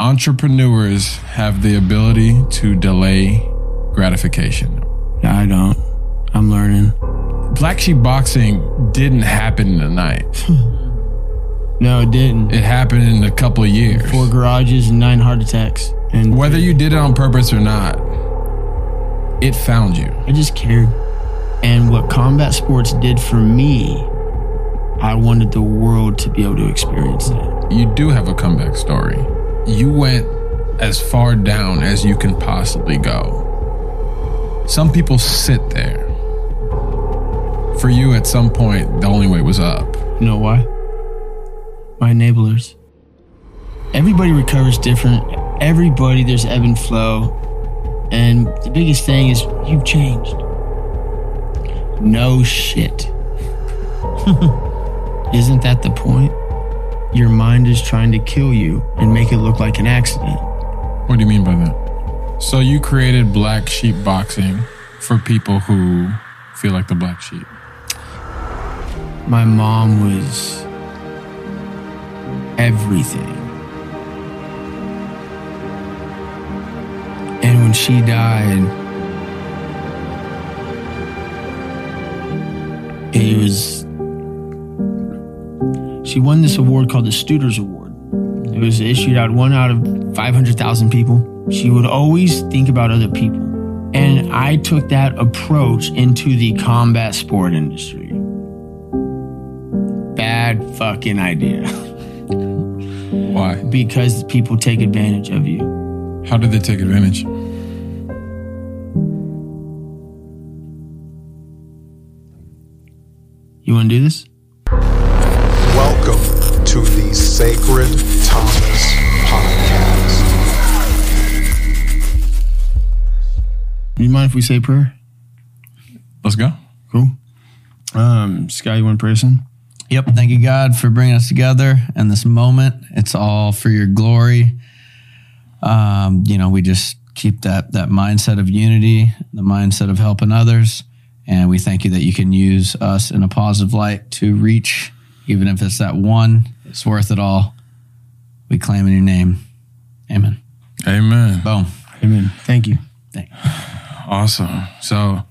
entrepreneurs have the ability to delay gratification. I don't. I'm learning. Black Sheep Boxing didn't happen in a night. No, it didn't. It happened in a couple of years. Four garages and nine heart attacks. And Whether you did it on purpose or not, it found you. I just cared. And what combat sports did for me, I wanted the world to be able to experience that. You do have a comeback story. You went as far down as you can possibly go. Some people sit there. For you, at some point, the only way was up. You know why? My enablers. Everybody recovers different. Everybody, there's ebb and flow. And the biggest thing is you've changed. No shit. Isn't that the point? Your mind is trying to kill you and make it look like an accident. What do you mean by that? So you created Black Sheep Boxing for people who feel like the black sheep. My mom was everything. And when she died, it was. She won this mm-hmm. award called the Studers Award. It was issued out one out of 500,000 people. She would always think about other people. And I took that approach into the combat sport industry. Bad fucking idea. Why? because people take advantage of you. How did they take advantage? You want to do this? Welcome to the Sacred Thomas Podcast. You mind if we say a prayer? Let's go. Cool. Um, Sky, you want to pray us? Yep. Thank you, God, for bringing us together in this moment. It's all for your glory. Um, you know, we just keep that that mindset of unity, the mindset of helping others, and we thank you that you can use us in a positive light to reach, even if it's that one. It's worth it all. We claim in your name. Amen. Amen. Boom. Amen. Thank you. Thank Awesome. So, all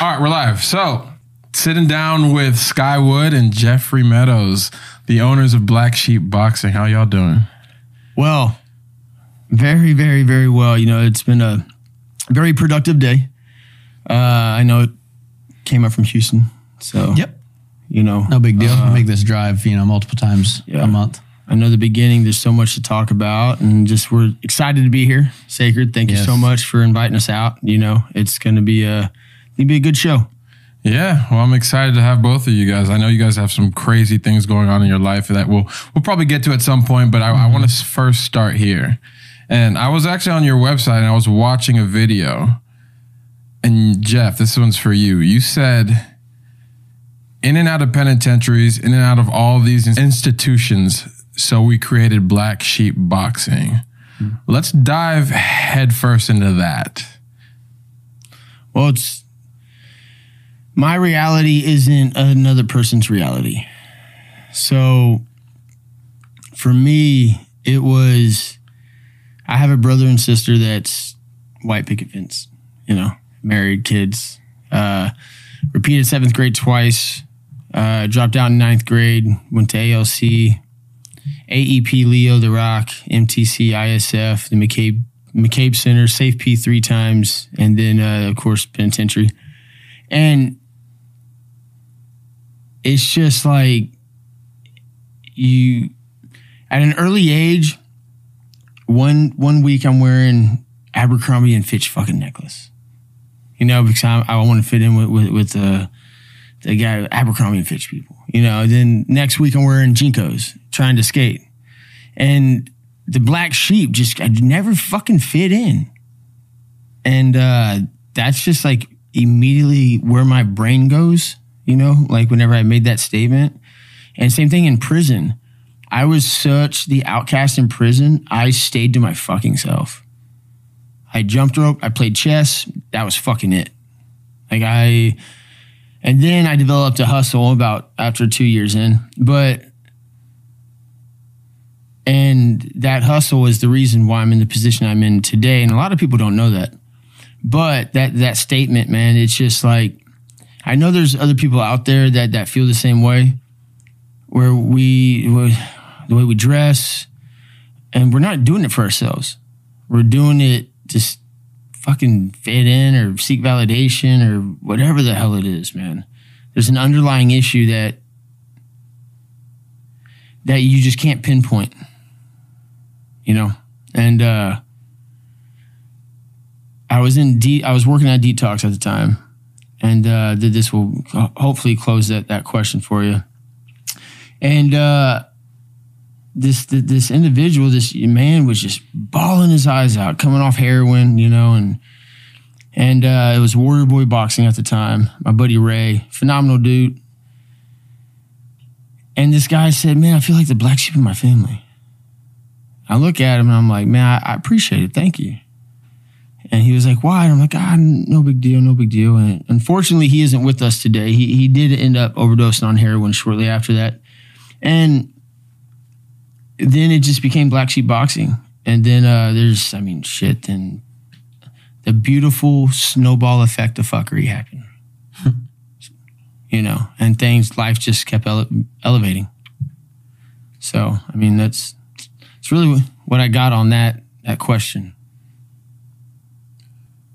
right, we're live. So, sitting down with Sky Wood and Jeffrey Meadows, the owners of Black Sheep Boxing. How y'all doing? Well, very, very, very well. You know, it's been a very productive day. Uh, I know it came up from Houston. So, Yep. You know, No big deal. I make this drive, you know, multiple times Yeah. a month. I know the beginning, there's so much to talk about, and just we're excited to be here. Sacred, thank you so much for inviting us out. You know, it's going to be a, it'll be a good show. Yeah, well, I'm excited to have both of you guys. I know you guys have some crazy things going on in your life that we'll we'll probably get to at some point, but I, I mm-hmm. want to first start here. And I was actually on your website and I was watching a video. And Jeff, this one's for you. You said in and out of penitentiaries, in and out of all these institutions, so we created Black Sheep Boxing. Let's dive headfirst into that. Well, it's my reality isn't another person's reality. So for me, it was I have a brother and sister that's white picket fence, you know, married, kids, uh, repeated seventh grade twice, uh, dropped out in ninth grade, went to ALC, AEP Leo, The Rock, MTC, ISF, the McCabe McCabe Center, SAFP three times, and then uh, of course penitentiary. And it's just like you at an early age. One one week I'm wearing Abercrombie and Fitch fucking necklace, you know, because I, I want to fit in with with, with the the guy Abercrombie and Fitch people, you know. Then next week I'm wearing JNCOs, trying to skate, and the black sheep just I never fucking fit in. And uh that's just like immediately where my brain goes, you know, like whenever I made that statement. And same thing in prison. I was such the outcast in prison, I stayed to my fucking self. I jumped rope, I played chess, that was fucking it. Like I and then I developed a hustle about after 2 years in, but And that hustle is the reason why I'm in the position I'm in today. And a lot of people don't know that. But that that statement, man, it's just like I know there's other people out there that that feel the same way, where we the way we dress, and we're not doing it for ourselves. We're doing it s- fucking fit in or seek validation or whatever the hell it is, man. There's an underlying issue that that you just can't pinpoint. You know, and uh, I was in de- I was working at detox at the time, and uh, this will hopefully close that that question for you. And uh, this this individual, this man, was just bawling his eyes out, coming off heroin, you know, and and uh, it was Warrior Boy Boxing at the time. My buddy Ray, phenomenal dude. And this guy said, "Man, I feel like the black sheep in my family." I look at him and I'm like, "Man, I, I appreciate it. Thank you." And he was like, "Why?" And I'm like, "Ah, no big deal, no big deal." And unfortunately, he isn't with us today. He he did end up overdosing on heroin shortly after that, and then it just became black sheep boxing. And then uh, there's, I mean, shit. Then the beautiful snowball effect of fuckery happened. you know, and things, life just kept ele- elevating. So, I mean, that's it's really what I got on that that question.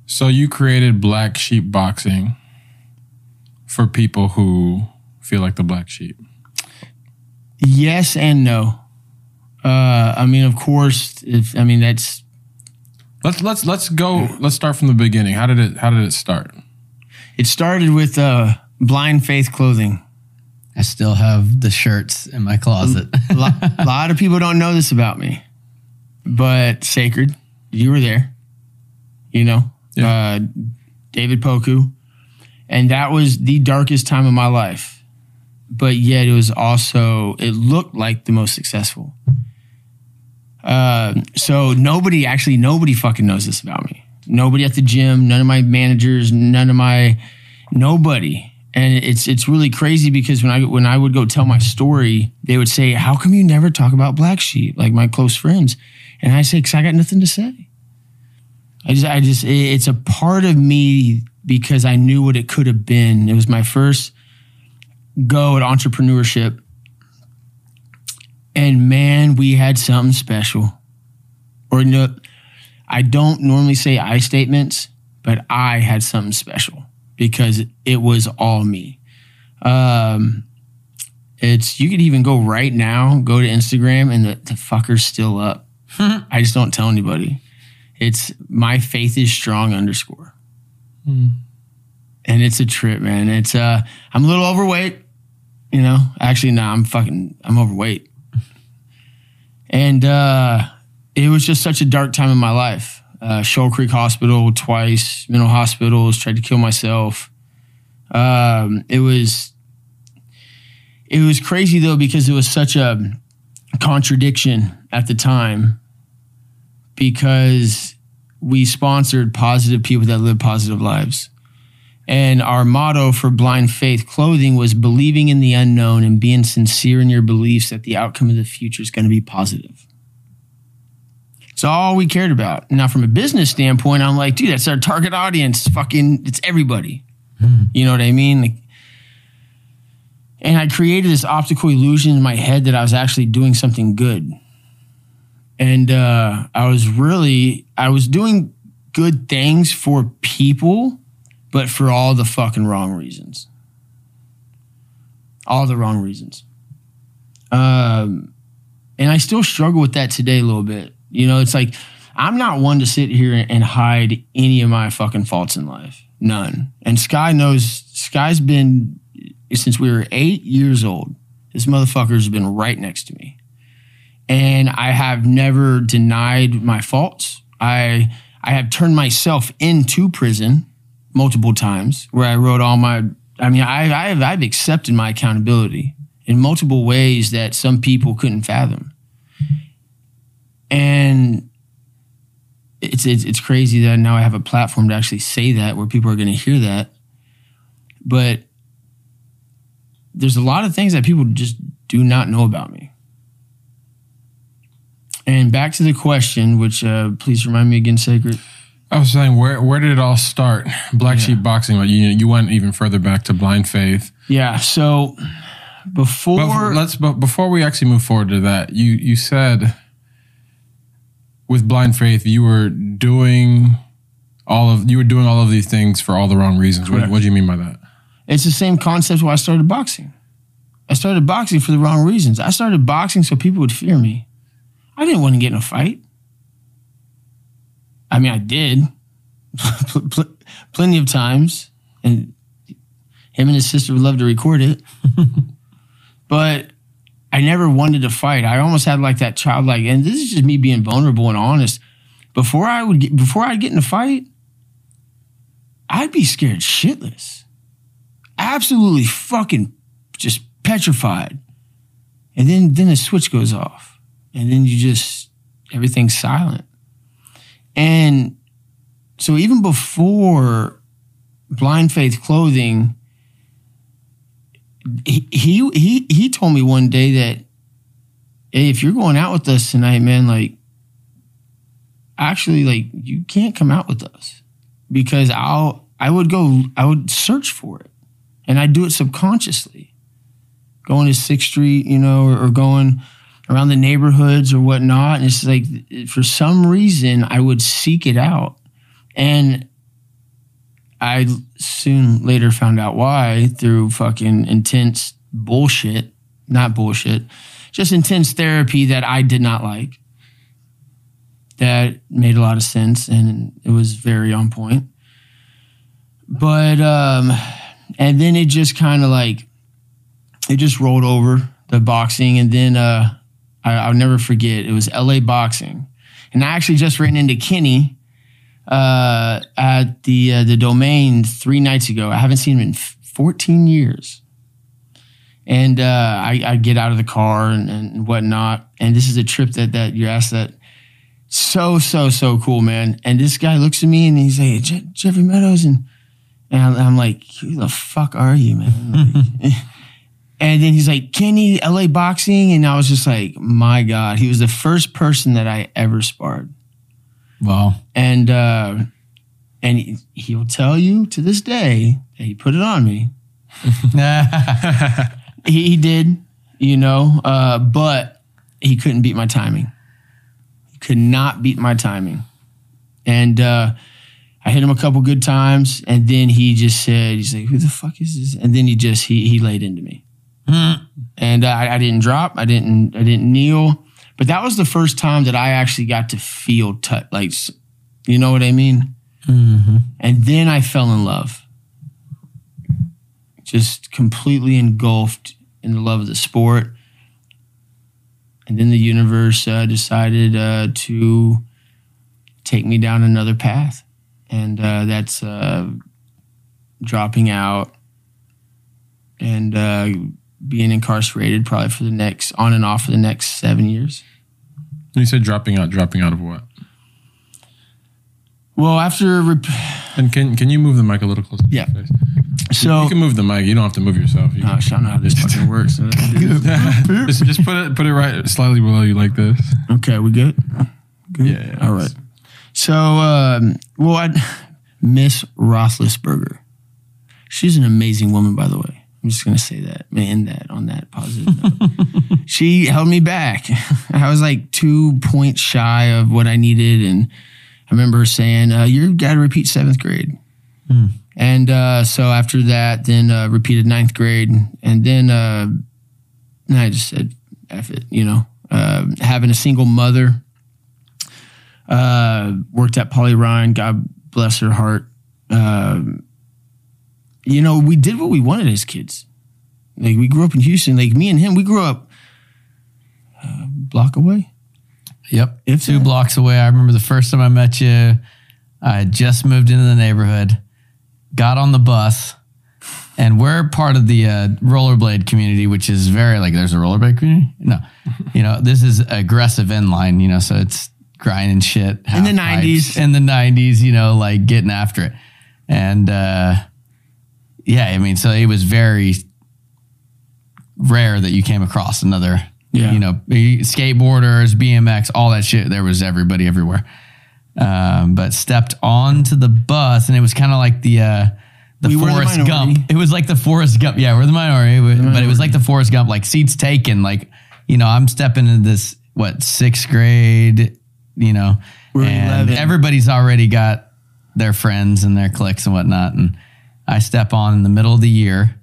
So you created Black Sheep Boxing for people who feel like the black sheep. Yes and no. Uh, I mean, of course, if I mean that's Let's let's let's go. Let's start from the beginning. How did it How did it start? it started with uh, blind faith clothing. I still have the shirts in my closet. a lot, lot of people don't know this about me, but Sacred, you were there. You know, Yeah. uh, David Poku, and that was the darkest time of my life. But yet, it was also it looked like the most successful. Uh, so nobody actually nobody fucking knows this about me. Nobody at the gym, none of my managers, none of my nobody. And it's it's really crazy because when I when I would go tell my story, they would say, "How come you never talk about Black Sheep?" Like my close friends, and I say, "Cause I got nothing to say." I just I just it- it's a part of me because I knew what it could have been. It was my first go at entrepreneurship, and man, we had something special. Or no, I don't normally say I statements, but I had something special because it was all me. Um, it's you could even go right now, go to Instagram, and the, the fucker's still up. I just don't tell anybody. It's my faith is strong underscore, and it's a trip, man. It's uh, I'm a little overweight, you know. Actually, no, I'm fucking, I'm overweight, and uh, it was just such a dark time in my life. Uh, Shoal Creek Hospital twice, mental hospitals, tried to kill myself. Um, it was it was crazy though because it was such a contradiction at the time because we sponsored positive people that live positive lives. And our motto for Blind Faith Clothing was believing in the unknown and being sincere in your beliefs that the outcome of the future is going to be positive. It's all we cared about. Now, from a business standpoint, I'm like, dude, that's our target audience. Fucking, it's everybody. You know what I mean? Like, and I created this optical illusion in my head that I was actually doing something good. And uh, I was really, I was doing good things for people, but for all the fucking wrong reasons. All the wrong reasons. Um, and I still struggle with that today a little bit. You know, it's like I'm not one to sit here and hide any of my fucking faults in life. None. And Sky knows Sky's been since we were eight years old. This motherfucker's been right next to me. And I have never denied my faults. I I have turned myself into prison multiple times where I wrote all my I mean, I, I've I've accepted my accountability in multiple ways that some people couldn't fathom. And it's, it's it's crazy that now I have a platform to actually say that where people are going to hear that. But there's a lot of things that people just do not know about me. And back to the question, which uh, please remind me again, Sacred. I was saying, where where did it all start? Black Sheep Boxing. but you, you went even further back to Blind Faith. Yeah. So before, But let's. But before we actually move forward to that, you you said with Blind Faith you were doing all of you were doing all of these things for all the wrong reasons. What, what do you mean by that? it's the same concept why I started boxing. I started boxing for the wrong reasons. I started boxing so people would fear me. I didn't want to get in a fight. I mean, I did pl- pl- plenty of times, and him and his sister would love to record it. but I never wanted to fight. I almost had like that childlike, and this is just me being vulnerable and honest. Before I would get, before I'd get in a fight, I'd be scared shitless absolutely fucking just petrified. And then then the switch goes off. And then you just everything's silent. And so even before Blind Faith Clothing, he he he, told me one day that hey, if you're going out with us tonight, man, like actually like you can't come out with us because I'll I would go I would search for it and I do it subconsciously. Going to Sixth Street, you know, or, or going around the neighborhoods or whatnot, and it's like for some reason I would seek it out, and I soon later found out why through fucking intense bullshit, not bullshit, just intense therapy that I did not like. That made a lot of sense and it was very on point. But um and then it just kind of like it just rolled over the boxing and then uh I, i'll never forget. It was la boxing. And i actually just ran into kenny uh at the uh, the domain three nights ago. I haven't seen him in 14 years. And uh i, I get out of the car and, and whatnot. And this is a trip that that you asked that. So so so cool man. And this guy looks at me and he's like "Je- jeffrey meadows and and I'm like, who the fuck are you, man? And then he's like, Kenny, LA boxing. And I was just like, my God. He was the first person that I ever sparred. Wow. And uh, and he, he'll tell you to this day that he put it on me. He, he did, you know, uh, but he couldn't beat my timing. He could not beat my timing. And uh, I hit him a couple good times, and then he just said, "He's like, who the fuck is this?" And then he just he he laid into me, and uh, I, I didn't drop, I didn't I didn't kneel, but that was the first time that I actually got to feel touch, like, you know what I mean. And then I fell in love, just completely engulfed in the love of the sport. And then the universe uh, decided uh, to take me down another path. And uh, that's uh, dropping out and uh, being incarcerated probably for the next, on and off for the next seven years. You said dropping out. Dropping out of what? Well, after, rep- And can can you move the mic a little closer? to Yeah. your face? so, you can move the mic. You don't have to move yourself. You shit, I don't know how this fucking works. just, just put it put it right slightly below you like this. okay, we good? Good. Yeah, yeah. All right. So, um, well, I Miss Roethlisberger. She's an amazing woman, by the way. I'm just gonna say that, man, that on that positive note. she held me back. I was like two points shy of what I needed, and I remember her saying, uh, "You got to repeat seventh grade." And uh, so after that, then uh, repeated ninth grade, and then uh, and I just said, "F it," you know. Uh, having a single mother, uh, worked at Polly Ryon. God bless her heart. Um, you know, we did what we wanted as kids. Like we grew up in Houston. Like me and him, we grew up a block away. Yep. If Two that- blocks away. I remember the first time I met you. I had just moved into the neighborhood, got on the bus, and we're part of the uh, rollerblade community, which is very like there's a rollerblade community. No, you know this is aggressive inline. You know, so it's grinding shit In the 90s. In the '90s, you know, like getting after it, and uh, yeah, I mean, so it was very rare that you came across another Yeah. You know, skateboarders, BMX, all that shit. There was everybody everywhere. Um, but stepped onto the bus, and it was kind of like the uh, the We were the Forrest. Gump. It was like the Forrest Gump. Yeah, we're the minority, but it was like the Forrest Gump, like seats taken. Like you know, I'm stepping into this what sixth grade, you know, We're and 11. everybody's already got their friends and their cliques and whatnot, and I step on in the middle of the year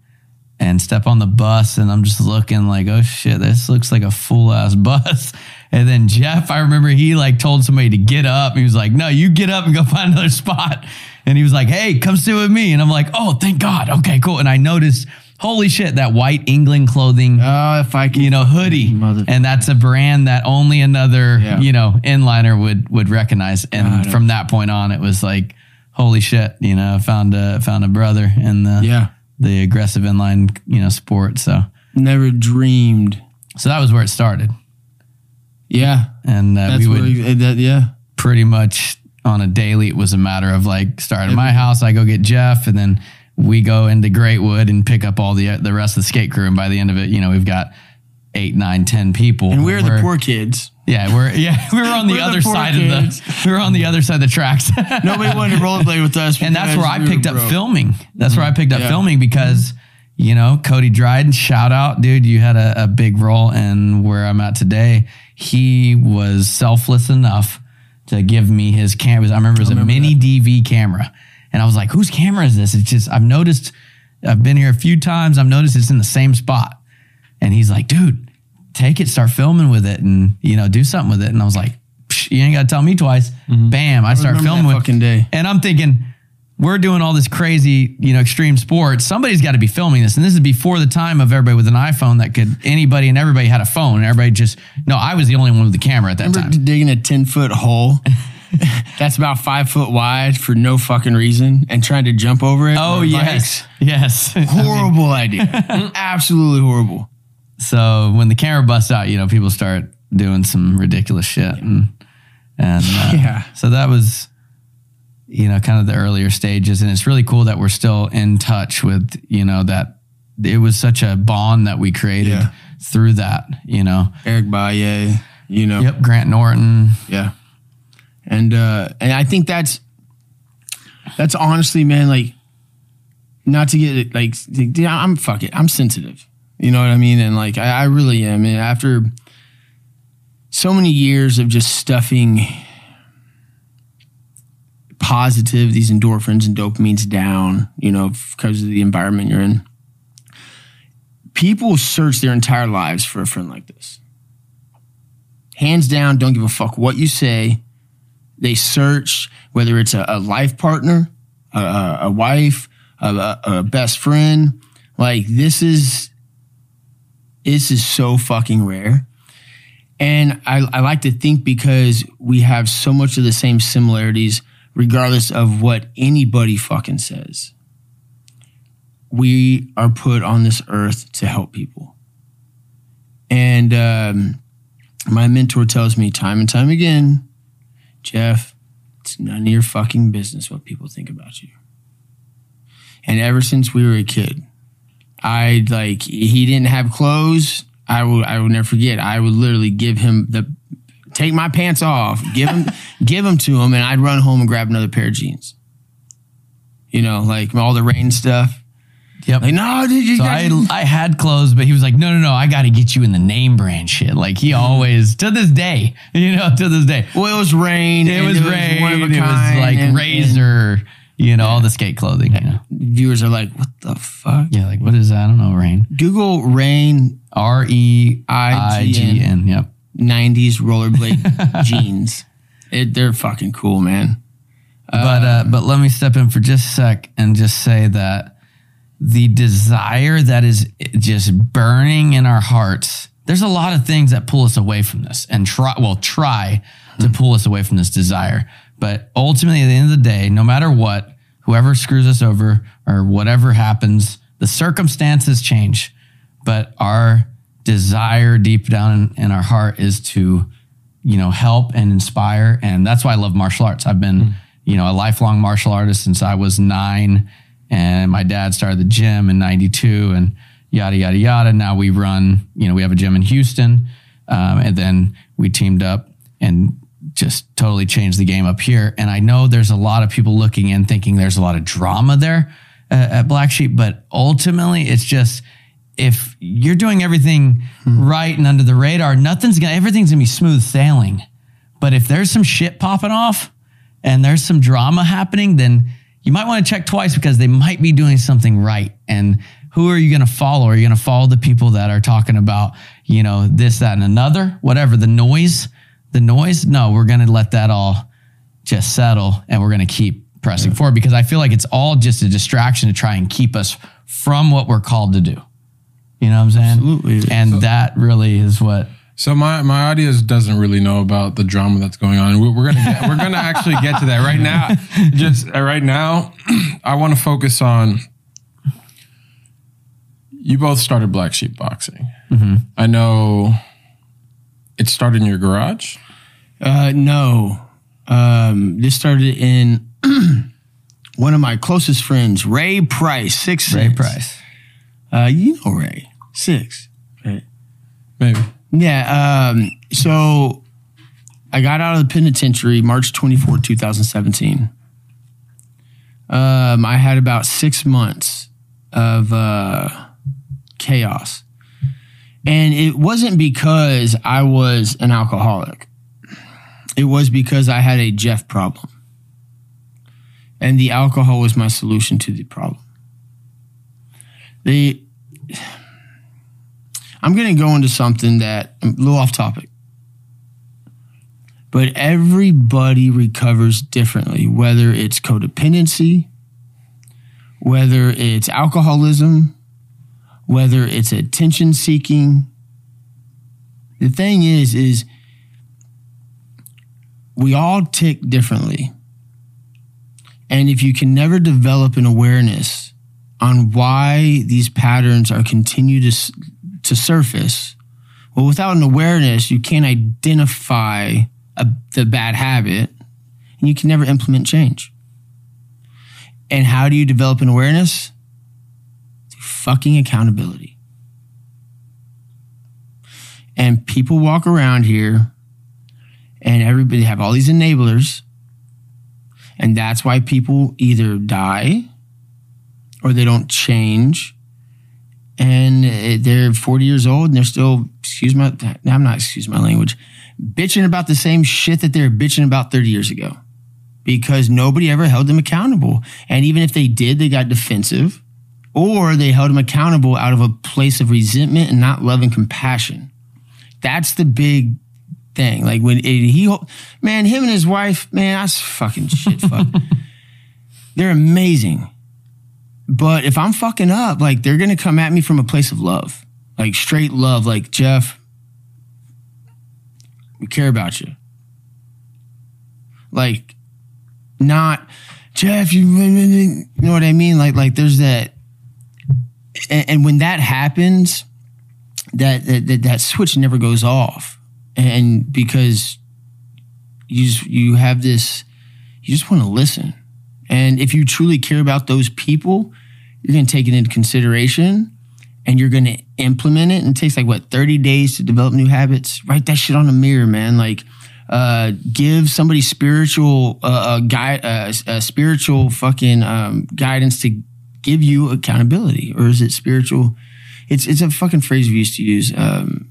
and step on the bus and I'm just looking like, oh shit, this looks like a full ass bus. And then Jeff, I remember he like told somebody to get up. He was like, no, you get up and go find another spot. And he was like, hey, come sit with me. And I'm like, oh, thank God. Okay, cool. And I noticed, holy shit, that white England clothing, Oh, if I can, you know, hoodie. And that's a brand that only another, Yeah. you know, inliner would would recognize. And God. from that point on, it was like, holy shit, you know, I found a found a brother in the yeah, the aggressive inline, you know, sport. So, never dreamed. so that was where it started, Yeah, and uh, we would where, that, yeah. pretty much on a daily. It was a matter of like starting at my house, I go get Jeff, and then we go into Greatwood and pick up all the the rest of the skate crew. And by the end of it, you know, we've got eight, nine, ten people, And we're the poor kids. Yeah, we're yeah, we were on the We're other poor side kids. of the we were on the other side of the tracks. Nobody wanted to rollerblade with us, and that's where I picked up broke. filming. That's where I picked up Yeah. filming because you know Cody Dryden, shout out, dude, you had a, a big role in where I'm at today. He was selfless enough to give me his camera. I remember it was a mini DV camera, and I was like, "Whose camera is this?" It's just I've noticed. I've been here a few times. I've noticed it's in the same spot, and he's like, "Dude, take it, start filming with it, and you know, do something with it." And I was like, "You ain't got to tell me twice." Mm-hmm. Bam! I start filming with fucking day. and I'm thinking, we're doing all this crazy, you know, extreme sports. Somebody's got to be filming this. And this is before the time of everybody with an iPhone that could, anybody and everybody had a phone. And everybody just, no, I was the only one with the camera at that Remember time. digging a 10 foot hole that's about five foot wide for no fucking reason and trying to jump over it? Oh, yes. Yes. bikes? Horrible idea. Absolutely horrible. So when the camera busts out, you know, people start doing some ridiculous shit. And, and uh, Yeah. so that was, you know, kind of the earlier stages. And it's really cool that we're still in touch with, you know, that it was such a bond that we created Yeah. through that, you know. Eric Baye, you know. Yep, Grant Norton. Yeah. And uh and I think that's that's honestly, man, like not to get it like yeah, I'm fuck it. I'm sensitive. You know what I mean? And like I, I really am. And after so many years of just stuffing positive, these endorphins and dopamines down, you know, because of the environment you're in. People search their entire lives for a friend like this. Hands down, don't give a fuck what you say. They search whether it's a, a life partner, a, a, wife, a, a best friend. Like this is this is so fucking rare. And I, I like to think because we have so much of the same similarities, regardless of what anybody fucking says. We are put on this earth to help people. And um, my mentor tells me time and time again, Jeff, it's none of your fucking business what people think about you. And ever since we were a kid, I like he didn't have clothes. I will I will never forget. I would literally give him the take my pants off, give him give them to him, and I'd run home and grab another pair of jeans. You know, like all the Reign stuff. Yep. Like, no, dude, you so I, I had clothes, but he was like, no, no, no, I got to get you in the name brand shit. Like he mm-hmm. always, to this day, you know, to this day. well, it was Reign. It and was Reign. one of a It was like and- and razor, you know, all the skate clothing. You know? viewers are like, what the fuck? Yeah, like what is that? I don't know. Reign. Google Reign R E I G N. Yep. 90s rollerblade jeans. It, they're fucking cool, man. but uh, but let me step in for just a sec and just say that the desire that is just burning in our hearts. There's a lot of things that pull us away from this and try well try to pull us away from this desire. But ultimately, at the end of the day, no matter what, whoever screws us over or whatever happens, the circumstances change. But our desire deep down in, in our heart is to you know, help and inspire. And that's why I love martial arts. I've been, you know, a lifelong martial artist since I was nine. And my dad started the gym in 92 and yada, yada, yada. Now we run, you know, we have a gym in Houston um, and then we teamed up and just totally changed the game up here. And I know there's a lot of people looking in thinking there's a lot of drama there uh, at Black Sheep, but ultimately it's just if you're doing everything right and under the radar, nothing's gonna everything's gonna be smooth sailing. But if there's some shit popping off and there's some drama happening, then you might want to check twice because they might be doing something right. And who are you going to follow? Are you going to follow the people that are talking about, you know, this, that, and another, whatever the noise, the noise? No, we're going to let that all just settle and we're going to keep pressing forward because I feel like it's all just a distraction to try and keep us from what we're called to do. You know what I'm saying? Absolutely. And that really is what So my my audience doesn't really know about the drama that's going on. We're, we're gonna get, we're gonna actually get to that right now. Just uh, right now, I want to focus on. You both started Black Sheep Boxing. I know. It started in your garage. Uh, no. Um, this started in one of my closest friends, Ray Price, six Ray Cents. Price. Uh, you know Ray, six. Right. Maybe. Yeah. Um, so I got out of the penitentiary March 24, 2017. Um, I had about six months of uh, chaos. And it wasn't because I was an alcoholic, it was because I had a Jeff problem. And the alcohol was my solution to the problem. The I'm going to go into something that a little off topic. But everybody recovers differently, whether it's codependency, whether it's alcoholism, whether it's attention seeking. The thing is, is we all tick differently. And if you can never develop an awareness on why these patterns are continue to to surface. Well, without an awareness, you can't identify a, the bad habit and you can never implement change. And how do you develop an awareness? Fucking accountability. And people walk around here and everybody have all these enablers. And that's why people either die or they don't change and they're 40 years old and they're still excuse my i'm not excuse my language bitching about the same shit that they were bitching about 30 years ago because nobody ever held them accountable and even if they did they got defensive or they held him accountable out of a place of resentment and not love and compassion that's the big thing like when it, he man him and his wife man that's fucking shit fuck they're amazing but if I'm fucking up, like they're gonna come at me from a place of love, like straight love. Like Jeff, we care about you. Like, not Jeff. You, you know what I mean? Like, like there's that, and, and when that happens, that, that that switch never goes off, and because you just you have this, you just want to listen. And if you truly care about those people, you're going to take it into consideration and you're going to implement it. And it takes like what, 30 days to develop new habits? Write that shit on a mirror, man. Like, uh, give somebody spiritual, uh, uh guide, uh, uh, spiritual fucking, um, guidance to give you accountability. Or is it spiritual? It's, it's a fucking phrase we used to use. Um,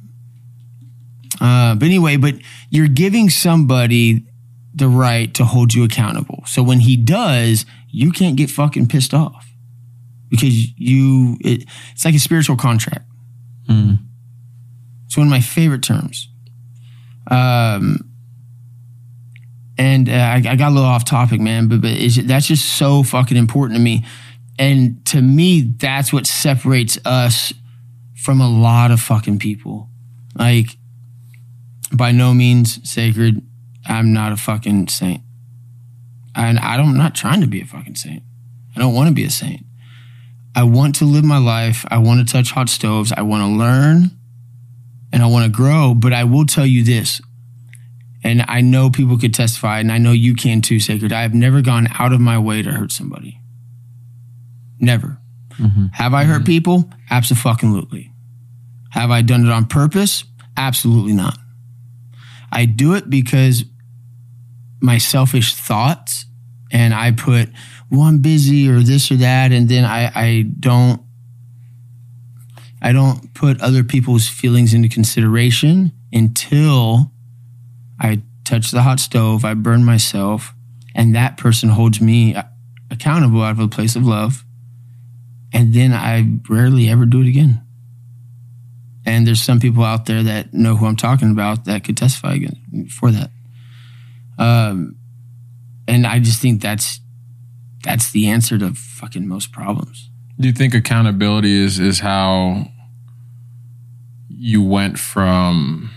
uh, but anyway, but you're giving somebody the right to hold you accountable. So when he does, you can't get fucking pissed off because you, it, it's like a spiritual contract. It's one of my favorite terms. Um, and uh, I, I got a little off topic, man, but, but it's, that's just so fucking important to me. And to me, that's what separates us from a lot of fucking people. Like, by no means sacred. I'm not a fucking saint. And I I'm not trying to be a fucking saint. I don't want to be a saint. I want to live my life. I want to touch hot stoves. I want to learn and I want to grow. But I will tell you this, and I know people could testify, and I know you can too, Sacred. I have never gone out of my way to hurt somebody. Never. Mm-hmm. Have I hurt mm-hmm. people? Absolutely. Have I done it on purpose? Absolutely not. I do it because my selfish thoughts and I put, well, I'm busy or this or that, and then I, I don't I don't put other people's feelings into consideration until I touch the hot stove, I burn myself, and that person holds me uh, accountable out of a place of love. And then I rarely ever do it again. And there's some people out there that know who I'm talking about that could testify again for that. Um, and I just think that's that's the answer to fucking most problems. Do you think accountability is is how you went from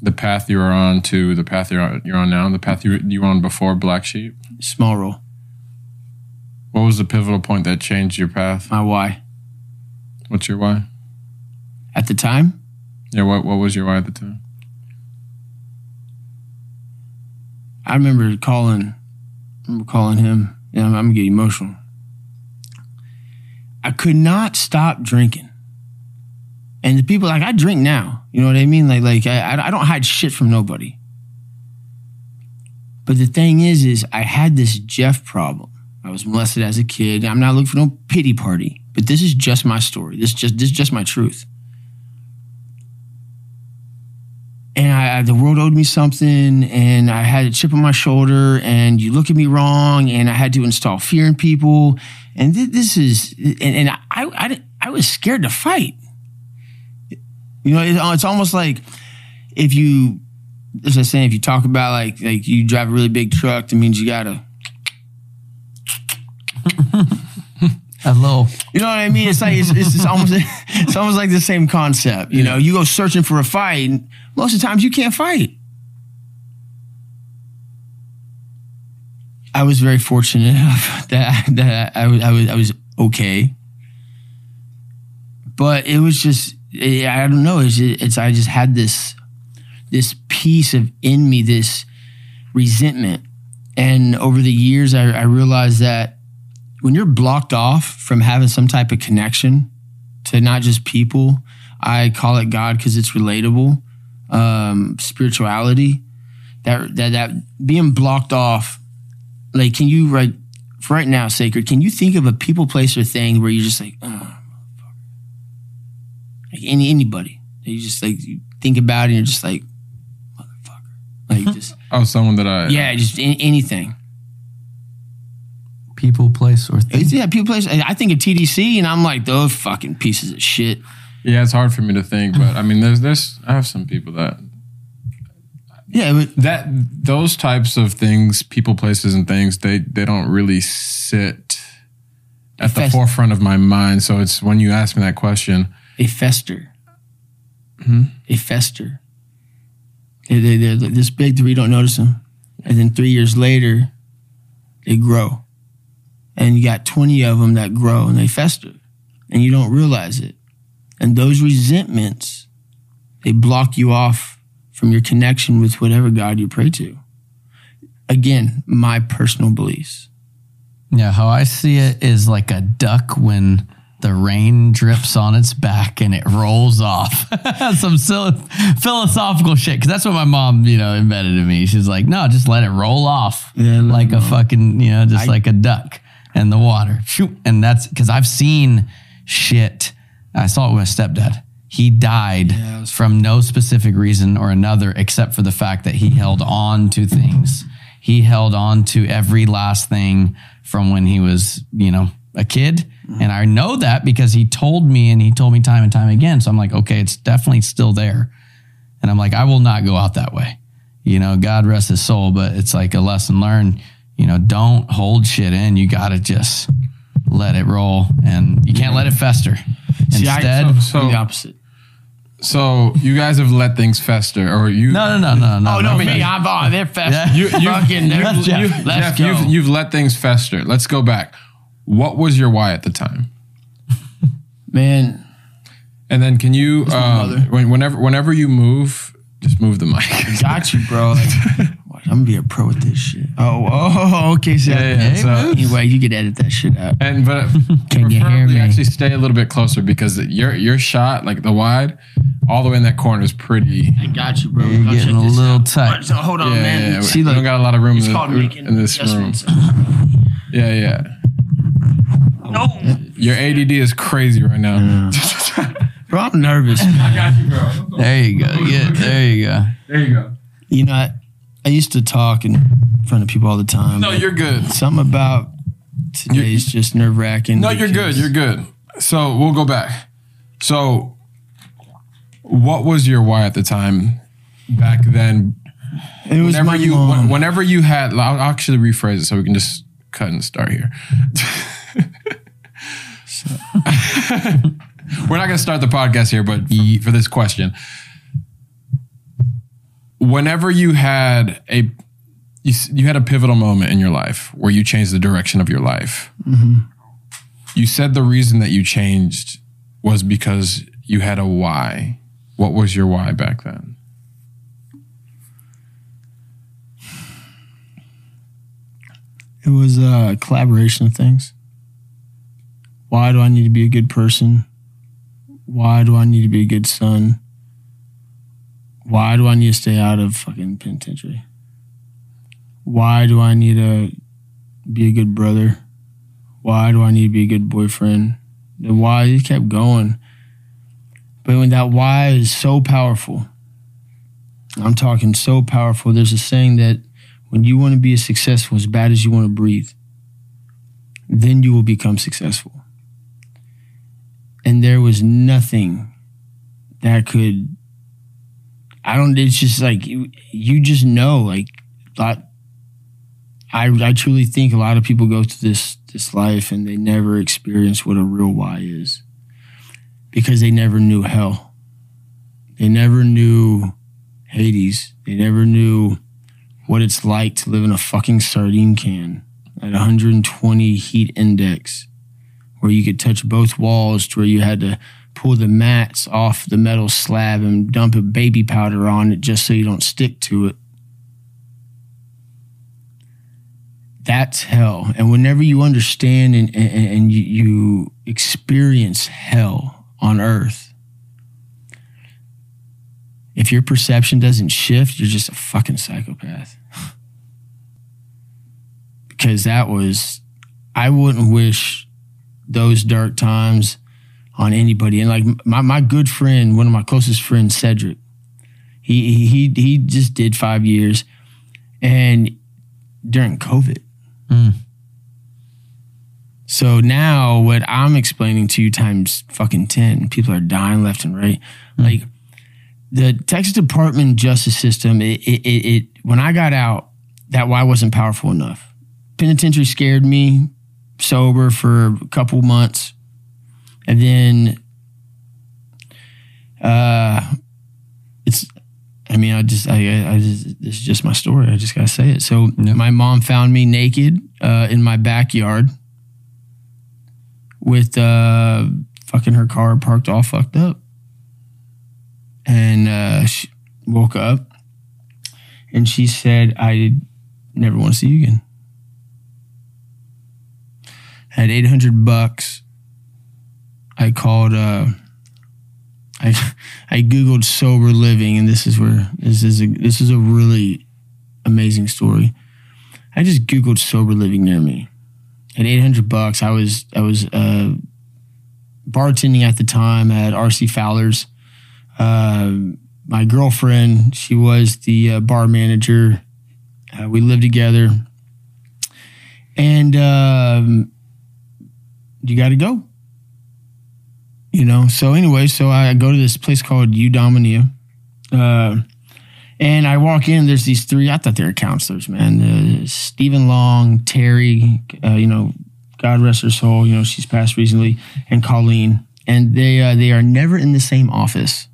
the path you were on to the path you're on, you're on now, the path you you were on before Black Sheep? Small role. What was the pivotal point that changed your path? My why. What's your why? At the time, Yeah, what what was your why at the time? I remember calling, I remember calling him. Yeah, I'm, I'm gonna get emotional. I could not stop drinking, and the people like I drink now. You know what I mean? Like, like I, I don't hide shit from nobody. But the thing is, is I had this Jeff problem. I was molested as a kid. I'm not looking for no pity party, but this is just my story. This just this is just my truth. and I, I- the world owed me something, and I had a chip on my shoulder, and you look at me wrong, and I had to install fear in people, and thi- this is, and, and I, I, I was scared to fight. You know, it- uh, it's almost like if you, as I saying, if you talk about like like you drive a really big truck, that means you gotta, A little. you know what I mean? It's like it's, it's, it's almost it's almost like the same concept. You know, you go searching for a fight, and most of the times you can't fight. I was very fortunate enough that that I was I was I was okay, but it was just I don't know. It's, it's I just had this this piece of in me this resentment, and over the years I, I realized that when you're blocked off from having some type of connection to not just people, I call it God because it's relatable. Um, spirituality, that that that being blocked off, like can you right for right now, sacred? Can you think of a people, place, or thing where you're just like, oh, motherfucker. like any anybody, you just like you think about it and you're just like, motherfucker, like just Oh, someone that I yeah, just a- anything. People, place, or thing. It's- yeah, people place. I think of TDC, and I'm like those fucking pieces of shit. yeah. It's hard for me to think, but I mean, there's there's I have some people that Yeah, but that those types of things, people, places, and things, they they don't really sit at the Fest- forefront of my mind. So it's when you ask me that question, they fester. Hmm? They fester. They, they, they're this big that we don't notice them. And then three years later, they grow. And you got 20 of them that grow and they fester. And you don't realize it. And those resentments, they block you off from your connection with whatever God you pray to. Again, my personal beliefs. Yeah, how I see it is like a duck when the rain drips on its back and it rolls off. Some philosophical shit. Cause that's what my mom, you know, embedded in me. She's like, no, just let it roll off Yeah, like a fucking, you know, just I- like a duck in the water. Shoot. And that's because I've seen shit. I saw it with my stepdad. He died Yeah, from no specific reason or another, except for the fact that he held on to things. He held on to every last thing from when he was, you know, a kid. And I know that because he told me and he told me time and time again. So I'm like, okay, it's definitely still there. And I'm like, I will not go out that way. You know, God rest his soul, but it's like a lesson learned. You know, don't hold shit in. You got to just let it roll and you can't let it fester. See, I- Instead, so- the opposite. so you guys have let things fester, or you no, no, no, no, no. Oh, no, no, me. I'm oh, they're fast. Yeah. you, you, Fucking, you, let's- you, Jeff, let's Jeff, go. you've, you've let things fester. Let's go back. What was your why at the time? Man, And then can you, my um, mother. when, whenever whenever you move, just move the mic. got you, bro. Like, watch, I'm gonna be a pro with this shit. Oh, oh, okay. So, Yeah, yeah, so- anyway, you could edit that shit out. And but Can you hear me? actually stay a little bit closer because your your shot, like the wide, all the way in that corner is pretty. I got you, bro. You're I'll getting a little out. tight. So hold on, Yeah, man. yeah, yeah. See, we look, don't got a lot of room it's in, the, in this room. Yeah, yeah. No, Your ADD is crazy right now. bro, I'm nervous. I got you, bro. There you go. Yeah, there you go. There you go. You know, I, used to talk in front of people all the time. No, you're good. something about today is just nerve wracking. No, you're good. You're good. So we'll go back. So, what was your why at the time? Back then, It was whenever my you mom. whenever you had, I'll actually rephrase it so we can just cut and start here. We're not going to start the podcast here, but for, for this question, whenever you had a you, you had a pivotal moment in your life where you changed the direction of your life. Mm-hmm. You said the reason that you changed was because you had a why. What was your why back then? It was a collaboration of things. Why do I need to be a good person? Why do I need to be a good son? Why do I need to stay out of fucking penitentiary? Why do I need to be a good brother? Why do I need to be a good boyfriend? The why he kept going. But when that why is so powerful, I'm talking so powerful. There's a saying that when you want to be as successful as bad as you want to breathe, then you will become successful. And there was nothing that could. I don't. It's just like you. You just know. Like, lot. I I truly think a lot of people go through this this life and they never experience what a real why is, because they never knew hell. They never knew Hades. They never knew what it's like to live in a fucking sardine can at 120 heat index, where you could touch both walls to where you had to pull the mats off the metal slab and dump a baby powder on it just so you don't stick to it. That's hell. And whenever you understand and, and, and you, you experience hell on earth, if your perception doesn't shift, you're just a fucking psychopath. because that was, I wouldn't wish those dark times on anybody. And like my, my good friend, one of my closest friends, Cedric, he, he, he just did five years and during COVID. Mm. So now what I'm explaining to you times fucking 10, people are dying left and right. Like the Texas Department Justice System, it, it, it, it when I got out, that why wasn't powerful enough. Penitentiary scared me sober for a couple months. And then uh it's I mean, I just, I, I, just, this is just my story. I just gotta say it. So, Yep. my mom found me naked uh, in my backyard with uh, fucking her car parked all fucked up, and uh, she woke up, and she said, "I never want to see you again." I Had eight hundred bucks. I called. Uh, I I googled sober living, and this is where this is a this is a really amazing story. I just googled sober living near me. At eight hundred bucks, I was I was uh, bartending at the time at RC Fowler's. Uh, my girlfriend, she was the uh, bar manager. Uh, we lived together, and um, you got to go you know? So anyway so i go to this place called Eudaimonia uh, and i walk in there's these three i thought they were counselors man uh, stephen long terry uh, you know god rest her soul you know she's passed recently and colleen. And they uh, they are never in the same office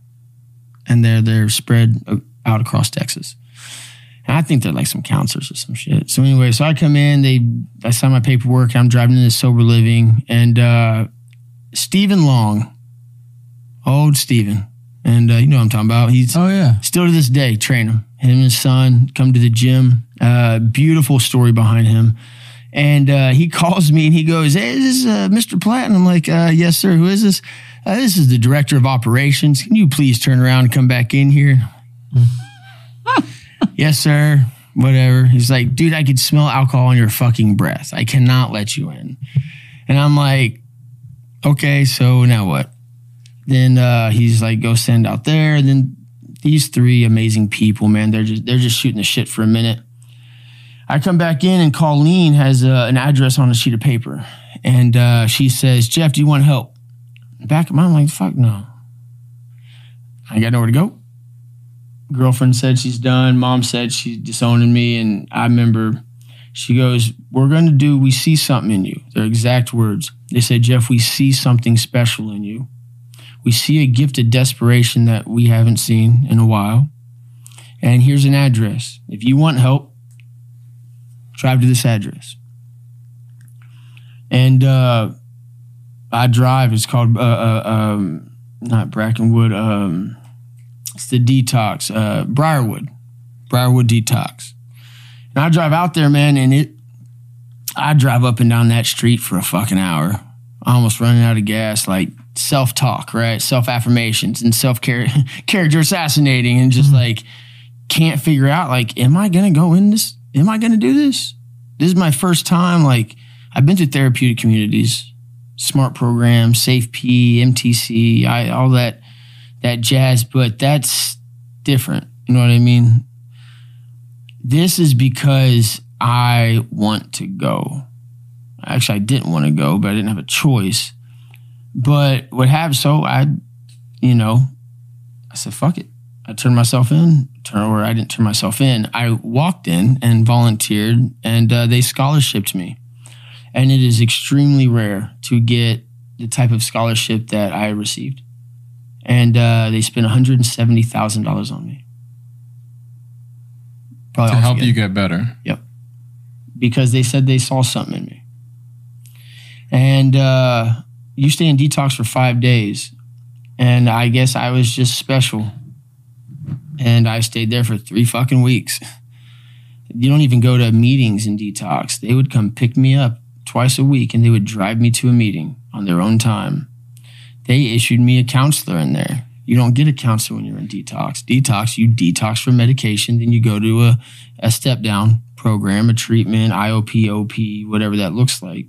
and they're they're spread uh, out across texas. And I think they're like some counselors or some shit. So anyway, so I come in, they I sign my paperwork, I'm driving into sober living, and uh Stephen Long, old Stephen, and uh, you know what I'm talking about. He's Oh yeah. still to this day train him. Him and his son come to the gym. Uh, beautiful story behind him, And uh, he calls me and he goes, Hey, is this uh, Mr. Platt? And I'm like, uh, Yes, sir. Who is this? Uh, this is the director of operations. Can you please turn around and come back in here? yes, sir. Whatever. He's like, Dude, I could smell alcohol on your fucking breath. I cannot let you in. And I'm like, Okay, so now what? Then uh, he's like, Go send out there. And then these three amazing people, man, they're just they're just shooting the shit for a minute. I come back in and Colleen has uh, an address on a sheet of paper, and uh, she says, "Jeff, do you want help?" Back of my I'm like, "Fuck no." I got nowhere to go. Girlfriend said she's done. Mom said she's disowning me, and I remember she goes, "We're going to do. We see something in you." Their exact words. They said, "Jeff, we see something special in you." We see a gift of desperation that we haven't seen in a while. And here's an address. If you want help, drive to this address. And uh, I drive. It's called uh, uh, um, not Brackenwood. Um, it's the detox. Uh, Briarwood, Briarwood detox. And I drive out there, man, and it. I drive up and down that street for a fucking hour, almost running out of gas. Like self talk, right? Self affirmations and self care, character assassinating, and just mm-hmm. like can't figure out like, am I gonna go in this? Am I gonna do this? This is my first time. Like, I've been to therapeutic communities, smart programs, SAFP, MTC, I, all that that jazz, but that's different. You know what I mean? This is because I want to go. Actually, I didn't want to go, but I didn't have a choice. But what happened? So I, you know, I said, fuck it. I turned myself in, turn, or I didn't turn myself in. I walked in and volunteered, and uh, they scholarshiped me. And it is extremely rare to get the type of scholarship that I received. And uh, they spent $170,000 on me. Probably to help altogether you get better. Yep. Because they said they saw something in me. And uh, you stay in detox for five days. And I guess I was just special. And I stayed there for three fucking weeks. You don't even go to meetings in detox. They would come pick me up twice a week and they would drive me to a meeting on their own time. They issued me a counselor in there. You don't get a counselor when you're in detox. Detox, you detox from medication, then you go to a, a step down program, a treatment, IOP, OP, whatever that looks like.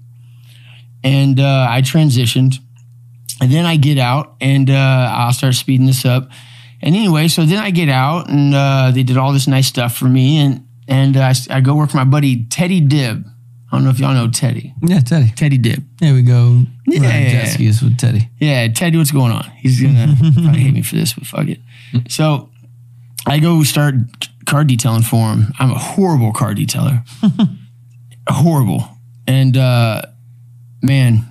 And uh, I transitioned. And then I get out and uh, I'll start speeding this up. And anyway, so then I get out and uh, they did all this nice stuff for me. And, and uh, I, I go work for my buddy Teddy Dibb. I don't know if y'all know Teddy. Yeah, Teddy. Teddy Dibb. There we go. Yeah, yeah, jet skis with Teddy. Yeah, Teddy, what's going on? He's gonna probably hate me for this, but fuck it. So I go start car detailing for him. I'm a horrible car detailer. horrible. And uh man,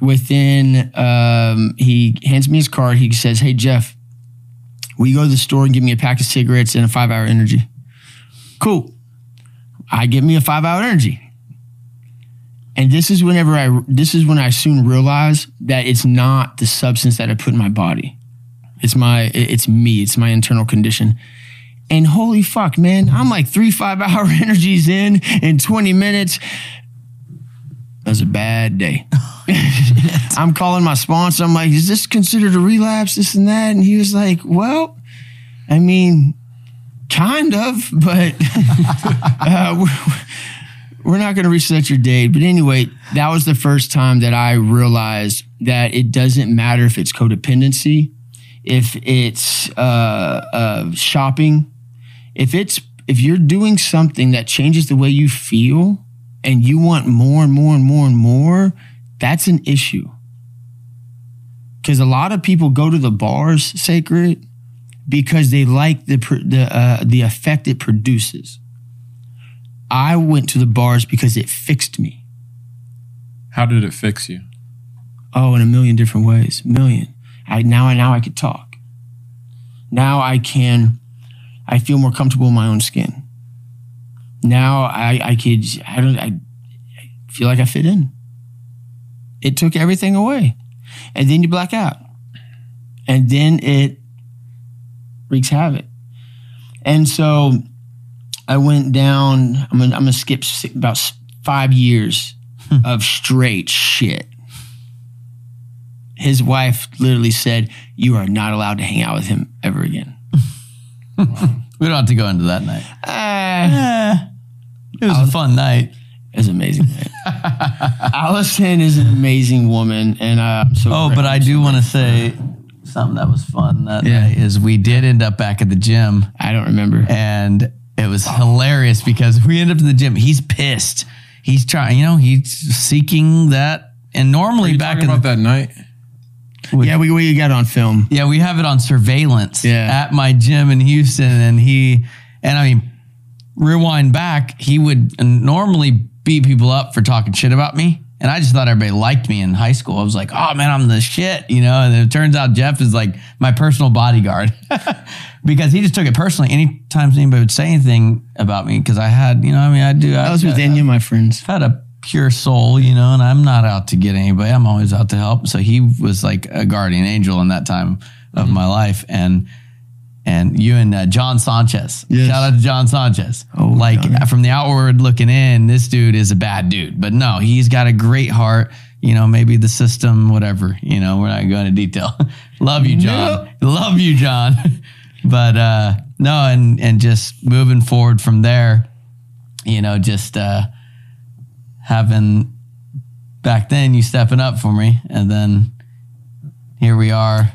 within um he hands me his card, he says, Hey Jeff, will you go to the store and give me a pack of cigarettes and a five hour energy? Cool. I give me a five hour energy. And this is whenever I this is when I soon realize that it's not the substance that I put in my body. It's my it's me, it's my internal condition. And holy fuck, man, I'm like three five hour energies in in 20 minutes. That was a bad day. I'm calling my sponsor. I'm like, is this considered a relapse? This and that. And he was like, well, I mean, kind of, but uh, we're, we're not going to reset your date. But anyway, that was the first time that I realized that it doesn't matter if it's codependency, if it's uh, uh, shopping, if it's if you're doing something that changes the way you feel and you want more and more and more and more, that's an issue. Because a lot of people go to the bars, sacred, because they like the the uh, the effect it produces. I went to the bars because it fixed me. How did it fix you? Oh, in a million different ways. Million. I now I now I could talk. Now I can I feel more comfortable in my own skin. Now I I could I don't I, I feel like I fit in. It took everything away. And then you black out. And then it wreaks havoc. And so I went down, I'm gonna, I'm gonna skip about five years hmm. of straight shit. His wife literally said, "You are not allowed to hang out with him ever again." We don't have to go into that night. Ah, It was a fun night. it was amazing. Allison is an amazing woman, and uh, I'm so. Oh, but I do want to say something that was fun that Yeah. night is we did end up back at the gym I don't remember. and it was hilarious because we ended up in the gym. He's pissed. He's trying, you know, he's seeking that. And normally you back talking in about the, that night? Yeah, we we got it on film. yeah, we have it on surveillance Yeah. at my gym in Houston. And he, and I mean, rewind back, he would normally beat people up for talking shit about me. And I just thought everybody liked me in high school. I was like, oh man, I'm the shit, you know? And it turns out Jeff is like my personal bodyguard because he just took it personally. Anytime anybody would say anything about me, because I had, you know, I mean, I do. That was within you, my friends. had a pure soul, you know, and I'm not out to get anybody. I'm always out to help. So he was like a guardian angel in that time Mm-hmm. of my life. And and you and uh, John Sanchez. Yes. Shout out to John Sanchez. Oh, like Johnny. from the outward looking in, this dude is a bad dude. But no, he's got a great heart. You know, maybe the system, whatever. You know, we're not going into detail. Love you, John. Love you, John. but uh no, and and just moving forward from there, you know, just uh having back then you stepping up for me and then here we are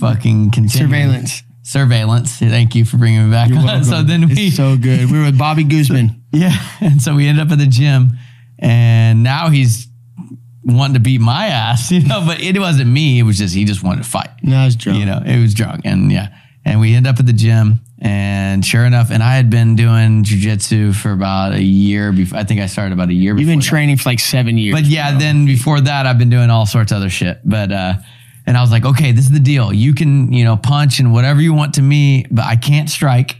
fucking continuing. Surveillance. surveillance thank you for bringing me back so then we it's so good. We were with Bobby Guzman. yeah and so we end up at the gym and now he's wanting to beat my ass you know but it wasn't me it was just he just wanted to fight No, I was drunk. you know, it was drunk. And yeah. And we end up at the gym. And sure enough, and I had been doing jujitsu for about a year before. I think I started about a year You've before. been that. training for like seven years. But yeah, then before that, I've been doing all sorts of other shit. But, uh, and I was like, okay, this is the deal. You can, you know, punch and whatever you want to me, but I can't strike.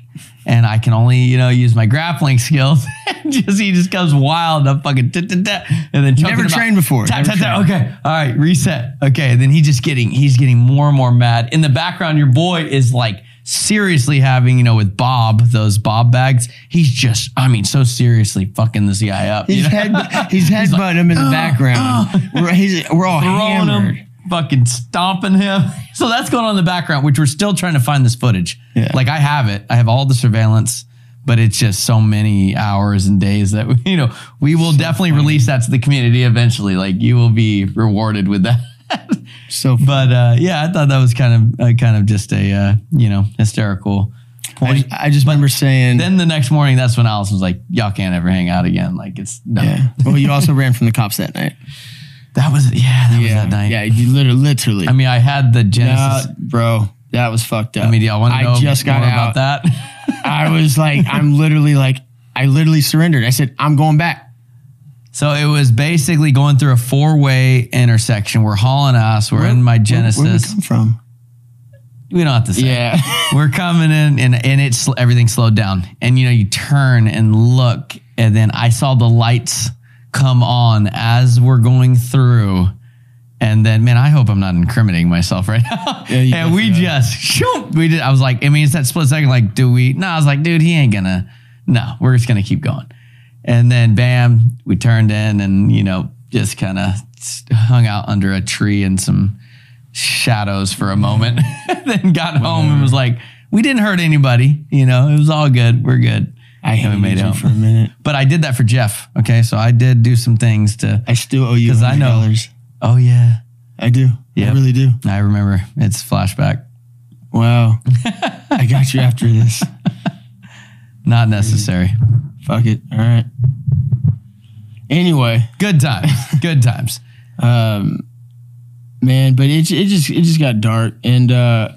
And I can only, you know, use my grappling skills. just he just comes wild. I'm fucking tit, tit, tit, and then Never him out. trained before. Tap, Never tap, tap. Okay, all right, reset. Okay, and then he just getting he's getting more and more mad. In the background, your boy is like seriously having, you know, with Bob those Bob bags. He's just, I mean, so seriously fucking this guy up. you He's know? head he's headbutting him in the background. We're, he's, we're all throwing hammered. him, fucking stomping him. So that's going on in the background, which we're still trying to find this footage. Yeah. Like I have it, I have all the surveillance, but it's just so many hours and days that you know we will definitely release that to the community eventually. Like you will be rewarded with that. So but uh, yeah, I thought that was kind of uh, kind of just a uh, you know hysterical I, point. I just remember saying, then the next morning, that's when Allison was like, "Y'all can't ever hang out again." Like it's done. yeah. Well, you also ran from the cops that night. That was yeah, that was yeah, that night. yeah. You literally, literally. I mean, I had the Genesis. bro, that was fucked up. I mean, y'all want to know I just got more out. about that? I was like, I'm literally like, I literally surrendered. I said, I'm going back. so it was basically going through a four-way intersection. We're hauling ass. We're in my Where, where we Genesis. come from? we don't have to say. Yeah. We're coming in and, and it's everything slowed down. And you know, you turn and look, and then I saw the lights come on as we're going through. And then, man, I hope I'm not incriminating myself right now. Yeah, and we just, shoot, we did. I was like, I mean, it's that split second, like, do we? No, I was like, dude, he ain't gonna, no, we're just gonna keep going. And then, bam, we turned in and, you know, just kind of hung out under a tree in some shadows for a moment. then got home and was like, we didn't hurt anybody. You know, it was all good. We're good. I haven't made out. for a minute. But I did that for Jeff. Okay. So I did do some things to, I still owe you 'Cause I know. $100. oh, yeah. I do. Yep. I really do. I remember. It's flashback. Wow. I got you after this. Not necessary. Fuck it. All right. Anyway, Good times. Good times. um, man, but it it just it just got dark, and uh,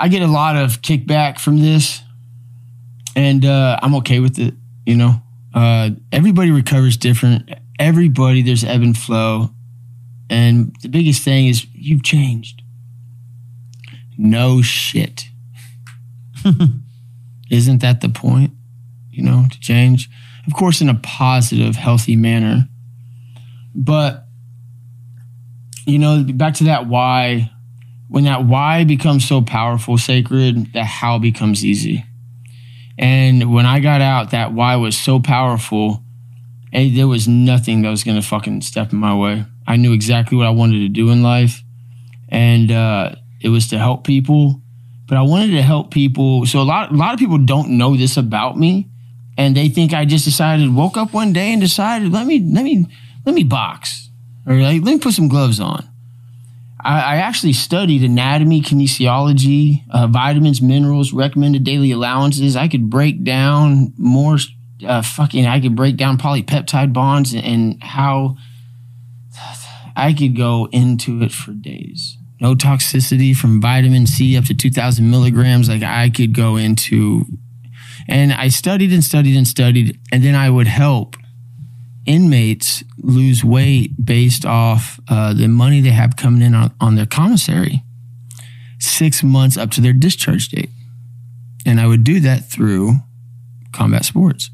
I get a lot of kickback from this, and uh, I'm okay with it. You know, uh, everybody recovers different. Everybody, there's ebb and flow, and the biggest thing is you've changed. No shit. Isn't that the point? You know, to change, of course, in a positive, healthy manner. But you know, back to that why. When that why becomes so powerful, sacred, the how becomes easy. And when I got out, that why was so powerful. And there was nothing that was gonna fucking step in my way. I knew exactly what I wanted to do in life, and uh, it was to help people. But I wanted to help people. So a lot, a lot of people don't know this about me, and they think I just decided, woke up one day and decided, let me, let me, let me box, or like, let me put some gloves on. I, I actually studied anatomy, kinesiology, uh, vitamins, minerals, recommended daily allowances. I could break down more, uh, fucking, I could break down polypeptide bonds and, and how I could go into it for days. No toxicity from vitamin C up to 2000 milligrams. Like I could go into, and I studied and studied and studied, and then I would help inmates lose weight based off uh, the money they have coming in on, on their commissary six months up to their discharge date. And I would do that through combat sports.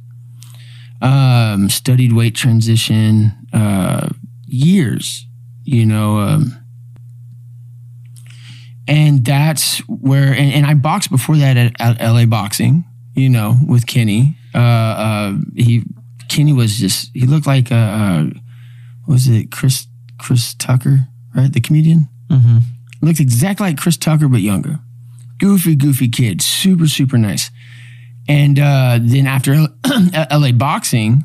Um, studied weight transition, uh, years, you know. Um, and that's where, and, and I boxed before that at, at LA Boxing, you know, with Kenny. Uh, uh, he Kenny was just he looked like uh, uh what was it Chris Chris Tucker right? The comedian? Mm-hmm. looked exactly like Chris Tucker but younger. Goofy goofy kid super super nice. And uh, then after LA boxing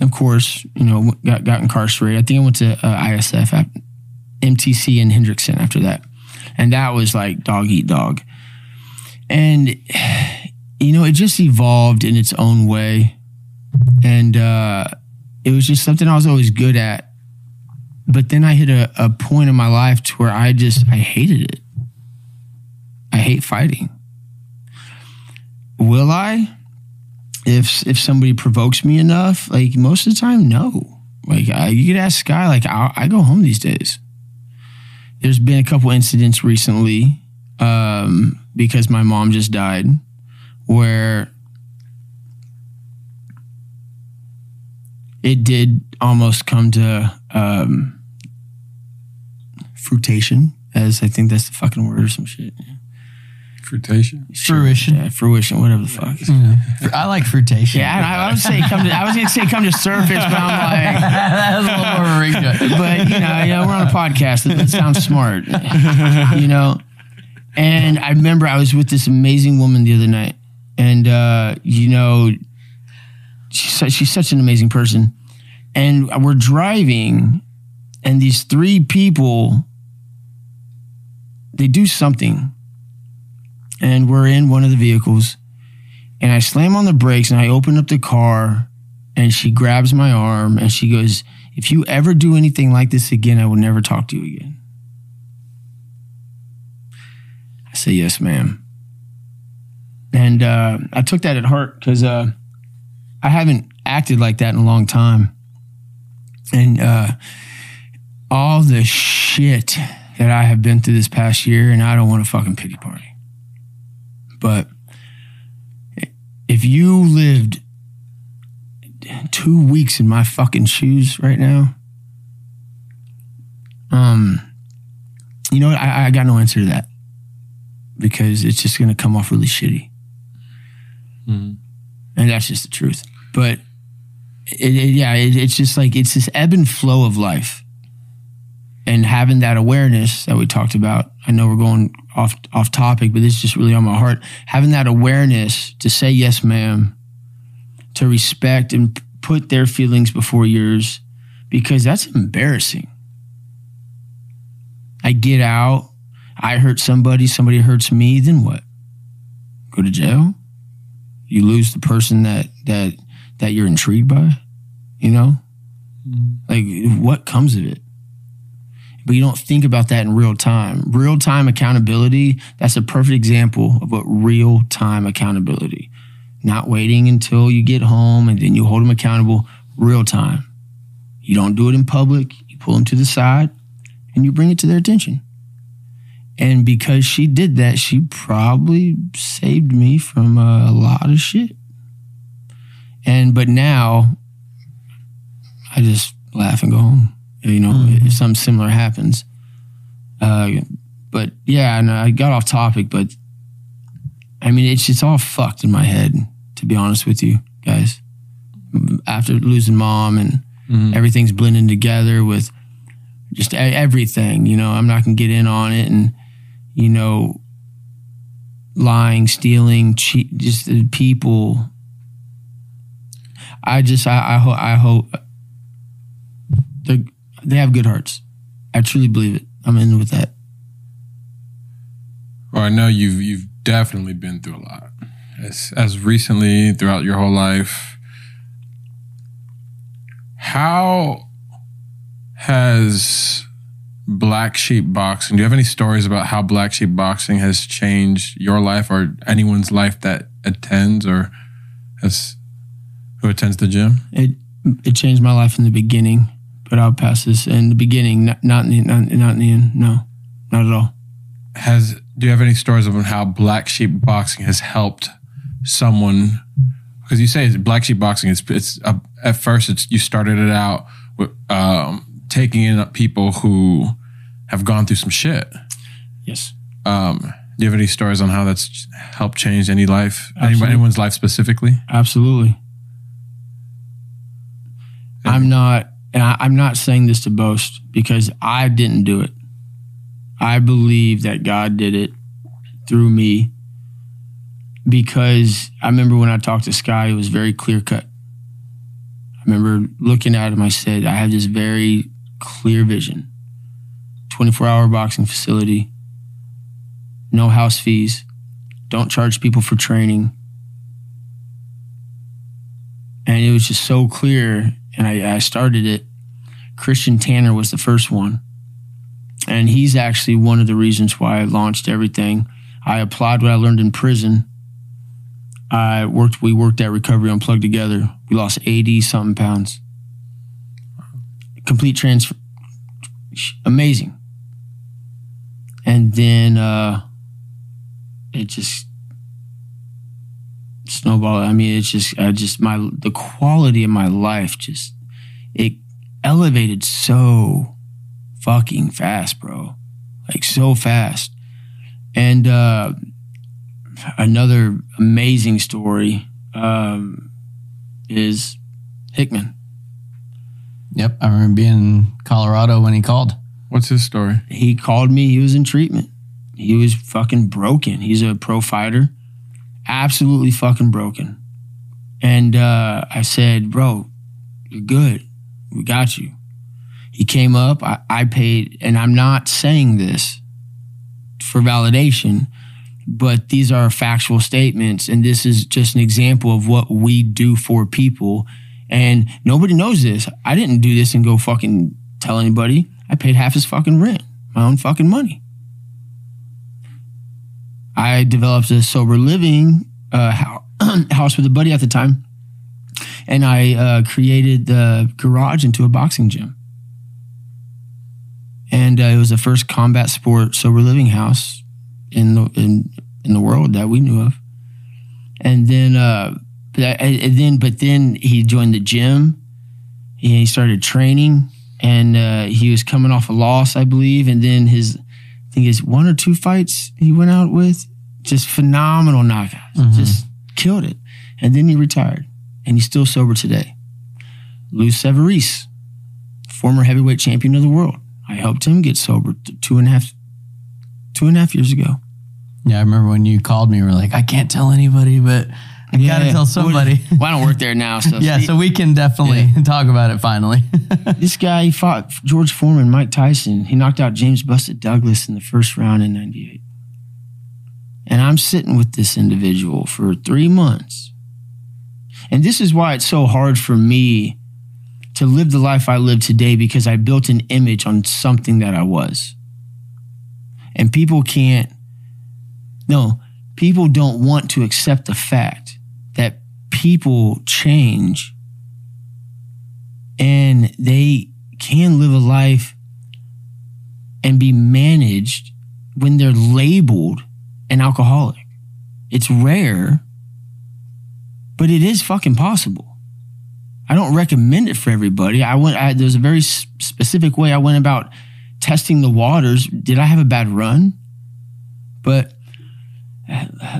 of course you know got, got incarcerated. I think I went to uh, ISF MTC and Hendrickson after that. And that was like dog eat dog. And you know it just evolved in its own way and uh, it was just something I was always good at. But then I hit a, a point in my life to where I just I hated it. I hate fighting. Will I? If if somebody provokes me enough, like most of the time, no. Like I, you could ask Sky, like I, I go home these days. There's been a couple incidents recently um, because my mom just died, where it did almost come to um, fruition, as I think that's the fucking word or some shit. Fruitation. Fruition. Yeah, fruition, whatever the fuck. I like fruitation. Yeah, I, I would say come to. I was gonna say come to surface, but I'm like, that was a little more of a ring but you know, yeah, we're on a podcast. It, it sounds smart, you know. And I remember I was with this amazing woman the other night, and uh, you know, she's such, she's such an amazing person. And we're driving, and these three people, they do something, and we're in one of the vehicles, and I slam on the brakes, and I open up the car, and she grabs my arm, and she goes, "If you ever do anything like this again, I will never talk to you again." I say, "Yes, ma'am." And uh, I took that at heart because uh, I haven't acted like that in a long time. And uh, all the shit that I have been through this past year, and I don't want a fucking pity party. But if you lived two weeks in my fucking shoes right now, um, you know what? I, I got no answer to that because it's just gonna come off really shitty, and that's just the truth. But it, it- yeah, it, it's just like it's this ebb and flow of life, and having that awareness that we talked about. I know we're going off off topic, but this is just really on my heart. Having that awareness to say yes, ma'am, to respect and put their feelings before yours, because that's embarrassing. I get out, I hurt somebody, somebody hurts me, then what? Go to jail? You lose the person that that that you're intrigued by, you know? Mm-hmm. Like what comes of it? But you don't think about that in real time. Real time accountability, that's a perfect example of what real time accountability. Not waiting until you get home and then you hold them accountable, real time. You don't do it in public, you pull them to the side and you bring it to their attention. And because she did that, she probably saved me from a lot of shit. And but now I just laugh and go home. You know, if something similar happens. Uh, but yeah, and I got off topic, but I mean, it's it's all fucked in my head to be honest with you guys. After losing mom and everything's blending together with just everything, you know, I'm not gonna get in on it and you know, lying, stealing, cheat, just the people. I just, I, I hope, I hope they they have good hearts. I truly believe it. I'm in with that. Well, I know you've you've definitely been through a lot. As as recently throughout your whole life. How has Black Sheep Boxing, do you have any stories about how Black Sheep Boxing has changed your life or anyone's life that attends or has who attends the gym? It it changed my life in the beginning, but I'll pass this in the beginning, not not in the, not, not in the end. No, not at all. Has do you have any stories of how Black Sheep Boxing has helped someone? Because you say it's Black Sheep Boxing, it's it's uh, at first it's you started it out with um, taking in people who have gone through some shit. Yes. Um, do you have any stories on how that's helped change any life, Absolutely. anyone's life specifically? Absolutely. I'm not, and I, I'm not saying this to boast because I didn't do it. I believe that God did it through me because I remember when I talked to Sky, it was very clear cut. I remember looking at him, I said, I have this very clear vision 24 hour boxing facility, no house fees, don't charge people for training and it was just so clear. And I, I started it. Christian Tanner was the first one, and he's actually one of the reasons why I launched everything. I applied what I learned in prison. I worked. We worked at Recovery Unplugged together. We lost eighty something pounds. Complete transfer. Amazing. And then uh, it just snowball. I mean, it's just, I just my the quality of my life just it elevated so fucking fast, bro. Like so fast. And uh, another amazing story um, is Hickman. Yep. I remember being in Colorado when he called. What's his story? He called me. He was in treatment. He was fucking broken. He's a pro fighter, absolutely fucking broken. And uh, I said, "Bro, you're good. We got you." He came up. I, I paid, and I'm not saying this for validation, but these are factual statements, and this is just an example of what we do for people. And nobody knows this. I didn't do this and go fucking tell anybody. I paid half his fucking rent, my own fucking money. I developed a sober living uh, house with a buddy at the time, and I uh, created the garage into a boxing gym. And uh, it was the first combat sport sober living house in the in in the world that we knew of. And then, uh, but and then, but then he joined the gym. He started training, and uh, he was coming off a loss, I believe. And then his, I think his one or two fights he went out with, just phenomenal knockouts, mm-hmm. just killed it. And then he retired, and he's still sober today. Lou Savarese, former heavyweight champion of the world. I helped him get sober two and a half, two and a half years ago. Yeah, I remember when you called me. You were like, I can't tell anybody, but I gotta tell somebody. Well, I don't work there now, so yeah, so we can definitely talk about it finally. this guy he fought George Foreman, Mike Tyson. He knocked out James Buster Douglas in the first round in '98. And I'm sitting with this individual for three months. And this is why it's so hard for me to live the life I live today because I built an image on something that I was. And people can't, no, people don't want to accept the fact that people change and they can live a life and be managed when they're labeled an alcoholic. It's rare, but it is fucking possible. I don't recommend it for everybody. I went. I, there's a very specific way I went about testing the waters. Did I have a bad run? But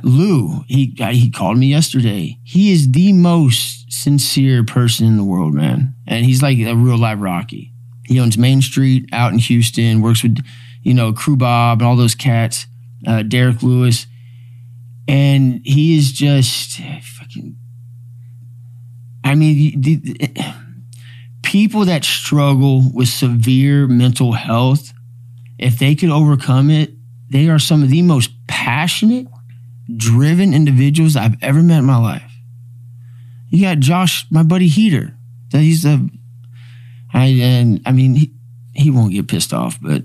Lou, he he called me yesterday. He is the most sincere person in the world, man, and he's like a real live Rocky. He owns Main Street out in Houston. Works with, you know, Crew Bob and all those cats. Uh, Derrick Lewis, and he is just fucking. I mean, the, the, people that struggle with severe mental health, if they could overcome it, they are some of the most passionate, driven individuals I've ever met in my life. You got Josh, my buddy Heater. That he's a, I and I mean he, he won't get pissed off, but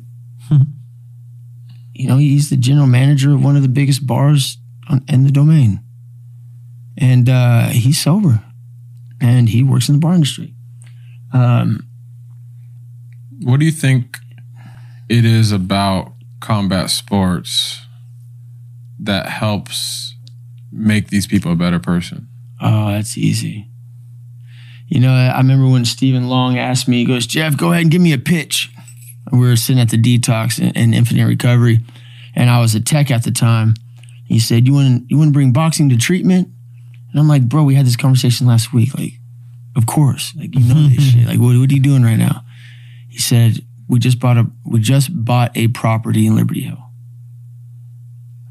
you know he's the general manager of one of the biggest bars on, in the domain, and uh, he's sober, and he works in the bar industry. Um, What do you think it is about combat sports that helps make these people a better person? Oh, that's easy. You know, I remember when Stephen Long asked me, he goes, Jeff, go ahead and give me a pitch. We were sitting at the detox in, in Infinite Recovery, and I was a tech at the time. He said, You want you want to bring boxing to treatment? And I'm like, Bro, we had this conversation last week. Like, of course. Like, you know this shit. Like, what, what are you doing right now? He said, We just bought a we just bought a property in Liberty Hill.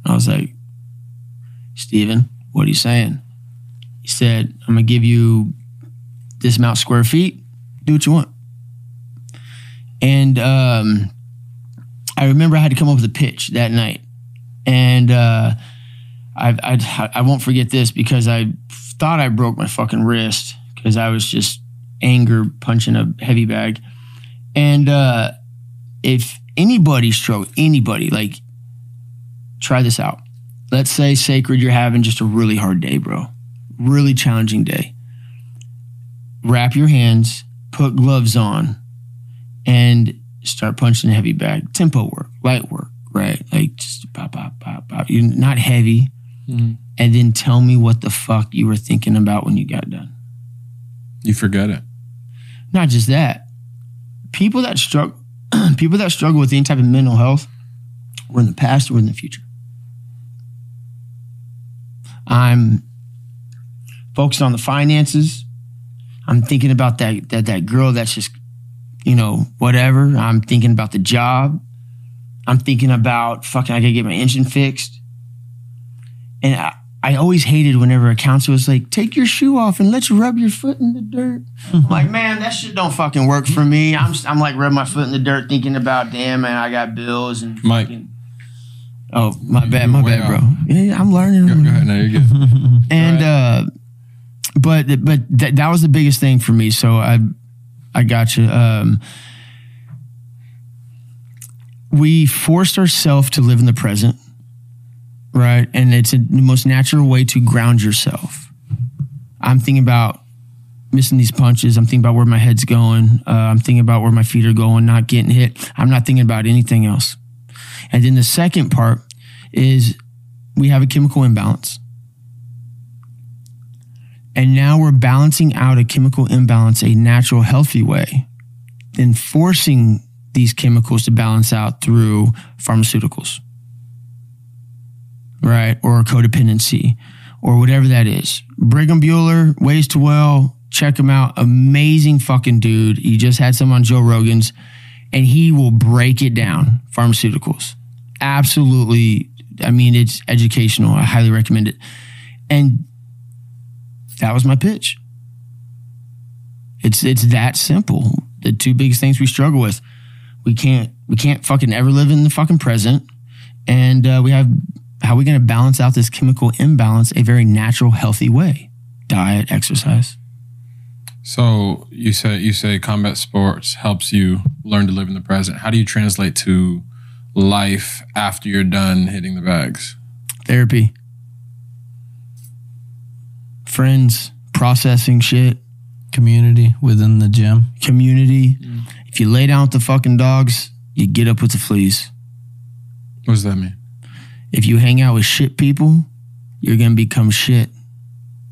I was like, Steven, what are you saying? He said, I'm gonna give you this amount square feet, do what you want. And um, I remember I had to come up with a pitch that night. And uh, I, I, I won't forget this because I thought I broke my fucking wrist because I was just anger punching a heavy bag. And uh, if anybody stroke, anybody, like, try this out. Let's say, Sacred, you're having just a really hard day, bro. Really challenging day wrap your hands, put gloves on, and start punching a heavy bag. Tempo work, light work, right? Like just pop, pop, pop, pop. You're not heavy. Mm-hmm. And then tell me what the fuck you were thinking about when you got done. You forget it. Not just that. People that struggle people that struggle with any type of mental health were in the past or in the future. I'm focused on the finances. I'm thinking about that that that girl that's just, you know, whatever. I'm thinking about the job. I'm thinking about fucking I gotta get my engine fixed. And I, I always hated whenever a counselor was like, take your shoe off and let's rub your foot in the dirt. I'm like, man, that shit don't fucking work for me. I'm I'm like rubbing my foot in the dirt thinking about, damn man, I got bills and Mike. fucking- Oh, my bad, my bad, bro. Yeah, I'm learning. Go, go ahead. No, you're good. And uh but but that that was the biggest thing for me. So I I got you. Um we forced ourselves to live in the present, right? And it's a, the most natural way to ground yourself. I'm thinking about missing these punches. I'm thinking about where my head's going. Uh, I'm thinking about where my feet are going, not getting hit. I'm not thinking about anything else. And then the second part is we have a chemical imbalance. And now we're balancing out a chemical imbalance a natural, healthy way, then forcing these chemicals to balance out through pharmaceuticals, right? Or codependency, or whatever that is. Brigham Buhler, Ways to Well, check him out. Amazing fucking dude. He just had some on Joe Rogan's, and he will break it down. Pharmaceuticals. Absolutely. I mean, it's educational. I highly recommend it. And that was my pitch. It's it's that simple. The two biggest things we struggle with. We can't we can't fucking ever live in the fucking present, and uh, we have how are we going to balance out this chemical imbalance a very natural, healthy way? Diet, exercise. So you say you say combat sports helps you learn to live in the present. How do you translate to life after you're done hitting the bags? therapy, friends, processing shit, Community within the gym. community. Mm. If you lay down with the fucking dogs, you get up with the fleas. What does that mean? If you hang out with shit people, you're gonna become shit.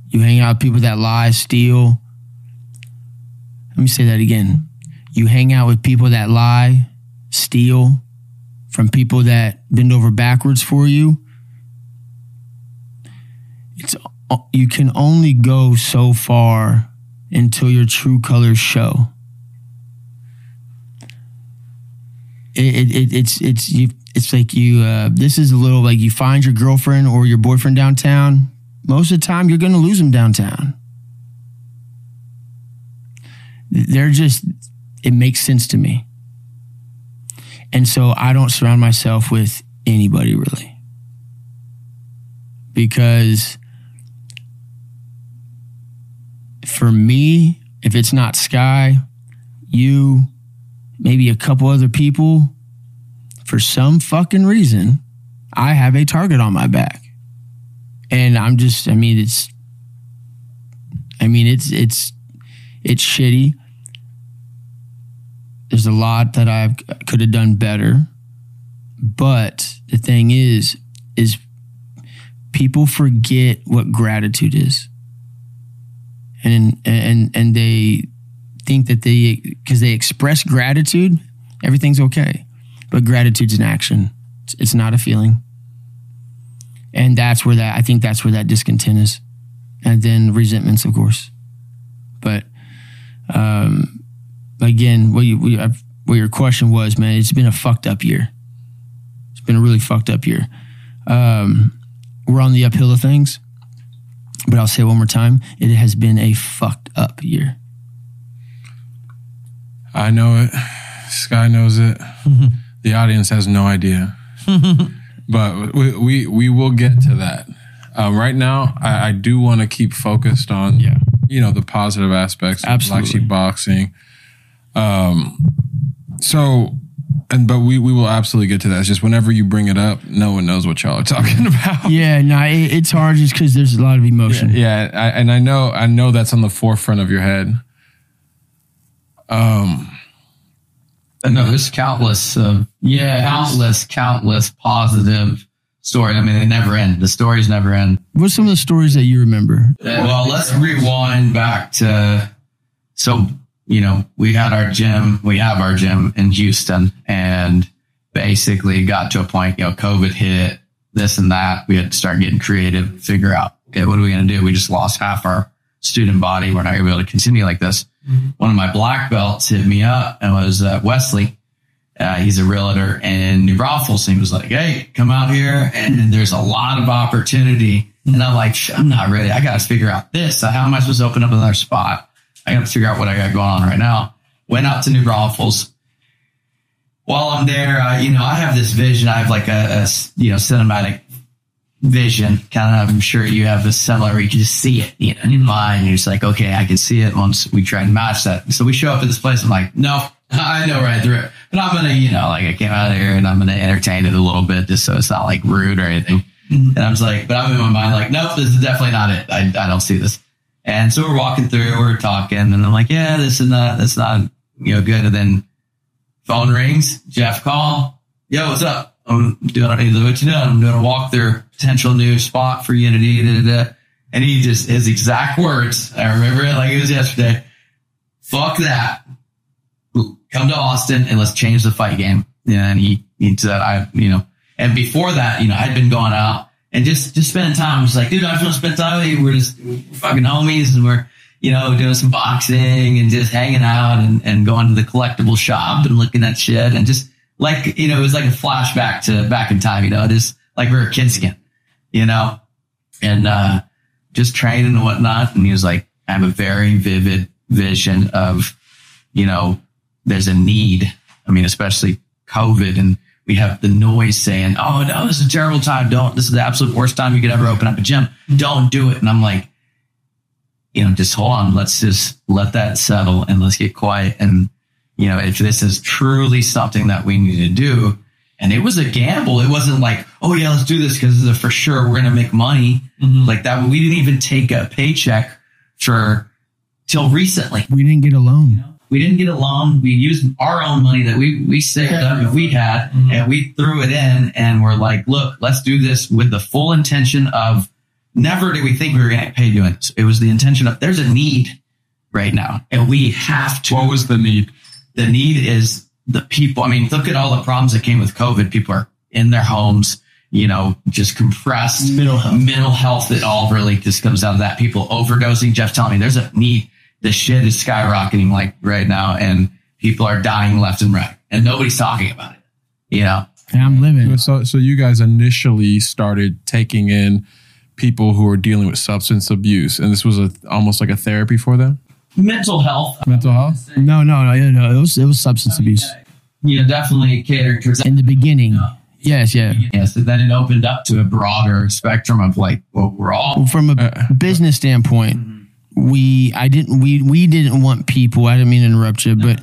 You hang out with people that lie, steal. Let me say that again. You hang out with people that lie, steal from people that bend over backwards for you, It's you can only go so far until your true colors show. It, it, it it's it's you it's like you uh, this is a little like you find your girlfriend or your boyfriend downtown. Most of the time, you're going to lose them downtown. They're just it makes sense to me, and so I don't surround myself with anybody really because for me, if it's not Sky, you, maybe a couple other people, for some fucking reason, I have a target on my back. And I'm just, I mean, it's, I mean, it's, it's, it's shitty. There's a lot that I could have done better. But the thing is, is people forget what gratitude is and and and they think that they because they express gratitude, everything's okay. But gratitude's an action. It's, it's not a feeling. And that's where that I think that's where that discontent is, and then resentments, of course. But um, again, what you what your question was, man, it's been a fucked up year. It's been a really fucked up year. Um, we're on the uphill of things but I'll say it one more time it has been a fucked up year. I know it. Sky knows it. the audience has no idea. but we, we, we will get to that. Um, right now, I, I do want to keep focused on, Yeah. you know, the positive aspects of Black Sheep Boxing. Um, so, and but we, we will absolutely get to that. It's just whenever you bring it up, no one knows what y'all are talking about. Yeah, no, it, it's hard just because there's a lot of emotion. Yeah, I, and I know I know that's on the forefront of your head. Um. No, there's countless, uh, Yeah. countless, countless positive stories. I mean, they never end. The stories never end. What's some of the stories that you remember? Well, let's rewind back to so you know we had our gym, we have our gym in Houston, and basically got to a point. You know, COVID hit, this and that. We had to start getting creative, figure out okay, what are we going to do? We just lost half our student body. We're not going to be able to continue like this. One of my black belts hit me up and was uh, Wesley. Uh, he's a realtor in New Braunfels. And he was like, Hey, come out here. And there's a lot of opportunity. And I'm like, I'm not ready. I got to figure out this. How am I supposed to open up another spot? I got to figure out what I got going on right now. Went out to New Braunfels. While I'm there, uh, you know, I have this vision. I have like a you know, cinematic vision. Kind of, I'm sure you have a similar where you can just see it, you know, in your mind. You're just like, okay, I can see it once we try and match that. So we show up at this place. I'm like, no, I know right through it. But I'm going to, you know, like I came out of here and I'm going to entertain it a little bit just so it's not like rude or anything. And I was like, but I'm in my mind like, nope, this is definitely not it. I, I don't see this. And so we're walking through, we're talking, and I'm like, yeah, this is not, that's not, you know, good. And then phone rings, Jeff call. Yo, what's up? I'm doing, what you doing? I'm doing a walkthrough, potential new spot for Unity. Da, da, da. And he just, his exact words, I remember it like it was yesterday. Fuck that. Come to Austin and let's change the fight game. And he, he said, I, you know, and before that, you know, I'd been going out and just, just spending time. I was like, dude, I just want to spend time with you. We're just we're fucking homies and we're, you know, doing some boxing and just hanging out and, and going to the collectible shop and looking at shit and just like, you know, it was like a flashback to back in time, you know, just like we were kids again, you know, and, uh, just training and whatnot. And he was like, I have a very vivid vision of, you know, there's a need. I mean, especially COVID and we have the noise saying, Oh no, this is a terrible time. Don't, this is the absolute worst time you could ever open up a gym. Don't do it. And I'm like, you know, just hold on. Let's just let that settle and let's get quiet. And, you know, if this is truly something that we need to do, and it was a gamble. It wasn't like, oh yeah, let's do this because for sure we're going to make money mm-hmm. like that. We didn't even take a paycheck for till recently. We didn't get a loan. We didn't get a loan. We used our own money that we, we saved up if we had mm-hmm. and we threw it in and we're like, look, let's do this with the full intention of never did we think we were going to get paid doing this. It was the intention of there's a need right now and we have to. What was the need? The need is the people. I mean, look at all the problems that came with COVID. People are in their homes. you know, just compressed Mental health. mental health that all really just comes out of that. People overdosing. Jeff telling me there's a need. The shit is skyrocketing like right now, and people are dying left and right, and nobody's talking about it. You know, And I'm living. So, so you guys initially started taking in people who are dealing with substance abuse, and this was a, almost like a therapy for them. mental health. Mental health. No, no, no, no. It was it was substance abuse Yeah, definitely catered towards in the beginning. Yes, yeah. Yes, and then it opened up to a broader spectrum of like, well, we're all From a uh, business standpoint, we I didn't we we didn't want people. I didn't mean to interrupt you, but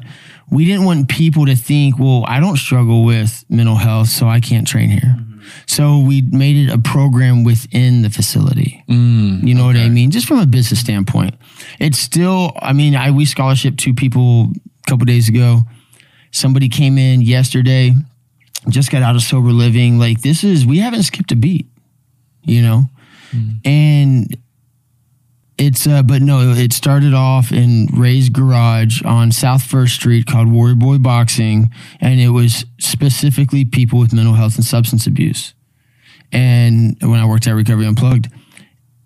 we didn't want people to think, well, I don't struggle with mental health, so I can't train here. Mm-hmm. So we made it a program within the facility. Mm, you know what I mean? Just from a business standpoint, it's still. I mean, I we scholarship two people a couple days ago. Somebody came in yesterday, just got out of sober living. Like this is we haven't skipped a beat, you know, mm. and it's uh, but no, it started off in Ray's garage on South First Street called Warrior Boy Boxing, and it was specifically people with mental health and substance abuse. And when I worked at Recovery Unplugged,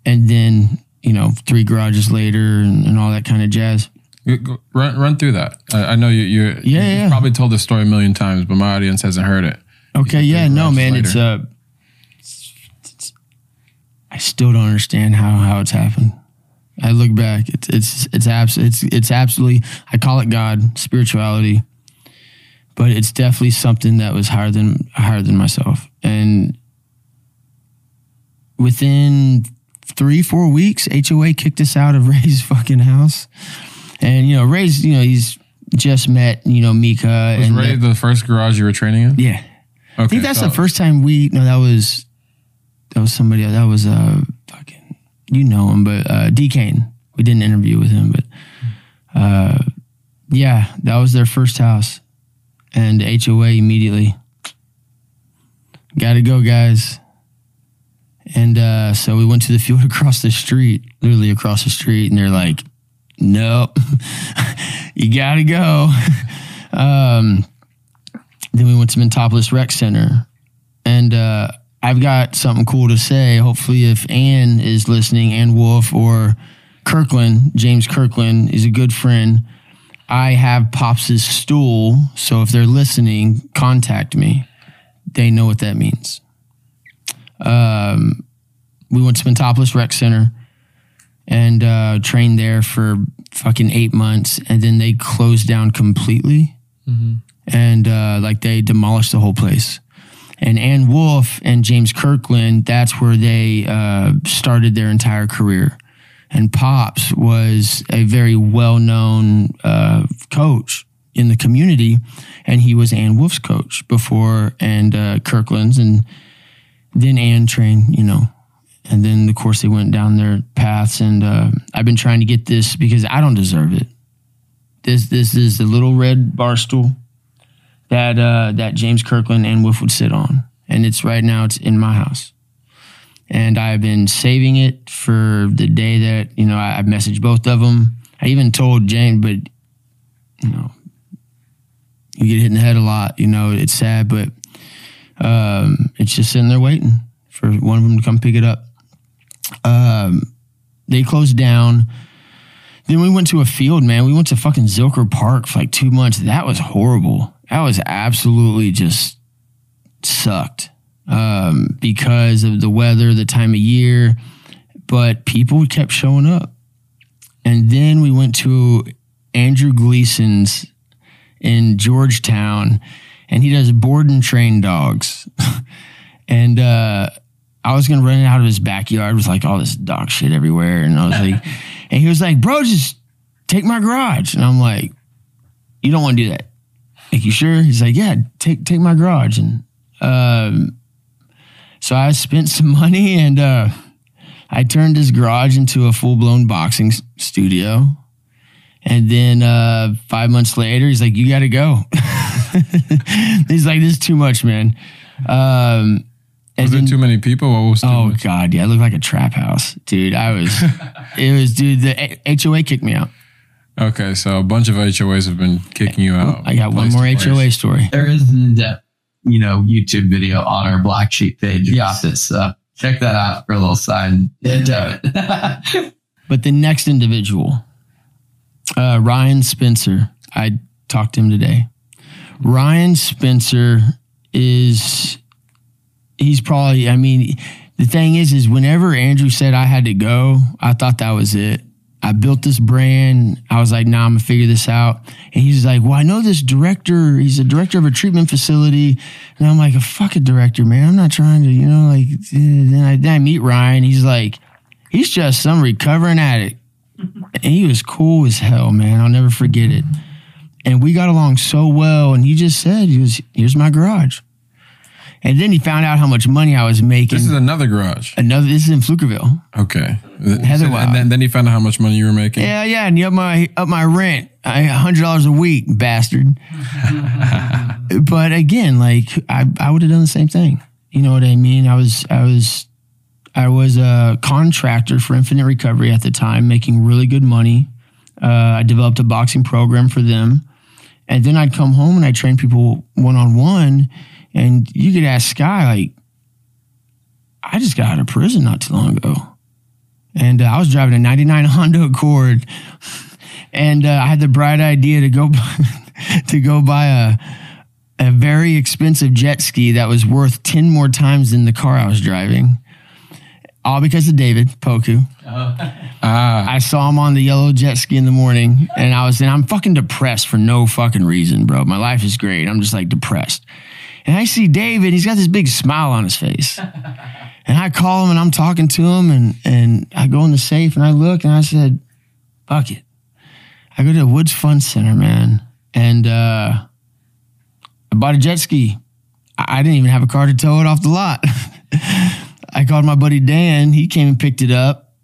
and then you know three garages later and, and all that kind of jazz. Run, run through that. I, I know you. You Yeah, you've yeah. probably told this story a million times, but my audience hasn't heard it. Okay, yeah, no, man, later. it's uh, it's- I still don't understand how how it's happened. I look back, it's it's it's abs- it's it's absolutely. I call it God, spirituality, but it's definitely something that was higher than higher than myself. And within three four weeks, HOA kicked us out of Ray's fucking house. And you know, Ray's you know he's just met you know Mika Was and Ray the first garage you were training in? yeah. Okay, I think that's so- the first time we. No, that was that was somebody. That was uh you know him, but uh Kane. We didn't interview with him, but uh yeah, that was their first house, and HOA immediately. Got to go, guys. And uh, so we went to the field across the street, literally across the street, and they're like, "Nope, you got to go." um, then we went to Montopolis Rec Center, and uh, I've got something cool to say. Hopefully, if Ann is listening, Ann Wolfe or Kirkland, James Kirkland is a good friend. I have Pops's stool, so if they're listening, contact me. They know what that means. Um, we went to Montopolis Rec Center and uh, trained there for fucking eight months, and then they closed down completely and uh, like they demolished the whole place. And Ann Wolfe and James Kirkland, that's where they uh, started their entire career. And Pops was a very well known uh, coach in the community, and he was Ann Wolfe's coach before and uh, Kirkland's, and then Ann trained, you know. And then, of course, they went down their paths, and uh, I've been trying to get this because I don't deserve it. This this is the little red bar stool that uh, that James Kirkland and Wolfe would sit on, and it's right now it's in my house, and I've been saving it for the day that you know I, I've messaged both of them. I even told James, but you know, you get hit in the head a lot. You know, it's sad, but um, it's just sitting there waiting for one of them to come pick it up. Um, they closed down. Then we went to a field, man. We went to fucking Zilker Park for like two months. That was horrible. That was absolutely just sucked um, because of the weather, the time of year. But people kept showing up. And then we went to Andrew Gleason's in Georgetown, and he does board and train dogs. and uh, I was gonna run out of his backyard with like all this dog shit everywhere, and I was like, and he was like, "Bro, just take my garage," and I'm like, "You don't want to do that." Like, you sure? He's like, "Yeah, take take my garage," and um, so I spent some money and uh, I turned his garage into a full blown boxing studio. And then uh, five months later, he's like, "You got to go." he's like, "This is too much, man." Um, Was there then- too many people? What was Oh much? god, yeah, it looked like a trap house, dude. I was, it was, dude. The HOA kicked me out. Okay, so a bunch of HOAs have been kicking you out. I got one more. HOA story. there is an in-depth you know, YouTube video on our Black Sheep page. Yeah. So check that out for a little side. into it. But the next individual, uh, Ryan Spencer, I talked to him today. Ryan Spencer is, he's probably, I mean, the thing is, is whenever Andrew said I had to go, I thought that was it. I built this brand. I was like, nah, I'm gonna figure this out. And he's like, well, I know this director. He's a director of a treatment facility. And I'm like, fuck a fucking director, man. I'm not trying to, you know, like, then I, then I meet Ryan. He's like, he's just some recovering addict. And he was cool as hell, man. I'll never forget it. And we got along so well. And he just said, he was, here's my garage. And then he found out how much money I was making. This is another garage. Another, this is in Pflugerville. Okay. Heather and then, then you found out how much money you were making. Yeah, yeah, and you up my up my rent, I hundred dollars a week, bastard. but again, like I, I would have done the same thing. You know what I mean? I was I was I was a contractor for Infinite Recovery at the time, making really good money. Uh, I developed a boxing program for them, and then I'd come home and I train people one on one. And you could ask Sky, like, I just got out of prison not too long ago and uh, I was driving a '99 Honda Accord, and uh, I had the bright idea to go to go buy a a very expensive jet ski that was worth ten more times than the car I was driving. All because of David Poku. Ah, I saw him on the yellow jet ski in the morning, and I was and I'm fucking depressed for no fucking reason, bro. My life is great. I'm just like depressed. And I see David, he's got this big smile on his face. And I call him and I'm talking to him and and I go in the safe and I look and I said, fuck it. I go to the Woods Fun Center, man. And uh I bought a jet ski. I I didn't even have a car to tow it off the lot. I called my buddy Dan. He came and picked it up.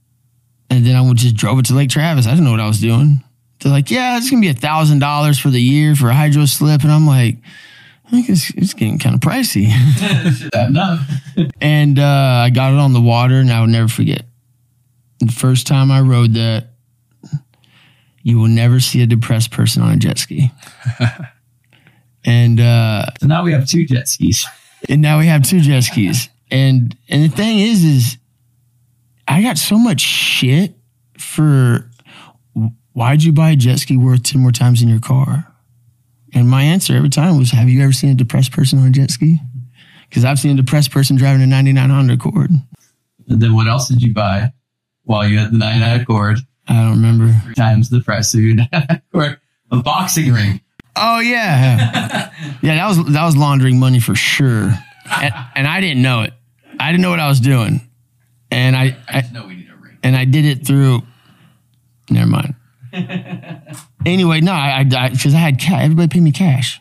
And then I just drove it to Lake Travis. I didn't know what I was doing. They're like, yeah, it's gonna be a thousand dollars for the year for a hydro slip. And I'm like, I think it's, it's getting kind of pricey. and uh, I got it on the water, and I will never forget. The first time I rode that, you will never see a depressed person on a jet ski. and uh, So now we have two jet skis. and now we have two jet skis. And and the thing is, is I got so much shit for why'd you buy a jet ski worth ten more times in your car? And my answer every time was, Have you ever seen a depressed person on a jet ski? Because I've seen a depressed person driving a 99 Honda Accord. And then what else did you buy while you had the 99 Accord I don't remember. times the price of your 99 Accord? A boxing ring. Oh yeah, yeah. That was that was laundering money for sure, and, and I didn't know it. I didn't know what I was doing, and I, I No, we need a ring. and I did it through. Never mind. anyway, no, I because I, had cash. Everybody paid me cash.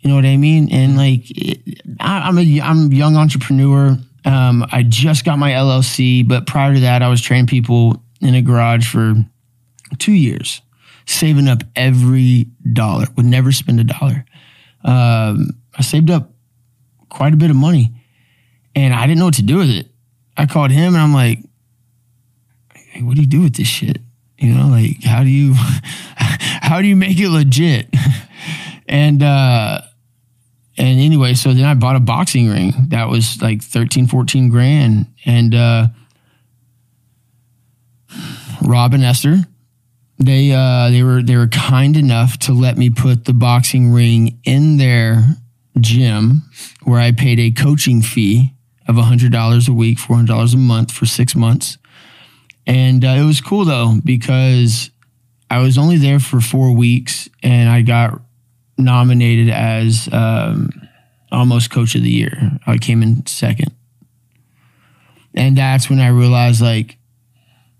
You know what I mean? And like, it, I, I'm a I'm a young entrepreneur. Um, I just got my LLC, but prior to that, I was training people in a garage for two years, saving up every dollar. Would never spend a dollar. Um, I saved up quite a bit of money, and I didn't know what to do with it. I called him, and I'm like, hey, "What do you do with this shit?" You know, like how do you how do you make it legit? and uh and anyway, so then I bought a boxing ring that was like 13, 14 grand. And uh Rob and Esther, they uh they were they were kind enough to let me put the boxing ring in their gym where I paid a coaching fee of $100 a week, $400 a month for 6 months. And uh, it was cool though because I was only there for 4 weeks and I got nominated as um, almost coach of the year. I came in second. And that's when I realized like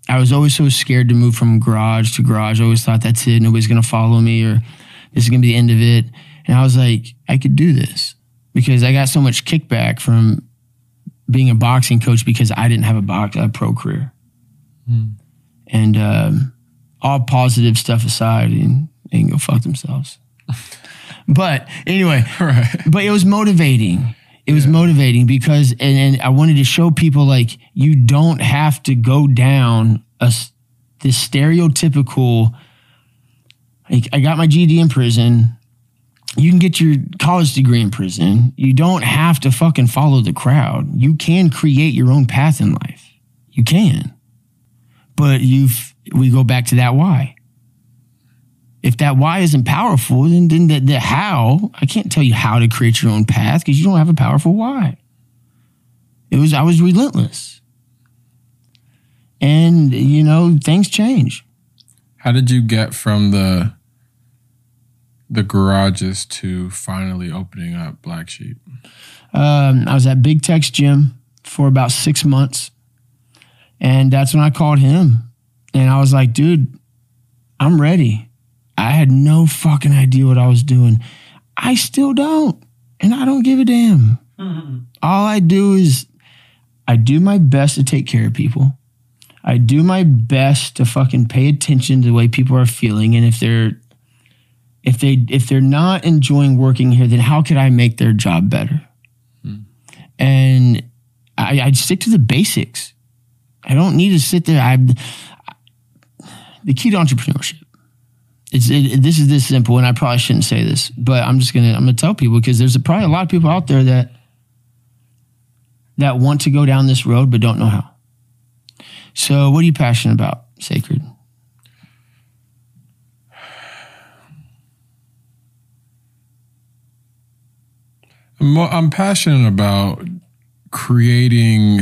I was always so scared to move from garage to garage. I always thought that's it. Nobody's going to follow me or this is going to be the end of it. And I was like, I could do this because I got so much kickback from being a boxing coach because I didn't have a box a pro career. And um, all positive stuff aside, and they can go fuck themselves. but anyway, right. but it was motivating. It was motivating because, and, and I wanted to show people like you don't have to go down a this stereotypical. Like I got my GED in prison. you can get your college degree in prison. You don't have to fucking follow the crowd. You can create your own path in life. You can. But you've we go back to that why. If that why isn't powerful, then, then the, the how, I can't tell you how to create your own path because you don't have a powerful why. It was I was relentless. And you know, things change. How did you get from the the garages to finally opening up Black Sheep? Um, I was at Big Tex Gym for about six months. And that's when I called him. And I was like, dude, I'm ready. I had no fucking idea what I was doing. I still don't. And I don't give a damn. Mm-hmm. All I do is I do my best to take care of people. I do my best to fucking pay attention to the way people are feeling. And if they're if they if they're not enjoying working here, then how could I make their job better? Hmm. And I, I stick to the basics. I don't need to sit there. I the key to entrepreneurship. It's it, this is this simple, and I probably shouldn't say this, but I'm just gonna I'm gonna tell people because there's probably a lot of people out there that that want to go down this road but don't know how. So, what are you passionate about, Sacred? I'm passionate about creating,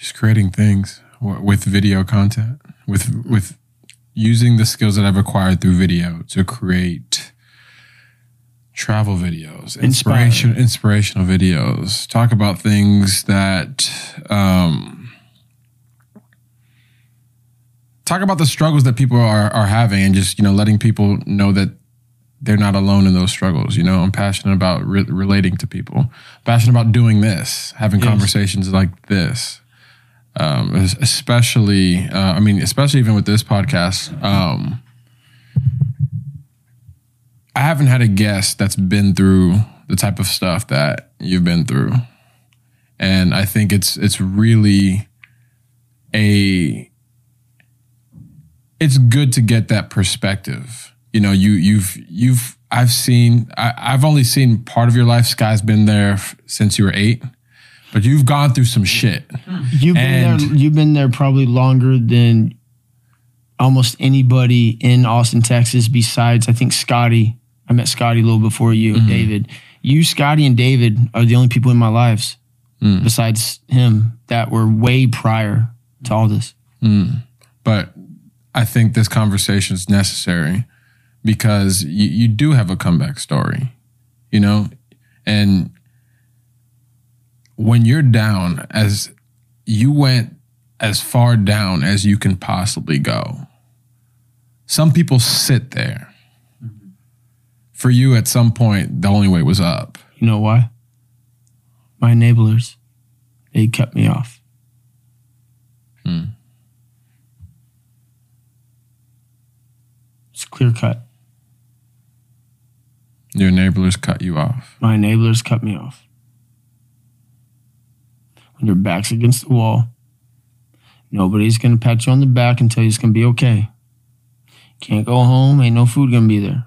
just creating things with video content, with with using the skills that I've acquired through video to create travel videos, inspiration, inspirational videos. Talk about things that. Um, talk about the struggles that people are, are having and just you know letting people know that they're not alone in those struggles. You know, I'm passionate about re- relating to people, passionate about doing this, having conversations like this. Um, especially, uh, I mean, especially even with this podcast, um, I haven't had a guest that's been through the type of stuff that you've been through, and I think it's it's really a it's good to get that perspective. You know, you you've you've I've seen I, I've only seen part of your life. Sky's been there since you were eight, but you've gone through some shit. You've been And- there. You've been there probably longer than almost anybody in Austin, Texas. Besides, I think Scotty. I met Scotty a little before you, and David. You, Scotty, and David are the only people in my lives mm. besides him that were way prior to all this. Mm. But I think this conversation is necessary because you, you do have a comeback story, you know, and when you're down as you went as far down as you can possibly go. Some people sit there. For you, at some point, the only way was up. You know why? My enablers. They cut me off. Hmm. It's clear cut. Your enablers cut you off. My enablers cut me off. When your back's against the wall, nobody's gonna pat you on the back and tell you it's gonna be okay. Can't go home, ain't no food gonna be there.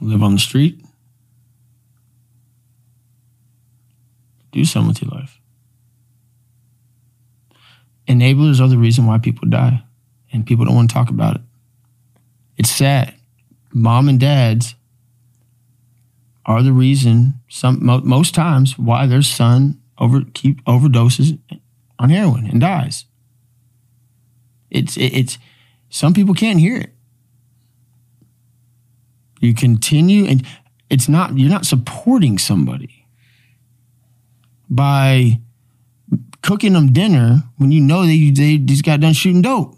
Live on the street. Do something with your life. Enablers are the reason why people die, and people don't want to talk about it. It's sad. Mom and dads are the reason some mo- most times why their son over keep overdoses on heroin and dies. It's it, it's some people can't hear it. You continue and it's not you're not supporting somebody by cooking them dinner when you know they they just got done shooting dope.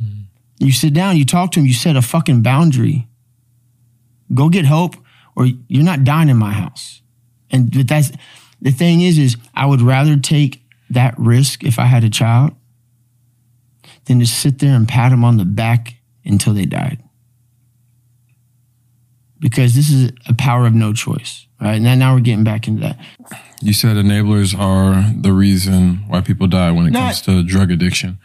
Hmm. You sit down, you talk to them, you set a fucking boundary. Go get help, or you're not dying in my house. And but that's the thing is, is I would rather take that risk if I had a child than to sit there and pat them on the back until they died. Because this is a power of no choice, right? And now we're getting back into that. You said enablers are the reason why people die when it Not- comes to drug addiction.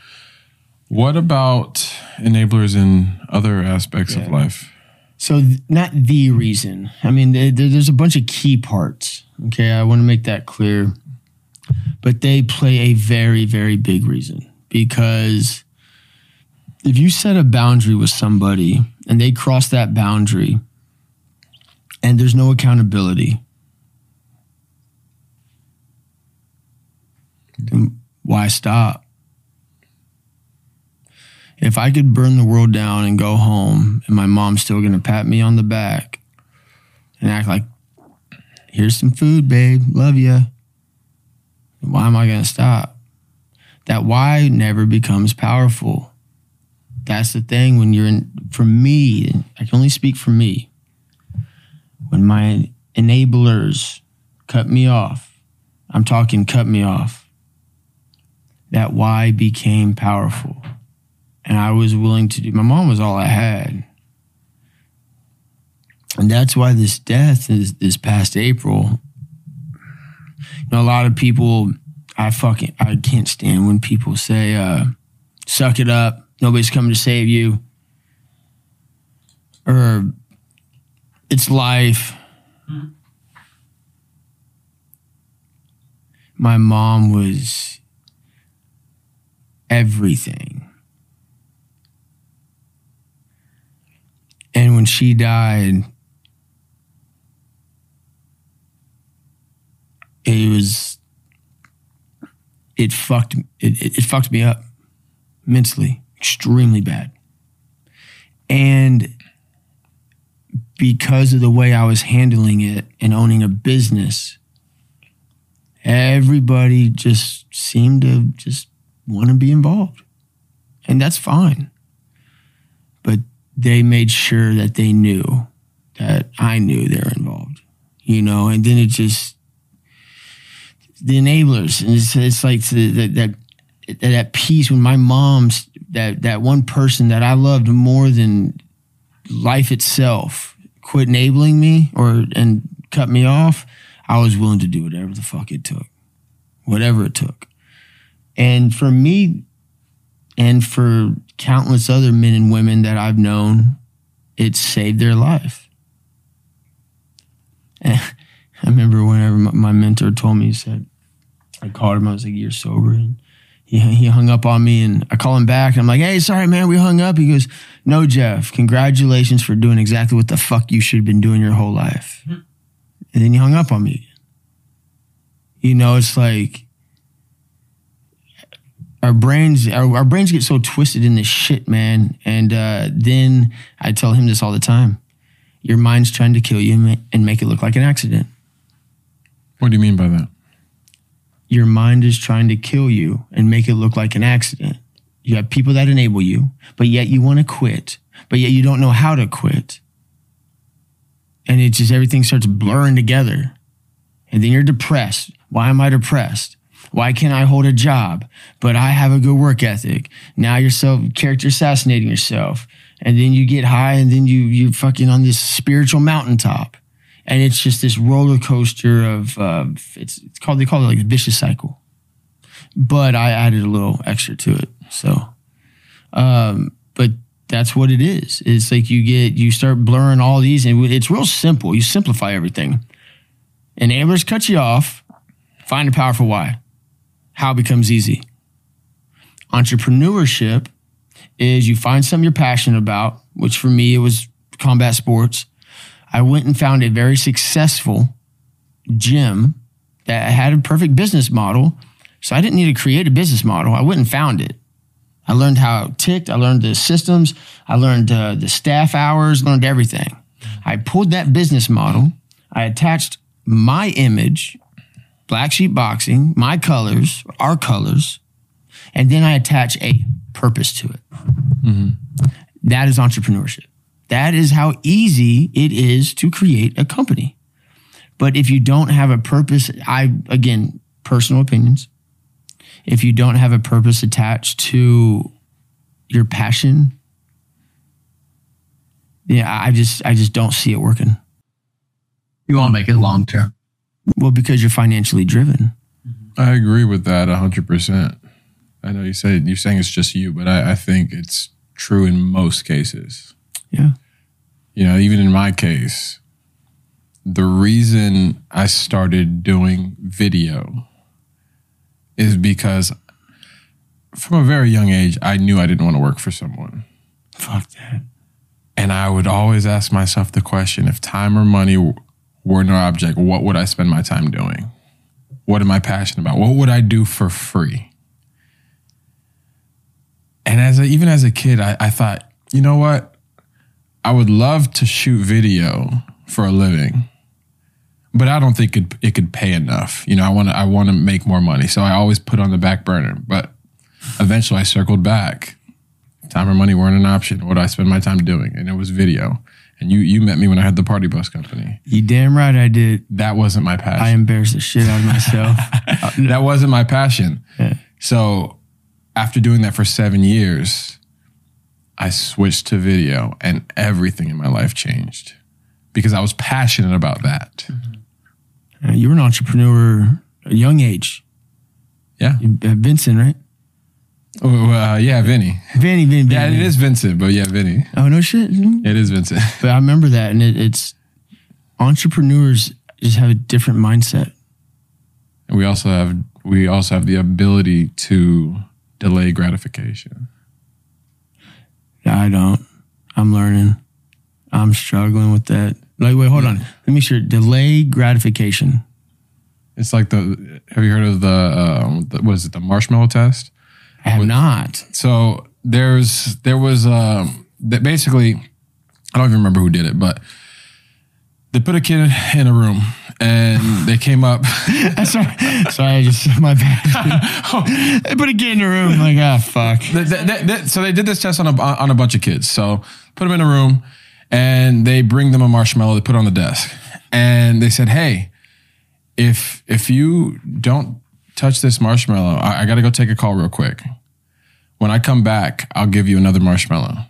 What about enablers in other aspects of life? So th- not the reason. I mean, there, there- there's a bunch of key parts. Okay, I want to make that clear. But they play a very, very big reason because if you set a boundary with somebody and they cross that boundary and there's no accountability, then why stop? If I could burn the world down and go home and my mom's still gonna pat me on the back and act like, here's some food, babe, love you. Why am I gonna stop? That why never becomes powerful. That's the thing when you're in, for me, I can only speak for me. When my enablers cut me off, I'm talking cut me off, that why became powerful and I was willing to do. My mom was all I had, and that's why this death is this past April. You know, a lot of people, I fucking, I can't stand when people say, uh, "Suck it up, nobody's coming to save you," or "It's life." My mom was everything. And when she died, it was it fucked it, it, fucked me up mentally, extremely bad. And because of the way I was handling it and owning a business, everybody just seemed to just want to be involved. And that's fine. They made sure that they knew that I knew they're involved, you know, and then it just, the enablers, and it's, it's like that, that piece when my mom's, that, that one person that I loved more than life itself quit enabling me or, and cut me off, I was willing to do whatever the fuck it took, whatever it took. And for me, and for countless other men and women that I've known, it saved their life. And I remember whenever my, my mentor told me, he said, I called him, I was like, You're sober. And he, he hung up on me, and I call him back, and I'm like, Hey, sorry, man, we hung up. He goes, No, Jeff, congratulations for doing exactly what the fuck you should have been doing your whole life. Mm-hmm. And then he hung up on me. You know, it's like, our brains our, our brains get so twisted in this shit man. And uh, then i tell him this all the time. Your mind's trying to kill you and and make it look like an accident. What do you mean by that? your mind is trying to kill you and make it look like an accident. You have people that enable you but yet you want to quit but yet you don't know how to quit. And it just everything starts blurring together. And then you're depressed. Why am i depressed why can't I hold a job? But I have a good work ethic. Now you're self character assassinating yourself. And then you get high and then you you fucking on this spiritual mountaintop. And it's just this roller coaster of uh, it's it's called they call it like a vicious cycle. But I added a little extra to it. So um, but that's what it is. It's like you get you start blurring all these and it's real simple. You simplify everything. Enablers cut you off. Find a powerful why how becomes easy. Entrepreneurship is you find something you're passionate about, which for me it was combat sports. I went and found a very successful gym that had a perfect business model. So I didn't need to create a business model. I went and found it. I learned how it ticked. I learned the systems. I learned uh, the staff hours, learned everything. I pulled that business model. I attached my image Black Sheep Boxing, my colors, our colors, and then I attach a purpose to it. Mm-hmm. That is entrepreneurship. That is how easy it is to create a company. But if you don't have a purpose, I, again, personal opinions, if you don't have a purpose attached to your passion, yeah, I just, I just don't see it working. You want to make it long term. Well, because you're financially driven. I agree with that 100%. I know you say you're saying it's just you, but I, I think it's true in most cases. Yeah. You know, even in my case, the reason I started doing video is because from a very young age, I knew I didn't want to work for someone. Fuck that. And I would always ask myself the question if time or money were no object, what would I spend my time doing? What am I passionate about? What would I do for free? And as a, even as a kid, I, I thought, you know what? I would love to shoot video for a living, but I don't think it, it could pay enough. You know, I want to I want to make more money, so I always put on the back burner. But eventually, I circled back. Time or money weren't an option. What I spend my time doing? And it was video. And you you met me when I had the party bus company. You damn right I did. That wasn't my passion. I embarrassed the shit out of myself. that wasn't my passion. Yeah. So after doing that for seven years, I switched to video and everything in my life changed because I was passionate about that. Uh, you were an entrepreneur at a young age. Yeah. Uh, Vincent, right? Oh, uh, yeah, Vinny. Vinny, Vinny, Yeah, it is Vincent, but yeah, Vinny. Oh no shit. It is Vincent. But I remember that, and it, it's entrepreneurs just have a different mindset. And we also have we also have the ability to delay gratification. I don't. I'm learning. I'm struggling with that. Like, wait, hold on. Let me sure. Delay gratification. It's like the have you heard of the, um, the what is it the marshmallow test? I have not. So there's there was um that basically I don't even remember who did it, but they put a kid in a room and they came up. sorry, sorry. I just my bad. they put a kid in a room. Like, ah, fuck. Th- th- so they did this test on a on a bunch of kids. So put them in a room and they bring them a marshmallow. They put it on the desk and they said, "Hey, if if you don't touch this marshmallow, I, I got to go take a call real quick. When I come back, I'll give you another marshmallow."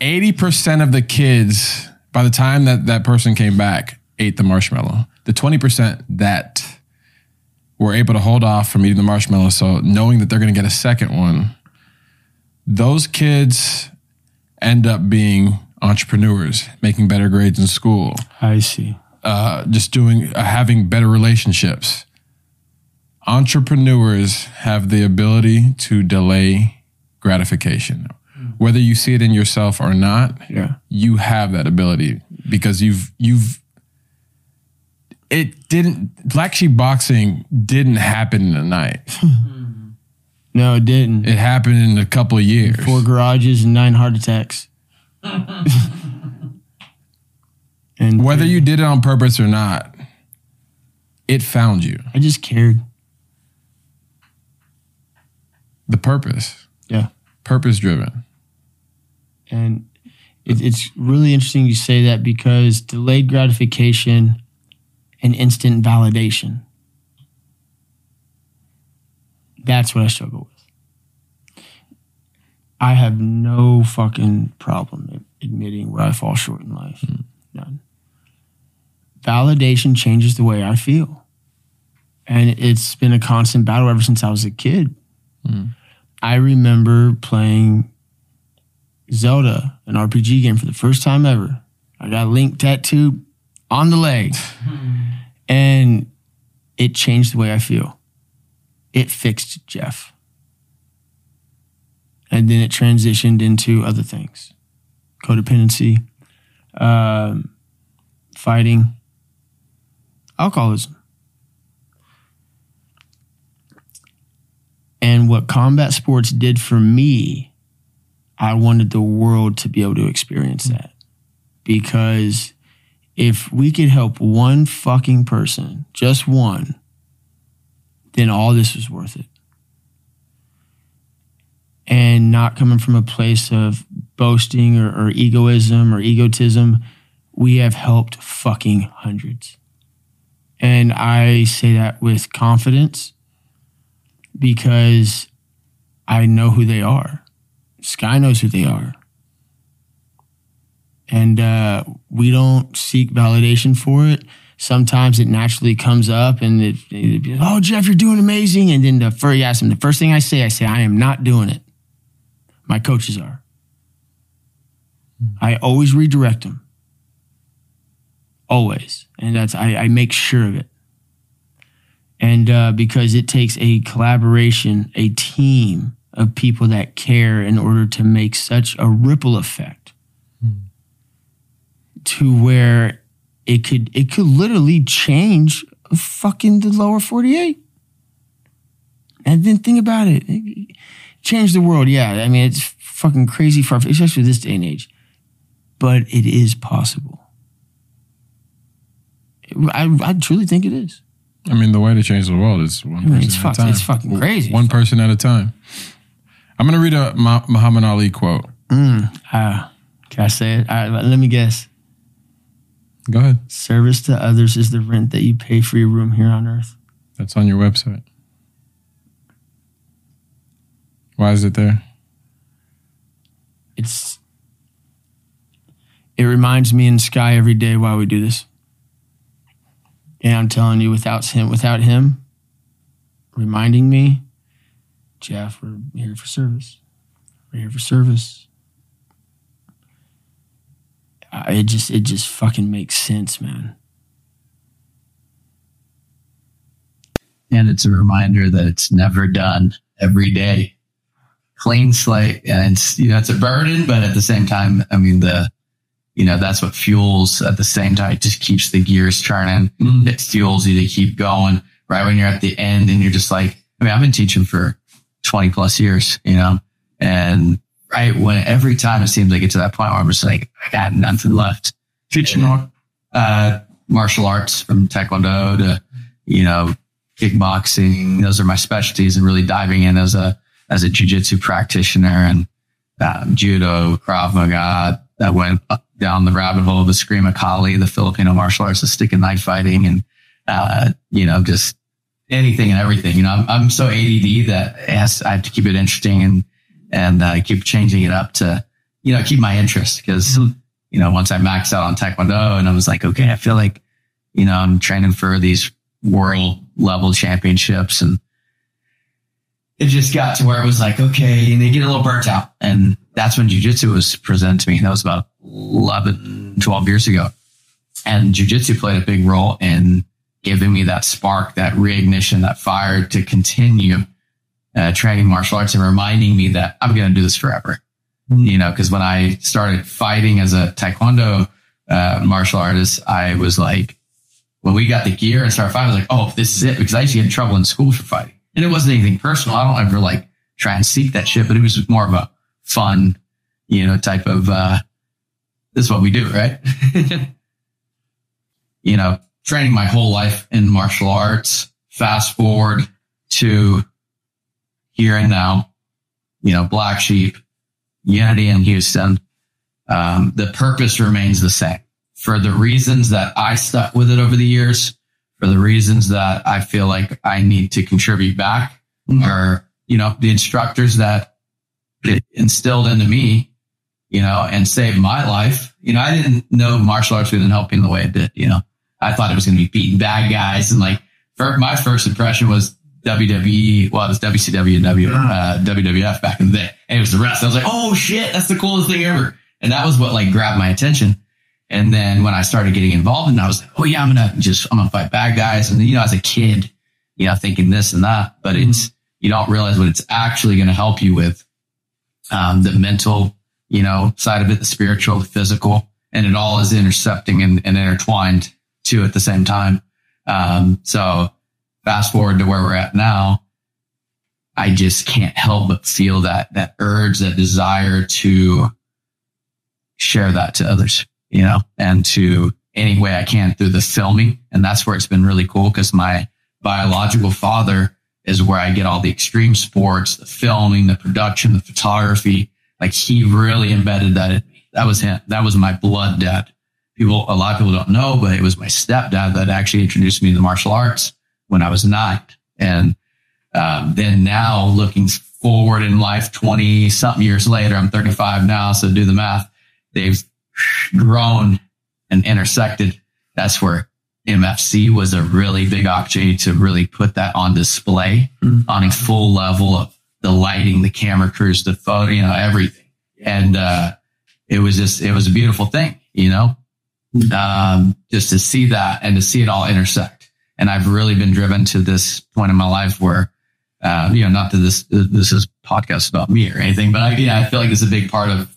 Eighty percent of the kids, by the time that that person came back, ate the marshmallow. The twenty percent that were able to hold off from eating the marshmallow. So knowing that they're going to get a second one, those kids end up being entrepreneurs, making better grades in school, I see. uh, just doing uh, having better relationships. Entrepreneurs have the ability to delay gratification. Whether you see it in yourself or not, Yeah. you have that ability because you've you've it didn't black sheep boxing didn't happen in a night. No, it didn't. It happened in a couple of years. Four garages and nine heart attacks. and Whether you did it on purpose or not, it found you. I just cared. The purpose. Yeah. Purpose driven. And it, it's really interesting you say that because delayed gratification and instant validation. That's what I struggle with. I have no fucking problem admitting where I fall short in life. Hmm. None. Validation changes the way I feel. And it's been a constant battle ever since I was a kid. I remember playing Zelda, an RPG game for the first time ever. I got Link tattooed on the leg. and it changed the way I feel. It fixed Jeff. And then it transitioned into other things codependency, um, fighting, alcoholism. And what combat sports did for me I wanted the world to be able to experience hmm. that. Because if we could help one fucking person, just one, then all this was worth it. And not coming from a place of boasting or, or egoism or egotism, we have helped fucking hundreds. And I say that with confidence because I know who they are. Sky knows who they are. And uh, we don't seek validation for it. sometimes it naturally comes up and it, it- oh Jeff, you're doing amazing. And then the first, you ask him, the first thing I say, I say, I am not doing it. My coaches are. I always redirect them. Always. And that's I, I make sure of it. And uh, because it takes a collaboration, a team of people that care in order to make such a ripple effect to where it could it could literally change fucking the lower 48 and then think about it, It- change the world yeah. I mean it's fucking crazy far especially this day and age. But it is possible. I, I truly think it is I mean, the way to change the world is one I mean, person it's at fuck- a time. it's fucking crazy. One person at a time. I'm gonna read a Mu- Muhammad Ali quote. mm, uh, can i say it All right, let me guess Go ahead. service to others is the rent that you pay for your room here on earth That's on your website. Why is it there? it's it reminds me in sky every day why we do this and i'm telling you without him without him reminding me jeff we're here for service we're here for service Uh, it just it just fucking makes sense man And it's a reminder that it's never done every day. Clean slate. And it's, you know, it's a burden, but at the same time, I mean, the, you know, that's what fuels at the same time. It just keeps the gears turning. It fuels you to keep going right when you're at the end and you're just like, I mean, I've been teaching for 20 plus years, you know, and right when every time it seems like get to that point where I'm just like, I got nothing left. Teaching uh, martial arts from Taekwondo to, you know, kickboxing. Those are my specialties and really diving in as a, as a jujitsu practitioner and um, judo, Krav Maga. That went down the rabbit hole of the Eskrima Kali, the Filipino martial arts, the stick and knife fighting and, uh, you know, just anything and everything. You know, I'm, I'm so ADD that it has, I have to keep it interesting and, and, uh, keep changing it up to, you know, keep my interest because, you know, once I maxed out on Taekwondo and I was like, okay, I feel like, you know, I'm training for these world level championships and it just got to where it was like, okay, and they get a little burnt out. And that's when jujitsu was presented to me. That was about 11, 12 years ago. And jujitsu played a big role in giving me that spark, that reignition, that fire to continue uh, training martial arts and reminding me that I'm going to do this forever. You know, because when I started fighting as a taekwondo uh, martial artist, I was like, when we got the gear and started fighting, I was like, oh, this is it. Because I used to get in trouble in school for fighting. And it wasn't anything personal. I don't ever like try and seek that shit, but it was more of a fun, you know, type of, uh, this is what we do, right? you know, training my whole life in martial arts, fast forward to here and now, you know, Black Sheep, Unity in Houston. Um, the purpose remains the same for the reasons that I stuck with it over the years, for the reasons that I feel like I need to contribute back or, you know, the instructors that it instilled into me, you know, and saved my life. You know, I didn't know martial arts was going to help me in the way it did, you know, I thought it was going to be beating bad guys. And like, for, my first impression was WWE, well, it was WCW and w, uh, WWF back in the day. And it was the rest. I was like, oh shit, that's the coolest thing ever. And that was what like grabbed my attention. And then when I started getting involved and I was like, oh yeah, I'm going to just, I'm going to fight bad guys. And you know, as a kid, you know, thinking this and that, but it's, you don't realize what it's actually going to help you with, um, the mental, you know, side of it, the spiritual, the physical, and it all is intercepting and, and intertwined too at the same time. Um, so fast forward to where we're at now, I just can't help but feel that, that urge, that desire to share that to others, you know, and to any way I can through the filming. And that's where it's been really cool because my biological father is where I get all the extreme sports, the filming, the production, the photography. Like he really embedded that. That was him. That was my blood dad. People, a lot of people don't know, but it was my stepdad that actually introduced me to the martial arts when I was nine. And um, then now looking forward in life, 20 something years later, I'm 35 now. So do the math. They've grown and intersected. That's where MFC was a really big opportunity to really put that on display on a full level of the lighting, the camera crews, the photo, you know, everything. And, uh, it was just, it was a beautiful thing, you know, um, just to see that and to see it all intersect. And I've really been driven to this point in my life where, uh, you know, not that this, this is podcast about me or anything, but I, yeah, I feel like it's a big part of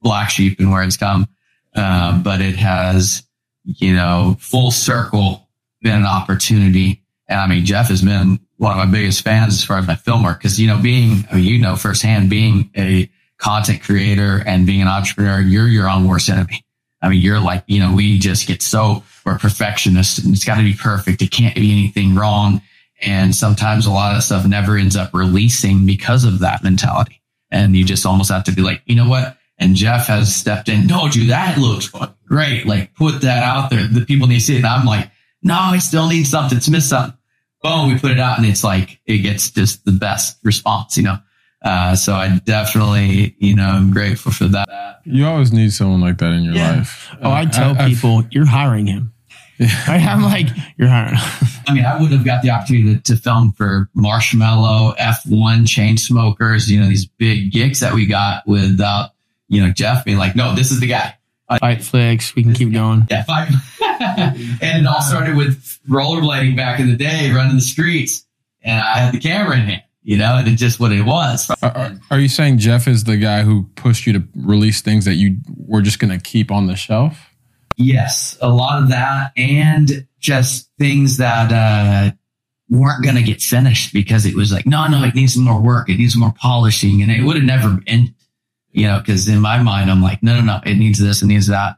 Black Sheep and where it's come. Um, but it has, you know, full circle been an opportunity. And I mean, Jeff has been one of my biggest fans as far as my film work. Cause, you know, being, I mean, you know, firsthand being a content creator and being an entrepreneur, you're your own worst enemy. I mean, you're like, you know, we just get so, we're perfectionists and it's got to be perfect. It can't be anything wrong. And sometimes a lot of stuff never ends up releasing because of that mentality. And you just almost have to be like, you know what? And Jeff has stepped in. No, dude, that looks great. Like put that out there. The people need to see it. And I'm like, no, I still need something. It's missed something. Boom, we put it out and it's like, it gets just the best response, you know? Uh, so I definitely, you know, I'm grateful for that. You always need someone like that in your Yeah. life. Oh, I tell I- I- people you're hiring him. Right? I'm like, you're hiring. I mean, I would have got the opportunity to, to film for Marshmello, F1, Chainsmokers, you know, these big gigs that we got without, you know, Jeff being like, no, this is the guy. FightFlix. We can keep going. Yeah, fight. and it all started with rollerblading back in the day, running the streets. And I had the camera in hand, you know, and it's just what it was. Are, are- are you saying Jeff is the guy who pushed you to release things that you were just going to keep on the shelf? Yes, a lot of that and just things that uh, weren't going to get finished because it was like, no, no, it needs more work. It needs more polishing. And it would have never ended, you know, because in my mind, I'm like, no, no, no, it needs this, it needs that.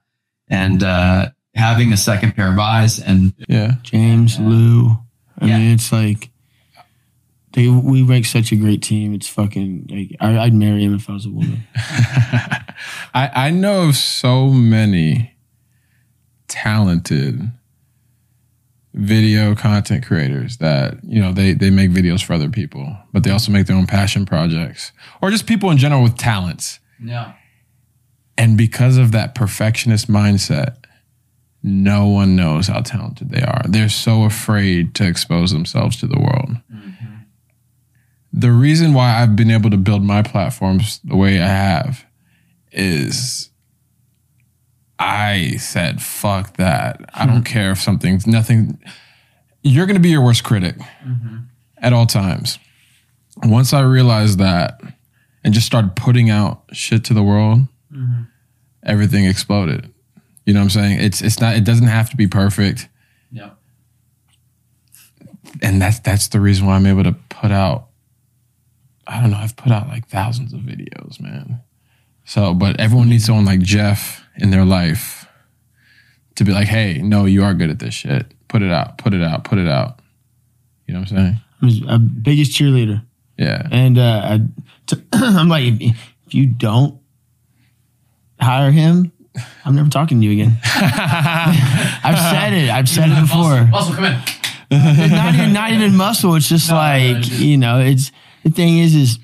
And uh, having a second pair of eyes and Yeah. James, Lou. I Yeah. mean, it's like they we make such a great team. It's fucking like I, I'd marry him if I was a woman. I, I know of so many talented video content creators that you know they they make videos for other people but they also make their own passion projects or just people in general with talents no. and because of that perfectionist mindset no one knows how talented they are they're so afraid to expose themselves to the world mm-hmm. the reason why i've been able to build my platforms the way i have is I said, fuck that. I don't hmm. care if something's nothing. You're going to be your worst critic mm-hmm. at all times. Once I realized that and just started putting out shit to the world, everything exploded. You know what I'm saying? It's it's not it doesn't have to be perfect. Yeah. And that's that's the reason why I'm able to put out I don't know, I've put out like thousands of videos, man. So, but everyone needs someone like Jeff in their life to be like, hey, no, you are good at this shit. Put it out, put it out, put it out. You know what I'm saying? I was a biggest cheerleader, Yeah. and uh, I, t- I'm like, if, if you don't hire him, I'm never talking to you again. I've said it. I've said it before. Muscle, come in. It's not even not even muscle. It's just like you know. It's the thing is is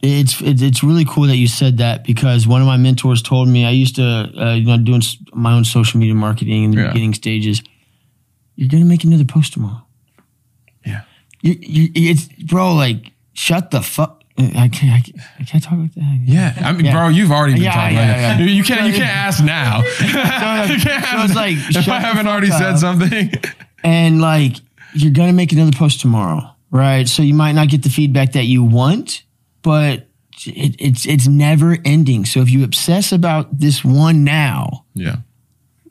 it's, it's it's really cool that you said that because one of my mentors told me I used to uh, you know doing my own social media marketing in the Yeah. beginning stages. You're gonna make another post tomorrow. Yeah. You, you, it's bro. Like shut the fuck. I can't. I can't, I can't talk like that. Yeah. I mean, Yeah. bro, you've already been Yeah, talking yeah, like that. yeah. You can't you can't ask now. You can't so it's like, if I haven't already said something. and like you're gonna make another post tomorrow, right? So you might not get the feedback that you want, but it, it's it's never ending. So if you obsess about this one now, Yeah.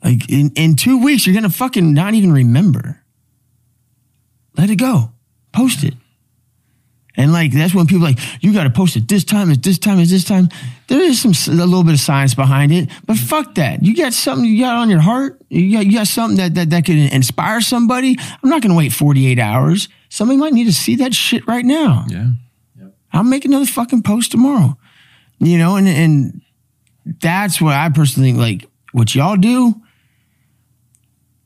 like in in two weeks, you're gonna fucking not even remember. Let it go, post it. And like that's when people are like you got to post it this time is this time is this time. There is some a little bit of science behind it, but fuck that. You got something you got on your heart. You got you got something that that that could inspire somebody. I'm not going to wait 48 hours. Somebody might need to see that shit right now. Yeah. I'll make another fucking post tomorrow. You know, and and that's what I personally think. Like what y'all do.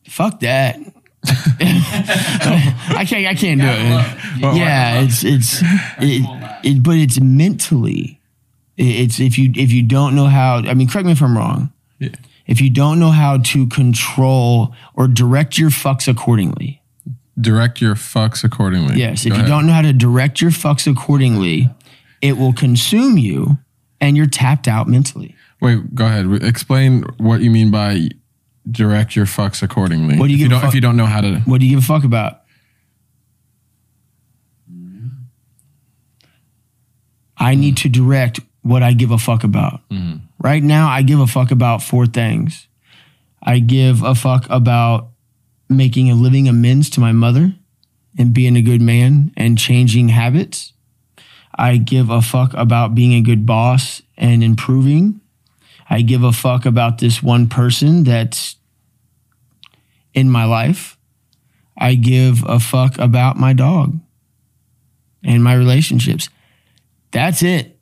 Fuck that. I can't. I can't do it. Yeah, it's it's it, it, but it's mentally. It's if you if you don't know how. I mean, correct me if I'm wrong. Yeah. if you don't know how to control or direct your fucks accordingly, Direct your fucks accordingly. yes, if Go you don't know how to direct your fucks accordingly, it will consume you and you're tapped out mentally. Wait, go ahead. Explain what you mean by direct your fucks accordingly. What do you if you give a don't fuck- if you don't know how to What do you give a fuck about? I mm-hmm. need to direct what I give a fuck about. Mm-hmm. Right now, I give a fuck about four things. I give a fuck about making a living amends to my mother and being a good man and changing habits. I give a fuck about being a good boss and improving. I give a fuck about this one person that's in my life. I give a fuck about my dog and my relationships. That's it.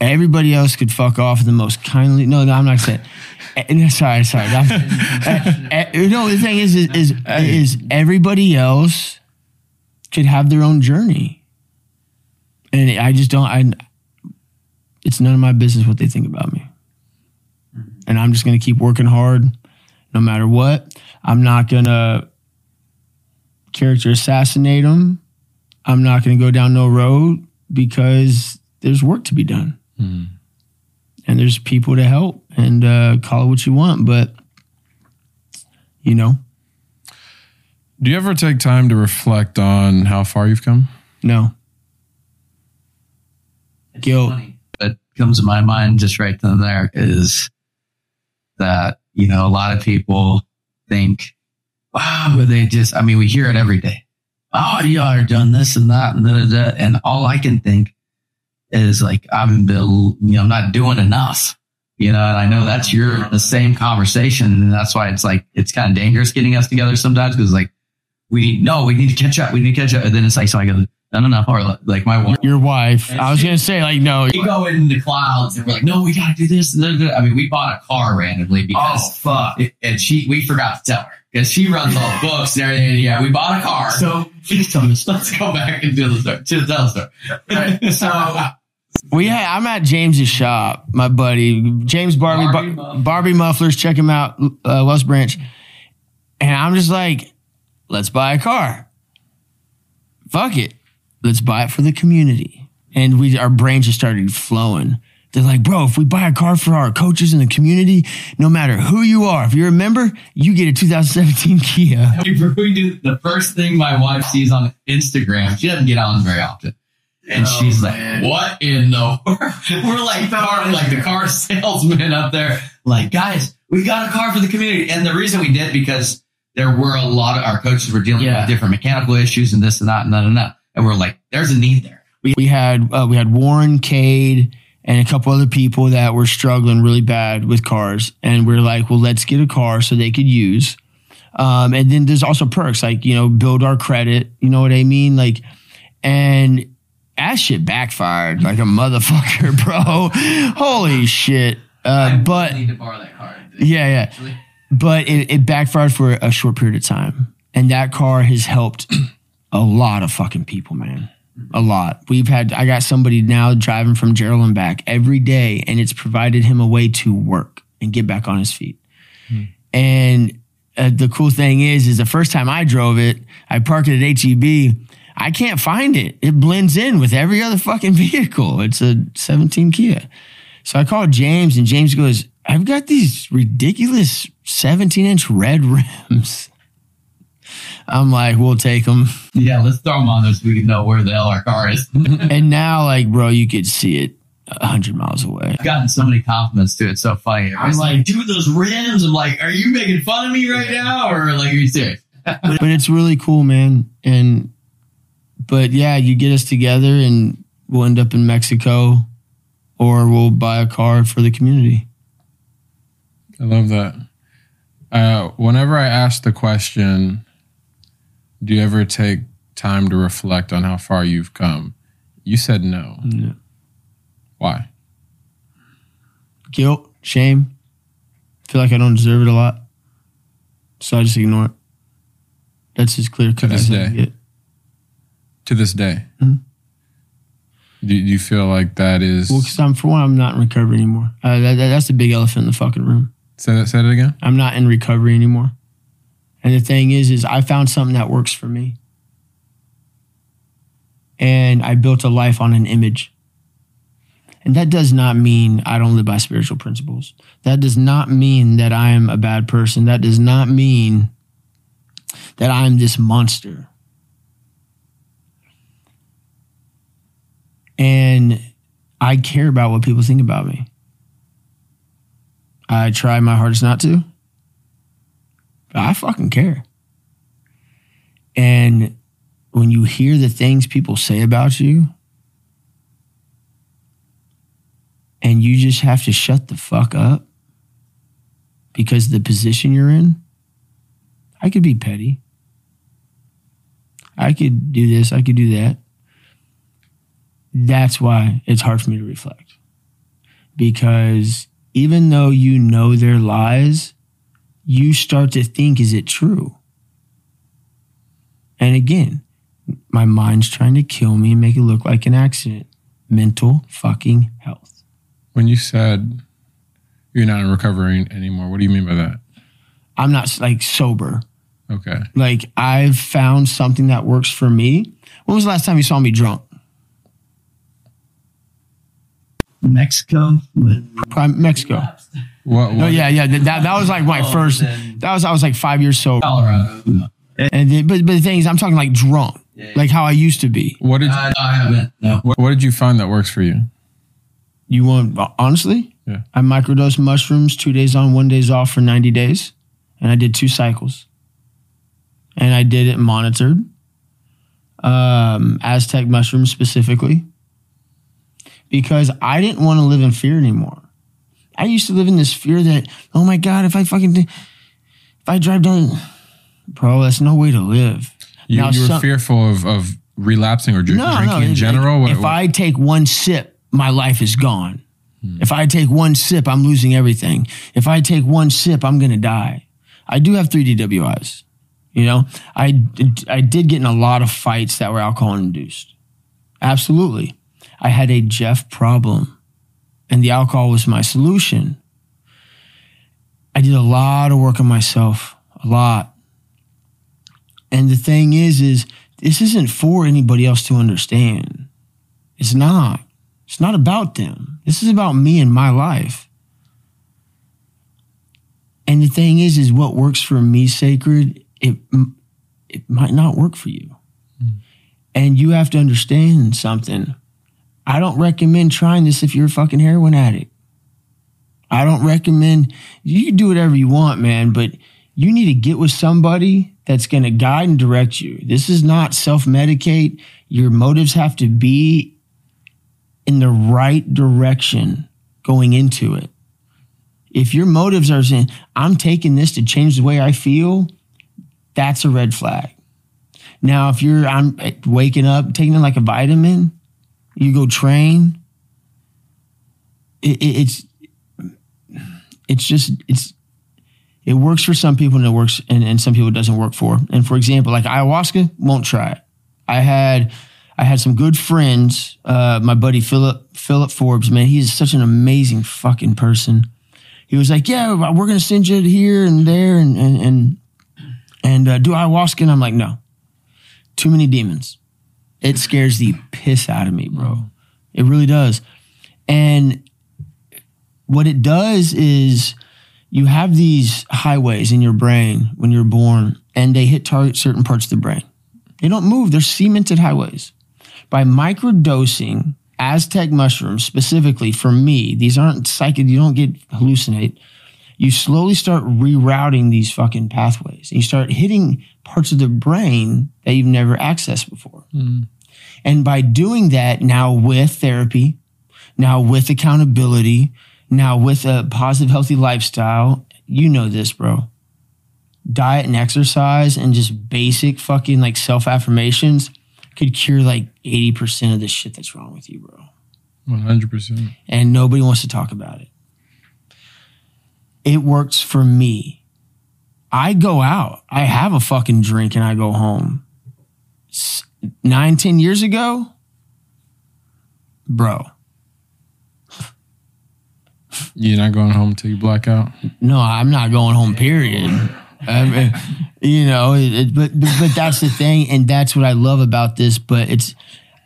Everybody else could fuck off the most kindly. No, no, I'm not saying. eh, sorry, sorry. Eh, eh, no, the thing is, is, is, is everybody else could have their own journey, and I just don't. I. It's none of my business what they think about me, and I'm just gonna keep working hard, no matter what. I'm not gonna character assassinate them. I'm not gonna go down no road because there's work to be done and there's people to help and uh, call it what you want but you know Do you ever take time to reflect on how far you've come? no It's Guilt. funny. That comes to my mind just right then and there is that, you know, a lot of people think, wow, but they just, I mean, we hear it every day. Oh, y'all are done this and that and da, da, da. And all I can think is like, I'm, you know, I'm not doing enough, you know, and I know that's your, the same conversation. And that's why it's like, it's kind of dangerous getting us together sometimes because like, we, no, we need to catch up. We need to catch up. And then it's like, so I go, no, no, no. Or like my wife, your wife i was gonna say like no we go in the clouds and we're like, no, we gotta do this. and. I mean, we bought a car randomly because fuck, and she we forgot to tell her because she runs all the books and everything. Yeah, we bought a car. So please tell me. Let's go back and do the story. To tell the story. So we had, i'm at james's shop my buddy james barbie Barbie Barbie, Mufflers. barbie mufflers check him out uh, west branch and i'm just like let's buy a car fuck it let's buy it for the community and we our brains just started flowing they're like bro if we buy a car for our coaches in the community no matter who you are if you're a member you get a 2017 kia we do the first thing my wife sees on Instagram. She doesn't get on very often. And oh, she's like, what in the world? We're like car, like the car salesman up there. Like, guys, we got a car for the community. And the reason we did because there were a lot of our coaches were dealing Yeah. with different mechanical issues and this and that and that and that. And we're like, there's a need there. we, we had uh, we had Warren Cade and a couple other people that were struggling really bad with cars, and we are like, well, let's get a car so they could use. Um, and then there's also perks like you know build our credit, you know what I mean, like, and that shit backfired like a motherfucker, bro. Holy shit! Uh, but need to borrow that car. yeah, yeah. But it, it backfired for a short period of time. And that car has helped a lot of fucking people, man. A lot. We've had, I got somebody now driving from Jarrell and back every day, and it's provided him a way to work and get back on his feet. And uh, the cool thing is, is the first time I drove it, I parked it at HEB. I can't find it. It blends in with every other fucking vehicle. It's a 17 Kia. So I called James, and James goes, I've got these ridiculous 17 inch red rims. I'm like, we'll take them. Yeah, let's throw them on there so we can know where the hell our car is. and now, like, bro, you could see it a hundred miles away. I've gotten so many compliments to it. It's so funny. I was like, dude, those rims. I'm like, are you making fun of me right now? Or like, are you serious? but it's really cool, man. And but yeah, you get us together, and we'll end up in Mexico, or we'll buy a car for the community. I love that. Uh, whenever I ask the question, do you ever take time to reflect on how far you've come? You said no. No. Why? Guilt, shame. Feel like I don't deserve it a lot, so I just ignore it. That's as clear cut this I day. To this day, Mhm. do, do you feel like that is? Well, because I'm for one, I'm not in recovery anymore. Uh, that, that- that's the big elephant in the fucking room. Say that. Say it again. I'm not in recovery anymore. And the thing is, is I found something that works for me. And I built a life on an image. And that does not mean I don't live by spiritual principles. That does not mean that I am a bad person. That does not mean that I'm this monster. And I care about what people think about me. I try my hardest not to. I fucking care. And when you hear the things people say about you, and you just have to shut the fuck up because the position you're in, I could be petty. I could do this, I could do that. That's why it's hard for me to reflect. Because even though you know their lies, you start to think, is it true? And again, my mind's trying to kill me and make it look like an accident. Mental fucking health. When you said you're not recovering anymore, what do you mean by that? I'm not like sober. Okay. Like I've found something that works for me. When was the last time you saw me drunk? Mexico. Prime Mexico. What? what No, yeah, yeah. That, that was like my first. That was I was like five years sober. Colorado. And the, but but the thing is, I'm talking like drunk, like how I used to be. What did Uh, I haven't. No. what, what did you find that works for you? You want honestly? Yeah. I microdosed mushrooms two days on, one days off for 90 days, and I did two cycles. And I did it monitored, um, Aztec mushrooms specifically, because I didn't want to live in fear anymore. I used to live in this fear that, oh my god, if I fucking, if I drive down, bro, that's no way to live. You, Now, you were some- fearful of, of relapsing or drink, drinking in general. like, What- if what- I take one sip, my life is gone. Hmm. If I take one sip, I'm losing everything. If I take one sip, I'm gonna die. I do have three DWIs. You know, I I did get in a lot of fights that were alcohol induced. Absolutely, I had a Jeff problem, and the alcohol was my solution. I did a lot of work on myself, a lot. And the thing is, is this isn't for anybody else to understand. It's not. It's not about them. This is about me and my life. And the thing is, is what works for me, sacred, it it might not work for you. Hmm. And you have to understand something. I don't recommend trying this if you're a fucking heroin addict. I don't recommend you can do whatever you want, man, but you need to get with somebody that's going to guide and direct you. This is not self medicate. Your motives have to be in the right direction going into it. If your motives are saying, I'm taking this to change the way I feel, that's a red flag. Now, if you're I'm eh, waking up, taking it like a vitamin, you go train, it, it- it's it's just it's it works for some people and it works and, and some people it doesn't work for. And for example, like ayahuasca, won't try it. I had I had some good friends. Uh, my buddy Philip Philip Forbes, man, he is such an amazing fucking person. He was like, "Yeah, we're gonna send you here and there and and and and uh, do ayahuasca." And I'm like, "No, too many demons. It scares the piss out of me, bro. It really does." And what it does is you have these highways in your brain when you're born, and they hit target certain parts of the brain. They don't move, they're cemented highways. By microdosing Aztec mushrooms, specifically for me, these aren't psychic, you don't get hallucinate. You slowly start rerouting these fucking pathways. And you start hitting parts of the brain that you've never accessed before. Hmm. And by doing that now with therapy, now with accountability, now with a positive, healthy lifestyle, you know this, bro. Diet and exercise and just basic fucking like self affirmations could cure like 80% of the shit that's wrong with you, bro. One hundred percent. And nobody wants to talk about it. It works for me. I go out, I have a fucking drink and I go home. Nine, ten years ago, bro, You're not going home until you black out. No, I'm not going home. Period. I mean, you know, it, but but that's the thing, and that's what I love about this. But it's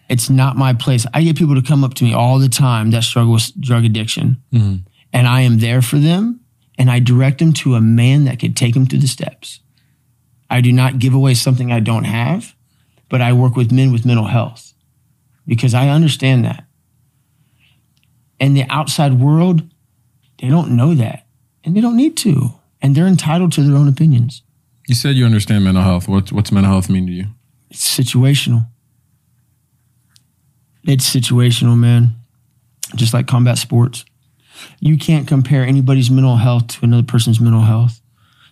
it's not my place. I get people to come up to me all the time that struggle with drug addiction, mm-hmm. and I am there for them, and I direct them to a man that could take them through the steps. I do not give away something I don't have, but I work with men with mental health because I understand that. And the outside world, they don't know that and they don't need to. And they're entitled to their own opinions. You said you understand mental health. What's what's mental health mean to you? It's situational. It's situational, man. Just like combat sports. You can't compare anybody's mental health to another person's mental health.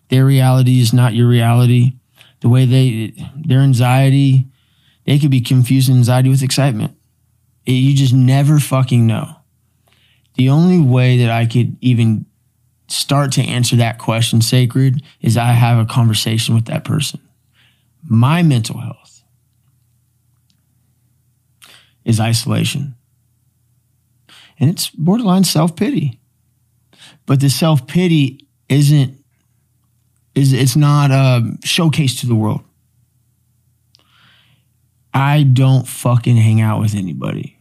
Their reality is not your reality. The way they, their anxiety, they could be confusing anxiety with excitement. It- you just never fucking know. The only way that I could even start to answer that question, sacred, is I have a conversation with that person. My mental health is isolation. And it's borderline self pity. But the self pity isn't is it's not a showcase to the world. I don't fucking hang out with anybody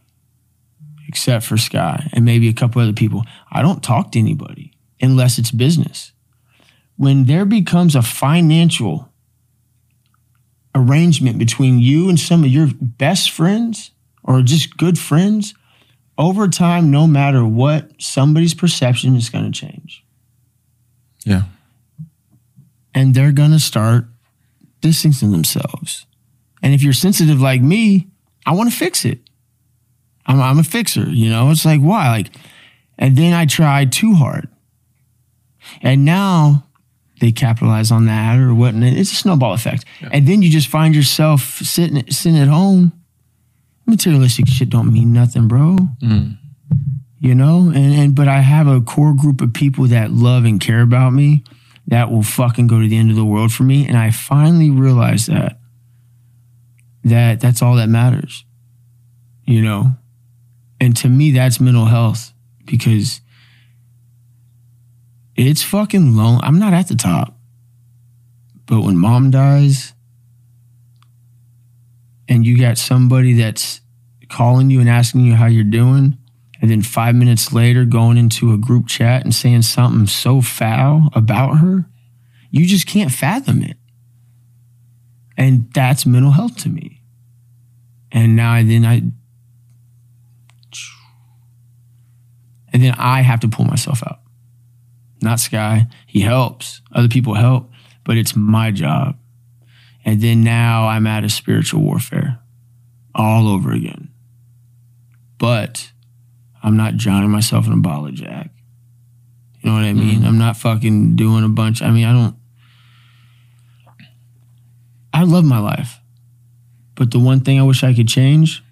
except for Sky and maybe a couple other people. I don't talk to anybody unless it's business. When there becomes a financial arrangement between you and some of your best friends or just good friends, over time, no matter what, somebody's perception is going to change. Yeah. And they're going to start distancing themselves. And if you're sensitive like me, I want to fix it. I'm, I'm a fixer, you know? It's like, why? Like, and then I tried too hard. And now they capitalize on that or what. And it's a snowball effect. And then you just find yourself sitting, sitting at home. Materialistic shit don't mean nothing, bro. Mm. You know? And, and, but I have a core group of people that love and care about me that will fucking go to the end of the world for me. And I finally realized that, that that's all that matters, you know? And to me, that's mental health because it's fucking long. I'm not at the top. But when mom dies and you got somebody that's calling you and asking you how you're doing, and then five minutes later going into a group chat and saying something so foul about her, you just can't fathom it. And that's mental health to me. And now I then I and then I have to pull myself out. Not Sky. He helps. Other people help, but it's my job. And then now I'm at a spiritual warfare all over again. But I'm not drowning myself in a bottle of Jack. You know what I mean? Mm-hmm. I'm not fucking doing a bunch. I mean, I don't. I love my life. But the one thing I wish I could change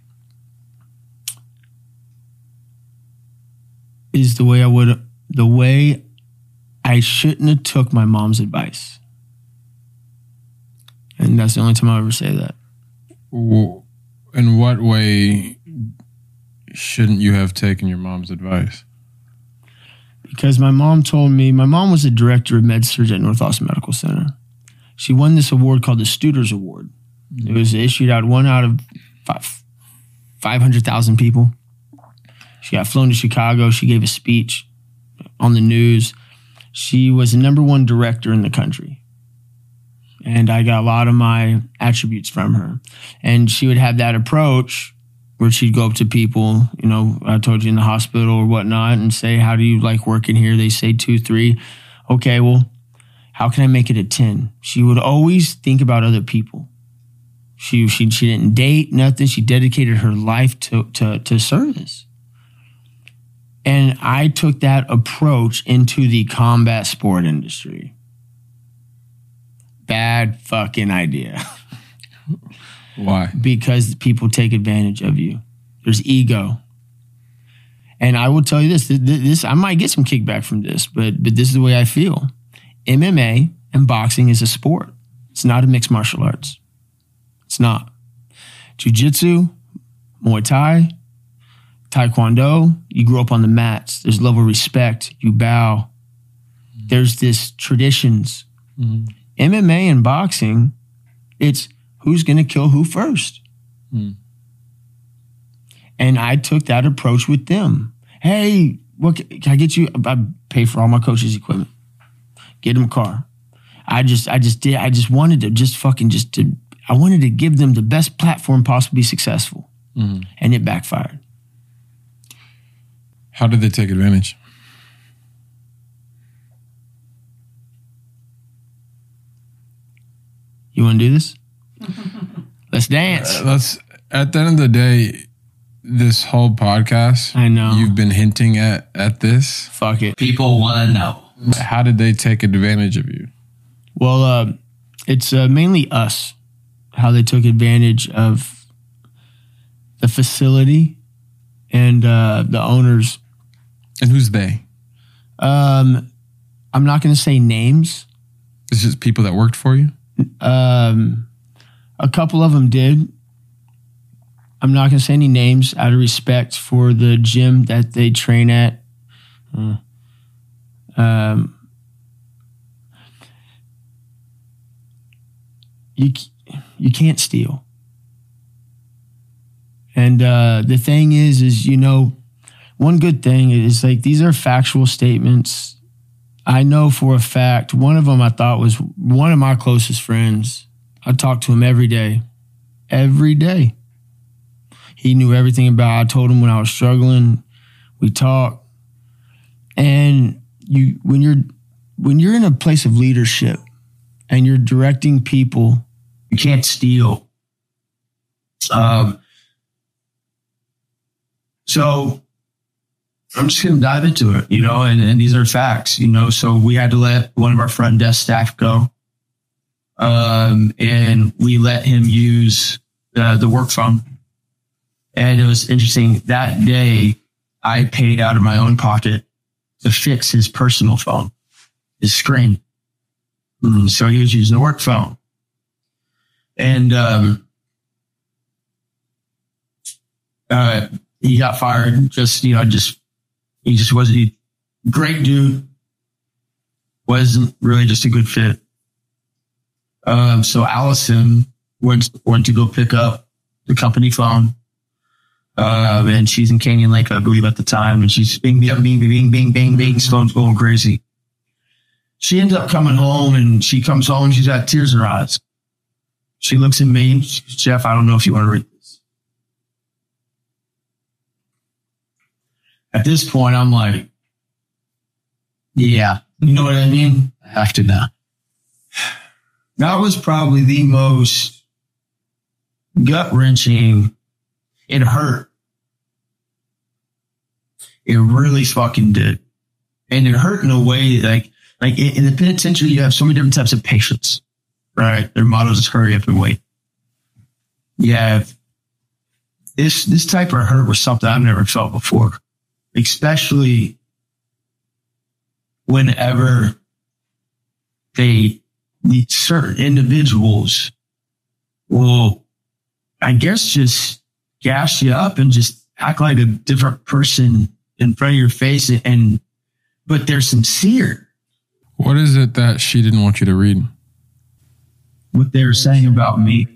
is the way I would, the way I shouldn't have took my mom's advice. And that's the only time I'll ever say that. W- In what way shouldn't you have taken your mom's advice? because my mom told me my mom was the director of med surg at North Austin Medical Center. She won this award called the Studers Award. It was issued out one out of five, 500,000 people. She got flown to Chicago. She gave a speech on the news. She was the number one director in the country. And I got a lot of my attributes from her. And she would have that approach where she'd go up to people, you know, I told you in the hospital or whatnot, and say, How do you like working here? They say two, three. Okay, well, how can I make it a 10? She would always think about other people. She, she, she didn't date, nothing. She dedicated her life to, to, to service. And I took that approach into the combat sport industry. Bad fucking idea. Why? because people take advantage of you. There's ego. And I will tell you this, th- th- this I might get some kickback from this, but but this is the way I feel. MMA and boxing is a sport. It's not a mixed martial arts. It's not. Jiu-jitsu, Muay Thai, Taekwondo, you grow up on the mats. There's level of respect. You bow. There's this traditions. Mm-hmm. MMA and boxing, it's who's going to kill who first. Hmm. And I took that approach with them. Hey, what can I get you? I pay for all my coaches' equipment. Get them a car. I just, I just did. I just wanted to just fucking just to. I wanted to give them the best platform possible to be successful, mm-hmm. and it backfired. How did they take advantage? You want to do this? Let's dance. That's at the end of the day, this whole podcast. I know. You've been hinting at at this. Fuck it. People want to know. How did they take advantage of you? Well, uh, it's uh, mainly us how they took advantage of the facility and uh, the owners. And who's they? Um, I'm not going to say names. It's just people that worked for you. Um, a couple of them did. I'm not going to say any names out of respect for the gym that they train at. Uh, Um, you you can't steal. And uh, the thing is, is you know, one good thing is like these are factual statements. I know for a fact one of them I thought was one of my closest friends. I talked to him every day, every day. He knew everything about. I told him when I was struggling. We talked, and you when you're when you're in a place of leadership and you're directing people, You can't steal. Um, so I'm just going to dive into it, you know, and, and these are facts, you know. So we had to let one of our front desk staff go. Um, and we let him use uh, the work phone. And it was interesting that day I paid out of my own pocket to fix his personal phone, his screen. Mm, So he was using the work phone. And, um, uh, he got fired. Just, you know, just, he just wasn't great dude. Wasn't really just a good fit. Um, so Allison went, went to go pick up the company phone. Um, and she's in Canyon Lake, I believe at the time. And she's bing, bing, bing, bing, bing, bing, bing. His phone's going crazy. She ends up coming home and she comes home. She's got tears in her eyes. She looks at me. Jeff, I don't know if you want to read At this point, I'm like, yeah, you know what I mean? I have to now. That was probably the most gut wrenching. It hurt. It really fucking did. And it hurt in a way like, like in the penitentiary, you have so many different types of patients, right? Their motto is hurry up and wait. Yeah. This, this type of hurt was something I've never felt before, especially whenever they, the certain individuals will, I guess, just gas you up and just act like a different person in front of your face. And, but they're sincere. What is it that she didn't want you to read? What they're saying about me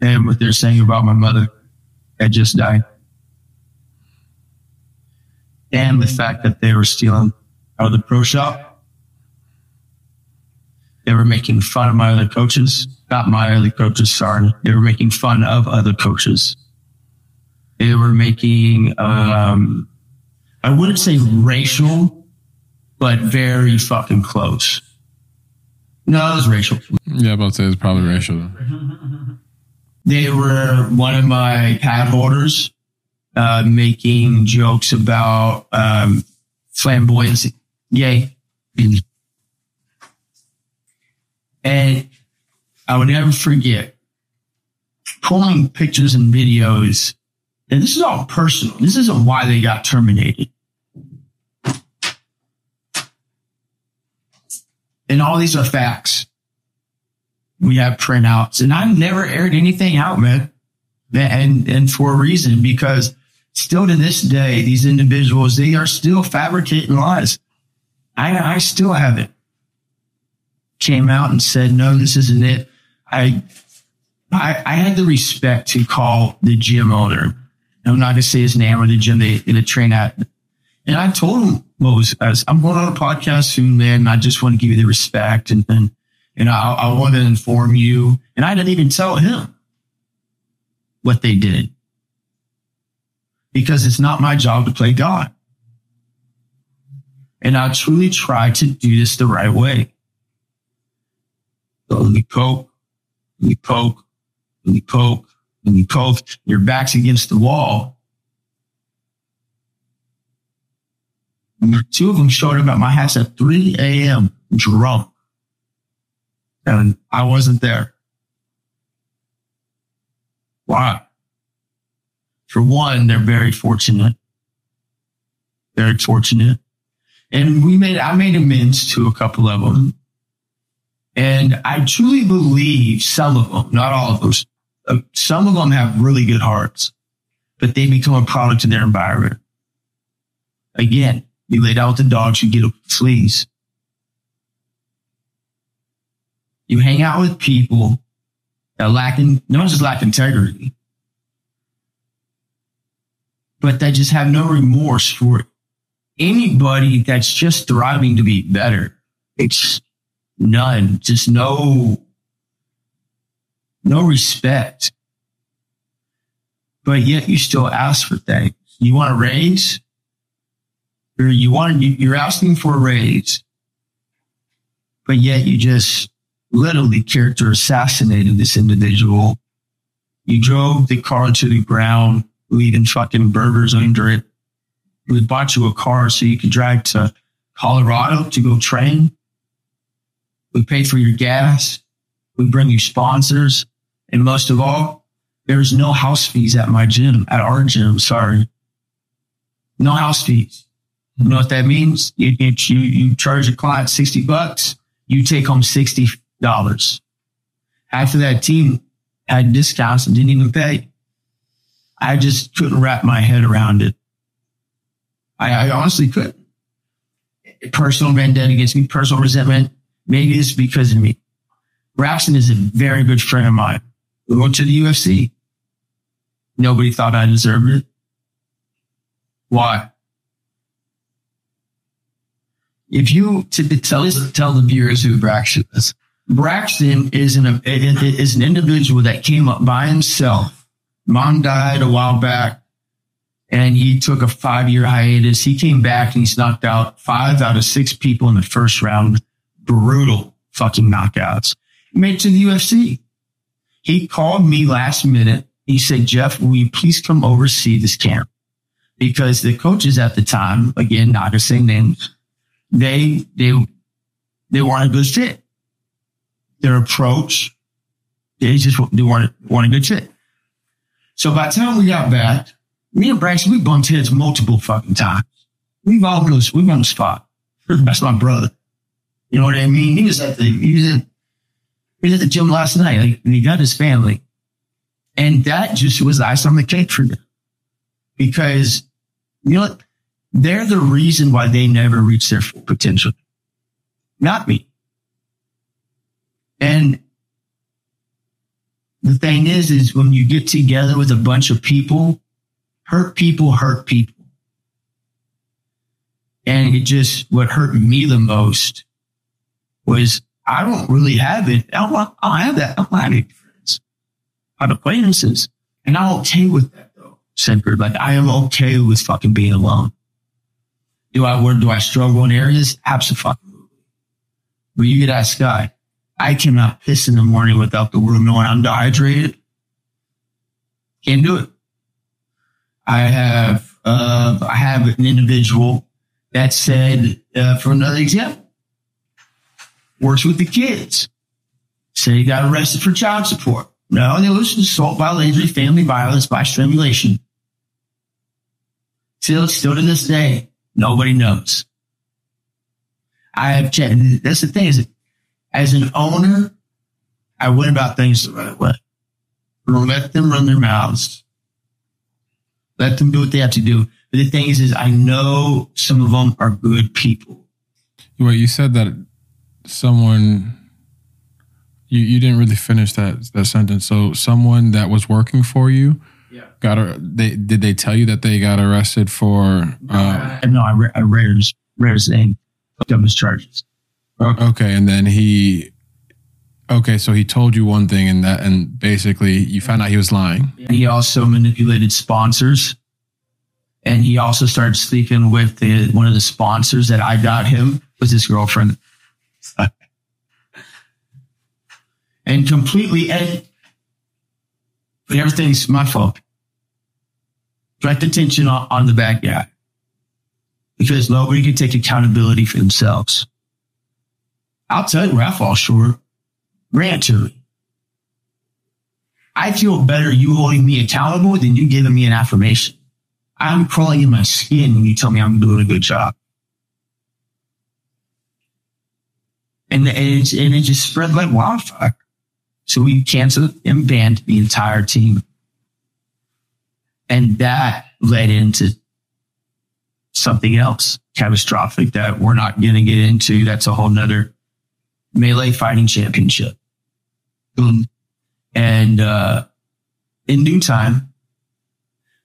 and what they're saying about my mother that just died. And the fact that they were stealing out of the pro shop. They were making fun of my other coaches. Not my other coaches, sorry. They were making fun of other coaches. They were making, um, I wouldn't say racial, but very fucking close. No, it was racial. Yeah, I'm about to say it's probably racial. They were one of my pad holders, uh, making jokes about, um, flamboyancy. Yay. And I would never forget pulling pictures and videos. And this is all personal. This isn't why they got terminated. And all these are facts. We have printouts and I've never aired anything out, man. And, and for a reason, because still to this day, these individuals, they are still fabricating lies. I, I still haven't came out and said, no, this isn't it. I, I, I had the respect to call the gym owner. I'm not going to say his name or the gym they, they train at. And I told him what was, I I'm going on a podcast soon, man. And I just want to give you the respect and, and, and I, I want to inform you. And I didn't even tell him what they did because it's not my job to play God. And I truly try to do this the right way. So you poke, you poke, you poke, you poke, your back's against the wall. Two of them showed up at my house at 3 a.m. drunk. And I wasn't there. Why? For one, they're very fortunate. Very fortunate. And we made, I made amends to a couple of them. And I truly believe some of them, not all of those, uh, some of them have really good hearts, but they become a product of their environment. Again, you lay down with the dogs, you get fleas. You hang out with people that lack, not just lack integrity, but that just have no remorse for anybody that's just thriving to be better. It's none, just no, no respect. But yet you still ask for things. You want a raise? Or you want, you're asking for a raise, but yet you just literally character assassinated this individual. You drove the car to the ground, leaving fucking burgers under it. We bought you a car so you could drive to Colorado to go train. We pay for your gas. We bring you sponsors. And most of all, there's no house fees at my gym, at our gym. Sorry. No house fees. You know what that means? You, you, you charge a client 60 bucks. You take home $60. Half of that team had discounts and didn't even pay. I just couldn't wrap my head around it. I, I honestly couldn't. Personal vendetta against me, personal resentment. Maybe it's because of me. Braxton is a very good friend of mine. We went to the UFC. Nobody thought I deserved it. Why? If you to, tell Tell the viewers who Braxton is. Braxton is an is an individual that came up by himself. Mom died a while back, and he took a five year hiatus. He came back and he's knocked out five out of six people in the first round. Brutal fucking knockouts. He made it to the UFC. He called me last minute. He said, Jeff, will you please come oversee this camp? Because the coaches at the time, again, not to say names, they, they, they weren't a good fit. Their approach, they just, they weren't, a good fit. So by the time we got back, me and Braxton, we bumped heads multiple fucking times. We've all almost, we've on the spot. That's my brother. You know what I mean? He was at the, he was at, he was at the gym last night like, and he got his family. And that just was ice on the cake for them. Because, you know what? They're the reason why they never reach their full potential. Not me. And the thing is, is when you get together with a bunch of people, hurt people hurt people. And it just, what hurt me the most was I don't really have it. I don't, I have that. I don't have any friends. I have acquaintances. And I'm okay with that though, Semper. Like I am okay with fucking being alone. Do I, where do I struggle in areas? Absolutely. But you get that sky. I cannot piss in the morning without the world knowing I'm dehydrated. Can't do it. I have, uh, I have an individual that said, uh, for another example, works with the kids. Say he got arrested for child support. No, they was assault, violent injury, family violence by strangulation. Still, still to this day, nobody knows. I have checked. That's the thing is, as an owner, I went about things the right way. Let them run their mouths. Let them do what they have to do. But the thing is, is I know some of them are good people. Wait, you said that someone you, you didn't really finish that that sentence. So someone that was working for you Yeah. got a, they did they tell you that they got arrested for uh, no, I, re- I read his, read his name, looked up his charges. Uh-huh. okay and then he okay so he told you one thing and that and basically you found out he was lying He also manipulated sponsors. And he also started sleeping with the, one of the sponsors that I got him was his girlfriend. and completely, and but everything's my fault. Direct attention on, on the bad guy. Because nobody can take accountability for themselves. I'll tell you where I fall short. Grant to me. I feel better you holding me accountable than you giving me an affirmation. I'm crawling in my skin when you tell me I'm doing a good job. And, and, and it just spread like wildfire. So we canceled and banned the entire team. And that led into something else catastrophic that we're not going to get into. That's a whole nother melee fighting championship. Boom. And, uh, in due time,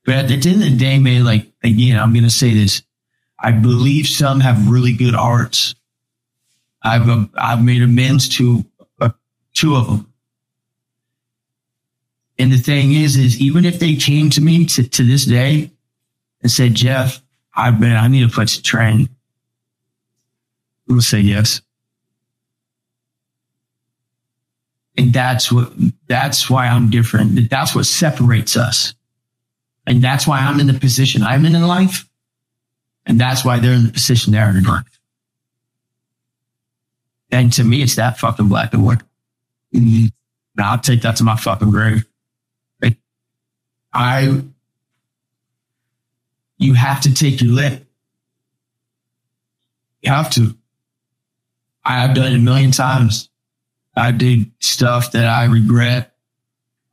but at the end of the day, man, like, again, I'm to say this. I believe some have really good arts. I've, um, I've made amends to uh, two of them. And the thing is, is even if they came to me to, to this day and said, Jeff, I've been, I need a place to train. I will say yes. And that's what, that's why I'm different. That's what separates us. And that's why I'm in the position I'm in in life. And that's why they're in the position they're in life. And to me, it's that fucking black and white. I'll take that to my fucking grave. I, you have to take your lip. You have to. I have done it a million times. I did stuff that I regret.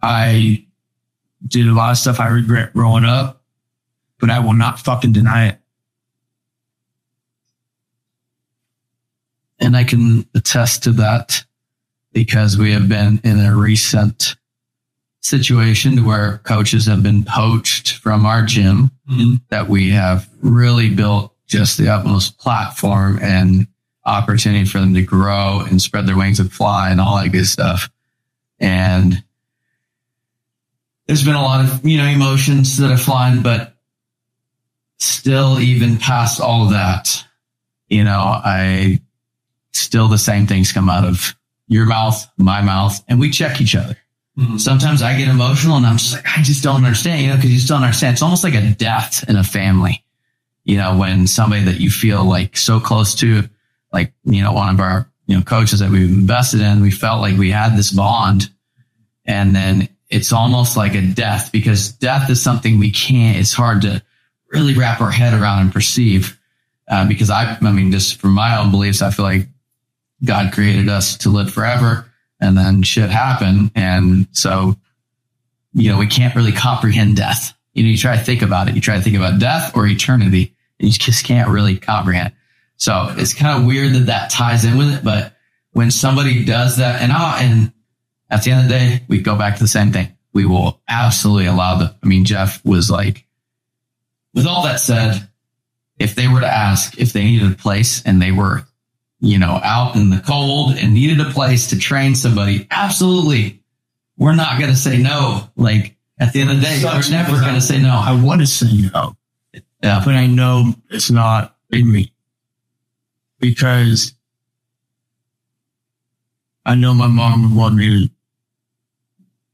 I did a lot of stuff I regret growing up, but I will not fucking deny it. And I can attest to that because we have been in a recent situation where coaches have been poached from our gym mm-hmm. that we have really built just the utmost platform and opportunity for them to grow and spread their wings and fly and all that good stuff. And there's been a lot of, you know, emotions that have flown, but still even past all of that, you know, I still the same things come out of your mouth, my mouth, and we check each other. Mm-hmm. Sometimes I get emotional and I'm just like, I just don't understand, you know, because you just don't understand. It's almost like a death in a family, you know, when somebody that you feel like so close to, like, you know, one of our, you know, coaches that we've invested in, we felt like we had this bond and then it's almost like a death because death is something we can't, it's hard to really wrap our head around and perceive. Uh, because I, I mean, just from my own beliefs, I feel like God created us to live forever and then shit happened. And so, you know, we can't really comprehend death. You know, you try to think about it. You try to think about death or eternity and you just can't really comprehend. So it's kind of weird that that ties in with it. But when somebody does that and I, and at the end of the day, we go back to the same thing. We will absolutely allow the, I mean, Jeff was like, with all that said, if they were to ask if they needed a place and they were, you know, out in the cold and needed a place to train somebody, absolutely. We're not going to say no. Like at the end of the day, we're never going to say no. I want to say no, Yeah. but I know it's not in me because I know my mom would want me to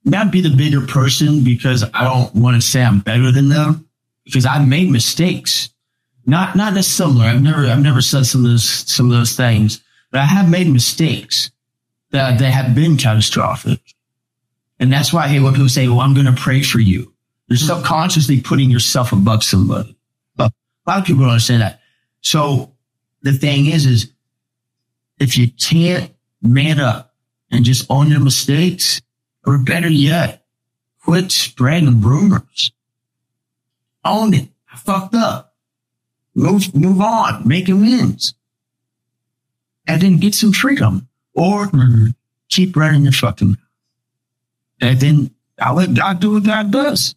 not be the bigger person because I don't want to say I'm better than them because I've made mistakes. Not not as similar. I've never I've never said some of those some of those things, but I have made mistakes that that have been catastrophic. And that's why I hate when people say, Well, I'm gonna pray for you. You're subconsciously putting yourself above somebody. But a lot of people don't understand that. So the thing is, is if you can't man up and just own your mistakes, or better yet, quit spreading rumors. Own it. I fucked up. Move, move on. Make amends. And then get some freedom. Or mm-hmm. keep running your fucking mouth. And then I'll let God do what God does.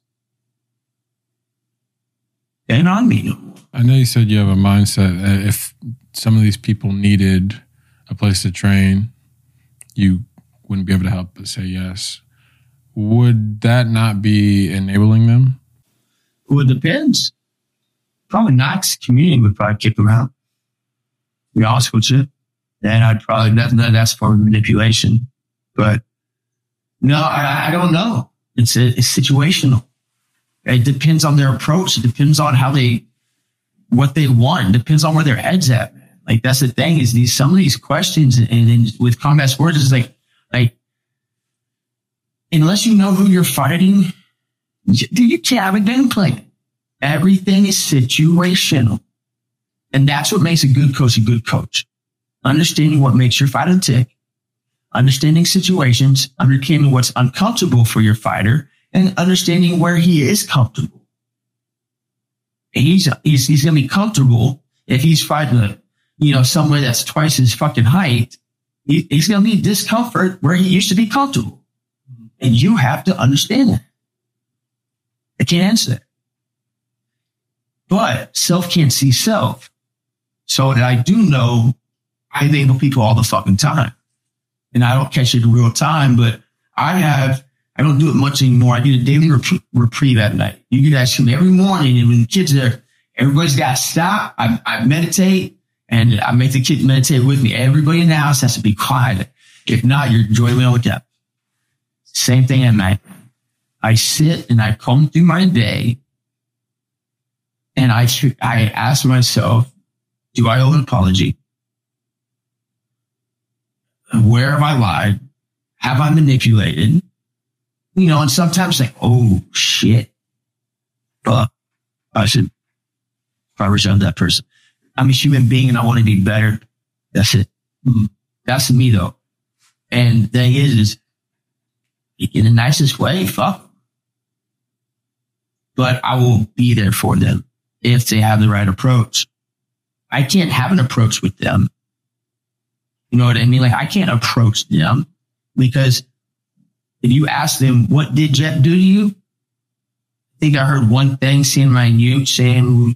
And on me no more. I know you said you have a mindset that if some of these people needed a place to train, you wouldn't be able to help but say yes. Would that not be enabling them? Well, it depends. Probably the Community would probably kick them out. Be honest with you. Then I'd probably, that, that- that's form of manipulation. But no, I, I don't know. It's, it's situational. It depends on their approach. It depends on how they, what they want. It depends on where their head's at. Like that's the thing is these, some of these questions and, and with combat sports is like, like, unless you know who you're fighting, dude, you can't have a game plan. Everything is situational. And that's what makes a good coach a good coach. Understanding what makes your fighter tick, understanding situations, understanding what's uncomfortable for your fighter, and understanding where he is comfortable. He's, he's, he's going to be comfortable if he's fighting a, you know, somebody that's twice his fucking height. He, he's going to need discomfort where he used to be comfortable. And you have to understand that. I can't answer that. But self can't see self. So I do know I label people all the fucking time. And I don't catch it in real time, but I have, I don't do it much anymore. I do a daily rep- reprieve at night. You guys come every morning and when the kids are, there, everybody's got to stop. I, I meditate and I make the kids meditate with me. Everybody in the house has to be quiet. If not, you're joining me the. Same thing at night. I sit and I comb through my day and I, I ask myself, do I owe an apology? Where have I lied? Have I manipulated? You know, and sometimes think, oh shit. Fuck. I should probably out that person. I'm a human being and I want to be better. That's it. Mhm. That's me though. And the thing is, is in the nicest way, fuck. But I will be there for them if they have the right approach. I can't have an approach with them. You know what I mean? Like I can't approach them because if you ask them, what did Jet do to you? I think I heard one thing seeing my you saying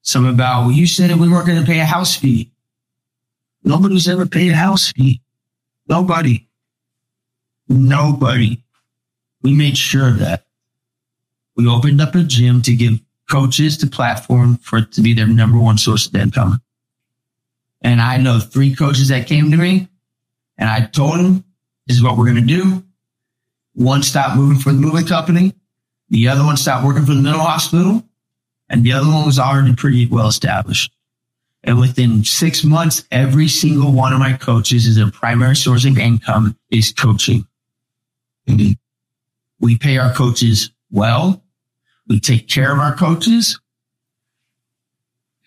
something about, well, you said that we weren't going to pay a house fee. Nobody's ever paid a house fee. Nobody. Nobody. We made sure of that. We opened up a gym to give coaches the platform for it to be their number one source of income. And I know three coaches that came to me and I told them, this is what we're going to do. One stopped moving for the moving company. The other one stopped working for the mental hospital. And the other one was already pretty well established. And within six months, every single one of my coaches is a primary source of income is coaching. We pay our coaches well. We take care of our coaches.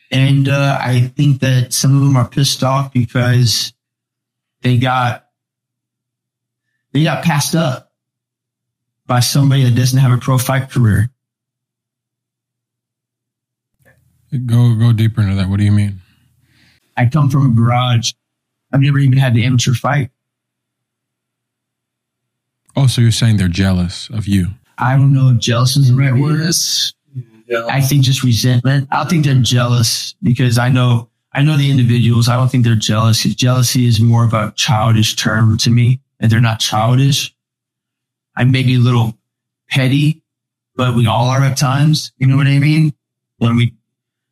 And uh, I think that some of them are pissed off because they got they got passed up by somebody that doesn't have a pro fight career. Go go deeper into that. What do you mean? I come from a garage. I've never even had the amateur fight. Oh, so you're saying they're jealous of you? I don't know if jealous is the right word. I think just resentment. I think they're jealous because I know I know the individuals. I don't think they're jealous. Jealousy is more of a childish term to me, and they're not childish. I may be a little petty, but we all are at times. You know what I mean? When we,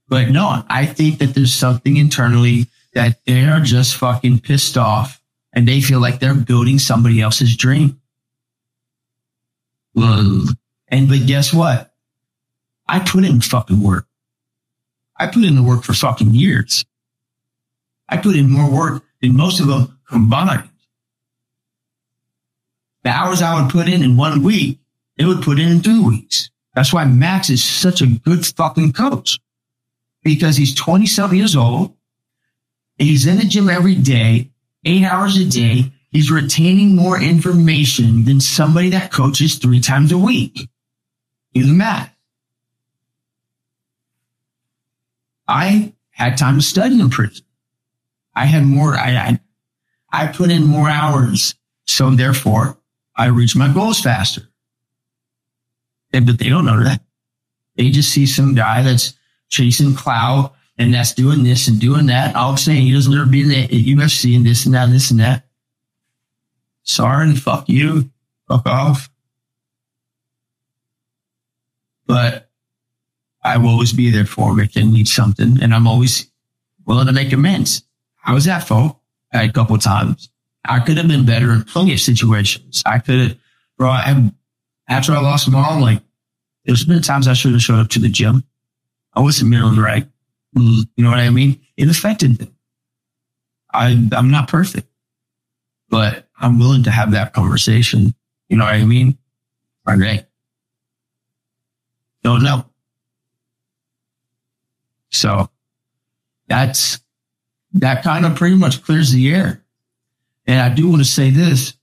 but no, I think that there's something internally that they are just fucking pissed off, and they feel like they're building somebody else's dream. And but guess what? I put in fucking work. I put in the work for fucking years. I put in more work than most of them combined. The hours I would put in in one week, they would put in in two weeks. That's why Max is such a good fucking coach because he's 27 years old. He's in the gym every day, eight hours a day. He's retaining more information than somebody that coaches three times a week. The math. I had time to study in prison. I had more, I, I, I put in more hours. So therefore I reach my goals faster. But they don't know that. They just see some guy that's chasing clout and that's doing this and doing that. All I'm saying, he doesn't ever be in the UFC and this and that, and this and that. Sorry, fuck you. Fuck off. But I will always be there for him if they need something. And I'm always willing to make amends. I was at fault a couple times. I could have been better in plenty of situations. I could have, bro, after I lost my mom, like, there's been times I should have showed up to the gym. I wasn't mentally right. You know what I mean? It affected them. I, I'm not perfect, but I'm willing to have that conversation. You know what I mean? Right. Don't know. So that's, that kind of pretty much clears the air. And I do want to say this.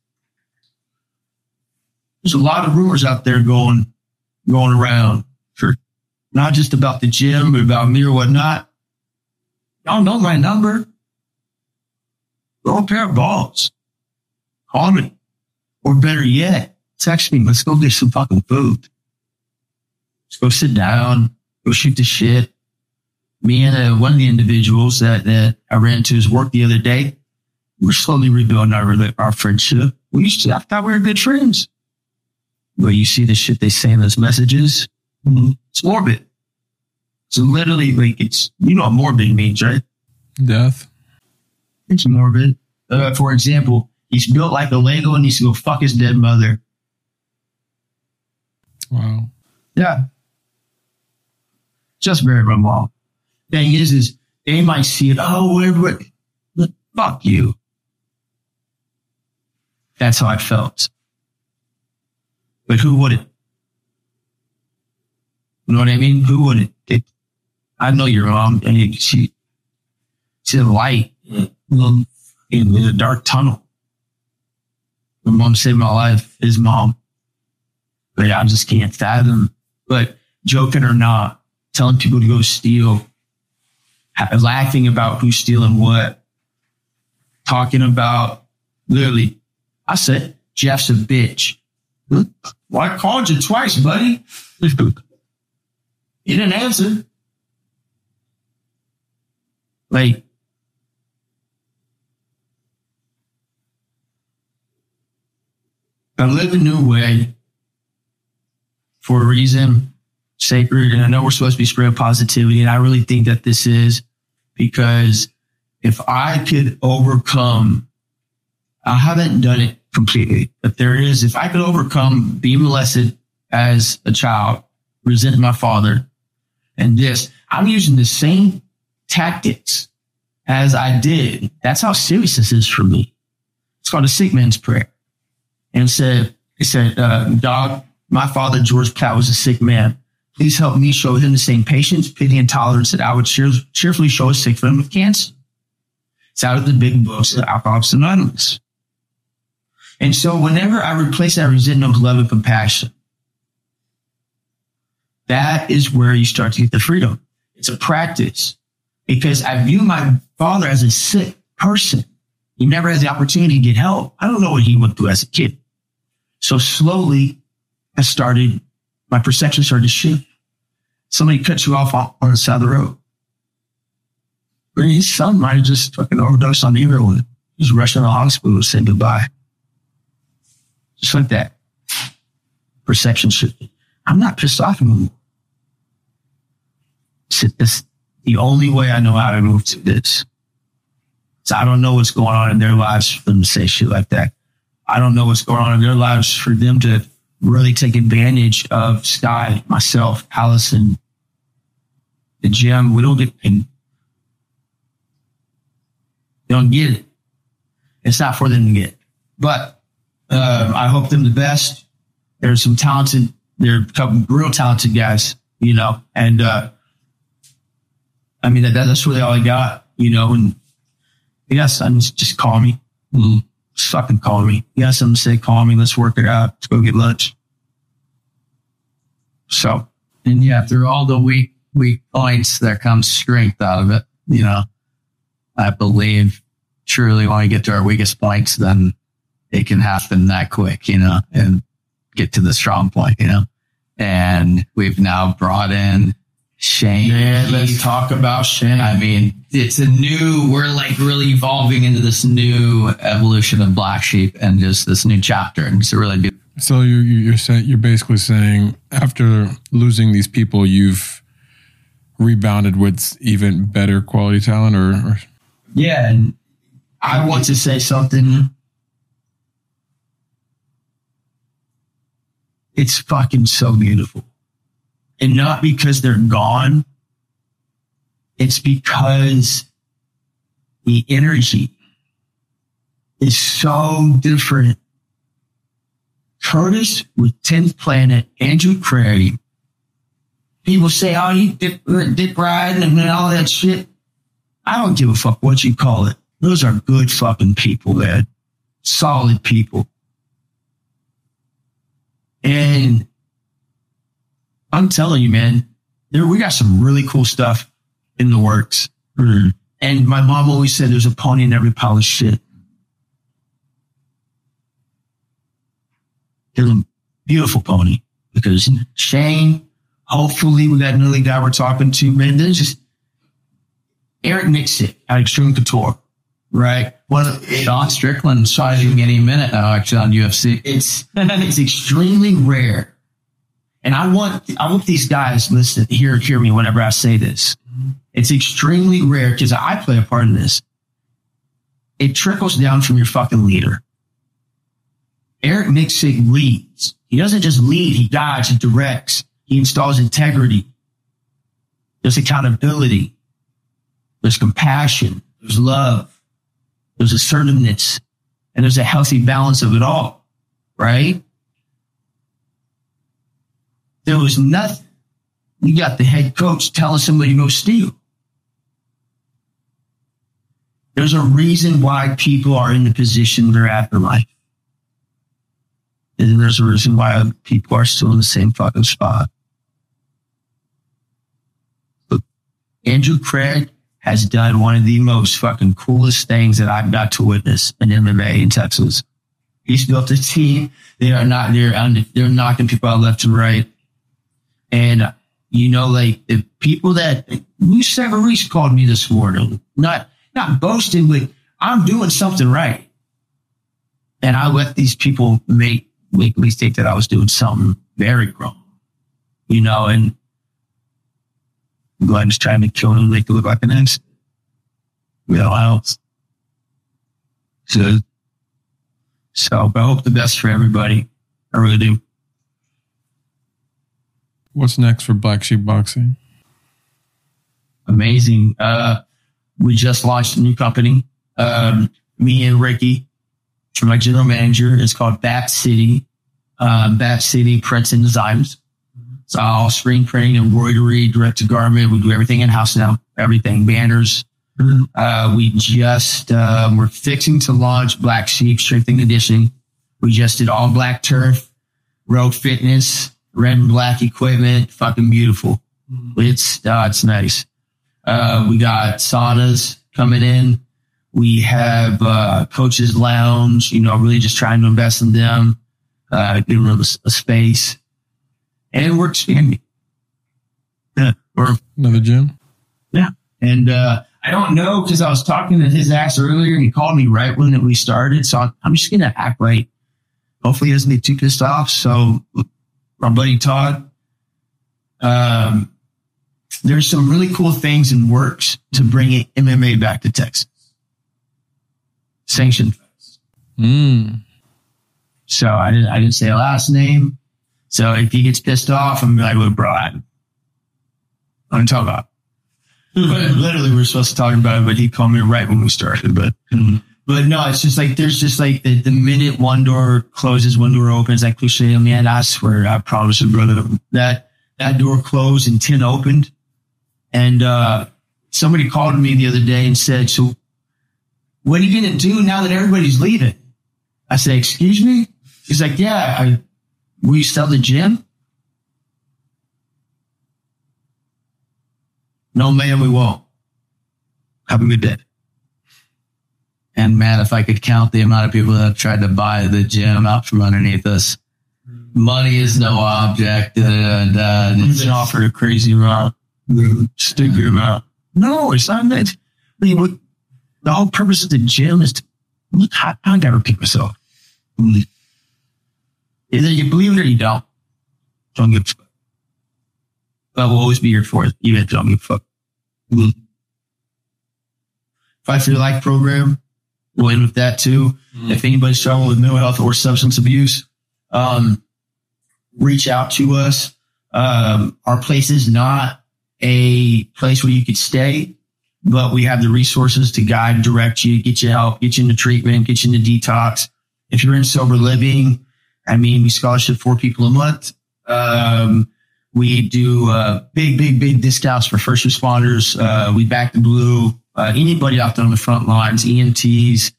There's a lot of rumors out there going, going around for not just about the gym, but about me or whatnot. Y'all know my number. Throw a pair of balls. Call me. Or better yet, text me. Let's go get some fucking food. Let's go sit down, go shoot the shit. Me and uh, one of the individuals that, that I ran into his work the other day, we're slowly rebuilding our, our friendship. We used to, I thought we were good friends. But you see the shit they say in those messages, it's morbid. So literally, like it's you know what morbid means, right? Death. It's morbid. Uh, for example, he's built like a Lego and needs to go fuck his dead mother. Wow. Yeah. Just very remote. Thing is, is they might see it. Oh, everybody, fuck you. That's how I felt. But who wouldn't? You know what I mean? Who wouldn't? It, I know your mom, and she, she's a light in, in a dark tunnel. My mom saved my life. His mom, but I just can't fathom. But joking or not, telling people to go steal, laughing about who's stealing what, talking about literally. I said Jeff's a bitch. Well, I called you twice, buddy. You didn't answer. Like, I live a new way for a reason, sacred. And I know we're supposed to be spread positivity. And I really think that this is because if I could overcome, I haven't done it completely, but there is, if I could overcome being molested as a child, resent my father, and this, I'm using the same tactics as I did. That's how serious this is for me. It's called a sick man's prayer. And said, it said, uh, dog, my father, George Platt, was a sick man. Please help me show him the same patience, pity, and tolerance that I would cheer- cheerfully show a sick friend with cancer. It's out of the big books of Alcoholics Anonymous. And so whenever I replace that resentment with love and compassion, that is where you start to get the freedom. It's a practice because I view my father as a sick person. He never has the opportunity to get help. I don't know what he went through as a kid. So slowly I started, my perception started to shift. Somebody cuts you off on, the side of the road. But his son might have just fucking overdosed on heroin. He's rushing to the hospital to say goodbye. Just like that. Perception shifted. I'm not pissed off anymore. It's, it's the only way I know how to move to this. So I don't know what's going on in their lives for them to say shit like that. I don't know what's going on in their lives for them to really take advantage of Sky, myself, Allison, the gym. We don't get, and they don't get it. It's not for them to get. But uh, I hope them the best. There's some talented, they're a couple real talented guys, you know, and uh, I mean that, that's really all I got, you know. And got something, just call me. Just fucking call me. You got something to say, call me. Let's work it out. Let's go get lunch. So And yeah, through all the weak, weak points, there comes strength out of it. You know, I believe truly when we get to our weakest points, then it can happen that quick, you know, and get to the strong point, you know. And we've now brought in Shane. Man, let's talk about Shane. I mean, it's a new, we're like really evolving into this new evolution of Black Sheep and just this new chapter. And it's a really beautiful. So you're you're saying you're basically saying after losing these people, you've rebounded with even better quality talent, or, or Yeah, and I want to say something. It's fucking so beautiful. And not because they're gone. It's because the energy is so different. Curtis with 10th Planet, Andrew Craig. People say, oh, you dip, ride and all that shit. I don't give a fuck what you call it. Those are good fucking people, man. Solid people. And I'm telling you, man, there we got some really cool stuff in the works. Hmm. And my mom always said there's a pony in every pile of shit. There's a beautiful pony because Shane, hopefully we got another guy we're talking to, man. There's just Eric Nicksick at Xtreme Couture, right? Of Sean Strickland's fighting any minute now, actually, on UFC. it's it's extremely rare. And I want I want these guys listen hear hear me whenever I say this. It's extremely rare because I play a part in this. It trickles down from your fucking leader. Eric Nicksick leads. He doesn't just lead, he guides, he directs, he installs integrity. There's accountability. There's compassion. There's love. There's assertiveness. And there's a healthy balance of it all. Right? There was nothing. You got the head coach telling somebody to go steal. There's a reason why people are in the position they're at in life. And there's a reason why people are still in the same fucking spot. Andrew Craig has done one of the most fucking coolest things that I've got to witness in MMA in Texas. He's built a team. They are not, under, they're knocking people out left and right. And, you know, like the people that, Lou Savarese called me this morning, not, not boasting, but I'm doing something right. And I let these people make, make me think that I was doing something very wrong, you know, and Glenn's trying to kill him, make it look like an. You know, else. So, so I hope the best for everybody. I really do. what's next for Black Sheep Boxing? amazing. Uh, we just launched a new company. Um, me and Ricky, my general manager, is called Bat City, uh, Bat City Prints and Designs. It's all screen printing, embroidery, direct to garment. We do everything in house now. Everything, banners. Uh, we just um, we're fixing to launch Black Sheep Strength and Conditioning. We just did all black turf, road fitness, red and black equipment. Fucking beautiful. It's uh, it's nice. Uh, we got saunas coming in. We have uh, coaches lounge. You know, really just trying to invest in them, uh, give them a, a space, and we're expanding. Yeah, we're Another gym? yeah. And uh, I don't know because I was talking to his ass earlier and he called me right when we started. So I'm, I'm just going to act right. Hopefully he doesn't get too pissed off. So my buddy Todd, um, there's some really cool things in works to bring MMA back to Texas. Sanctioned. Mm. So I didn't, I didn't say a last name. So if he gets pissed off, I'm like, well, bro, I, I'm talking about. But literally, we're supposed to talk about it, but he called me right when we started. But, but no, it's just like there's just like the, the minute one door closes, one door opens. Like cliche, man, I swear, I promise you, brother, that that door closed and ten opened. And uh, somebody called me the other day and said, "So, what are you gonna do now that everybody's leaving?" I said, "Excuse me." He's like, "Yeah, I, will you sell the gym?" No, man, we won't. Have a good day. And man, if I could count the amount of people that have tried to buy the gym out from underneath us, money is no object. Da, da, We've It's been offered a crazy amount, stupid amount. No, it's not that. I mean, the whole purpose of the gym is to look. I, I gotta repeat myself. Either you believe it or you don't. Don't give a fuck. But we'll always be here for it, even if you don't give a fuck. Fight for Your Life program. We'll end with that too. If anybody's struggling with mental health or substance abuse, um, reach out to us. Um, our place is not a place where you could stay, but we have the resources to guide, and direct you, get you help, get you into treatment, get you into detox. If you're in sober living, I mean, we scholarship four people a month. Um, we do uh, big, big, big discounts for first responders. Uh, we back the blue. Uh, anybody out there on the front lines, EMTs.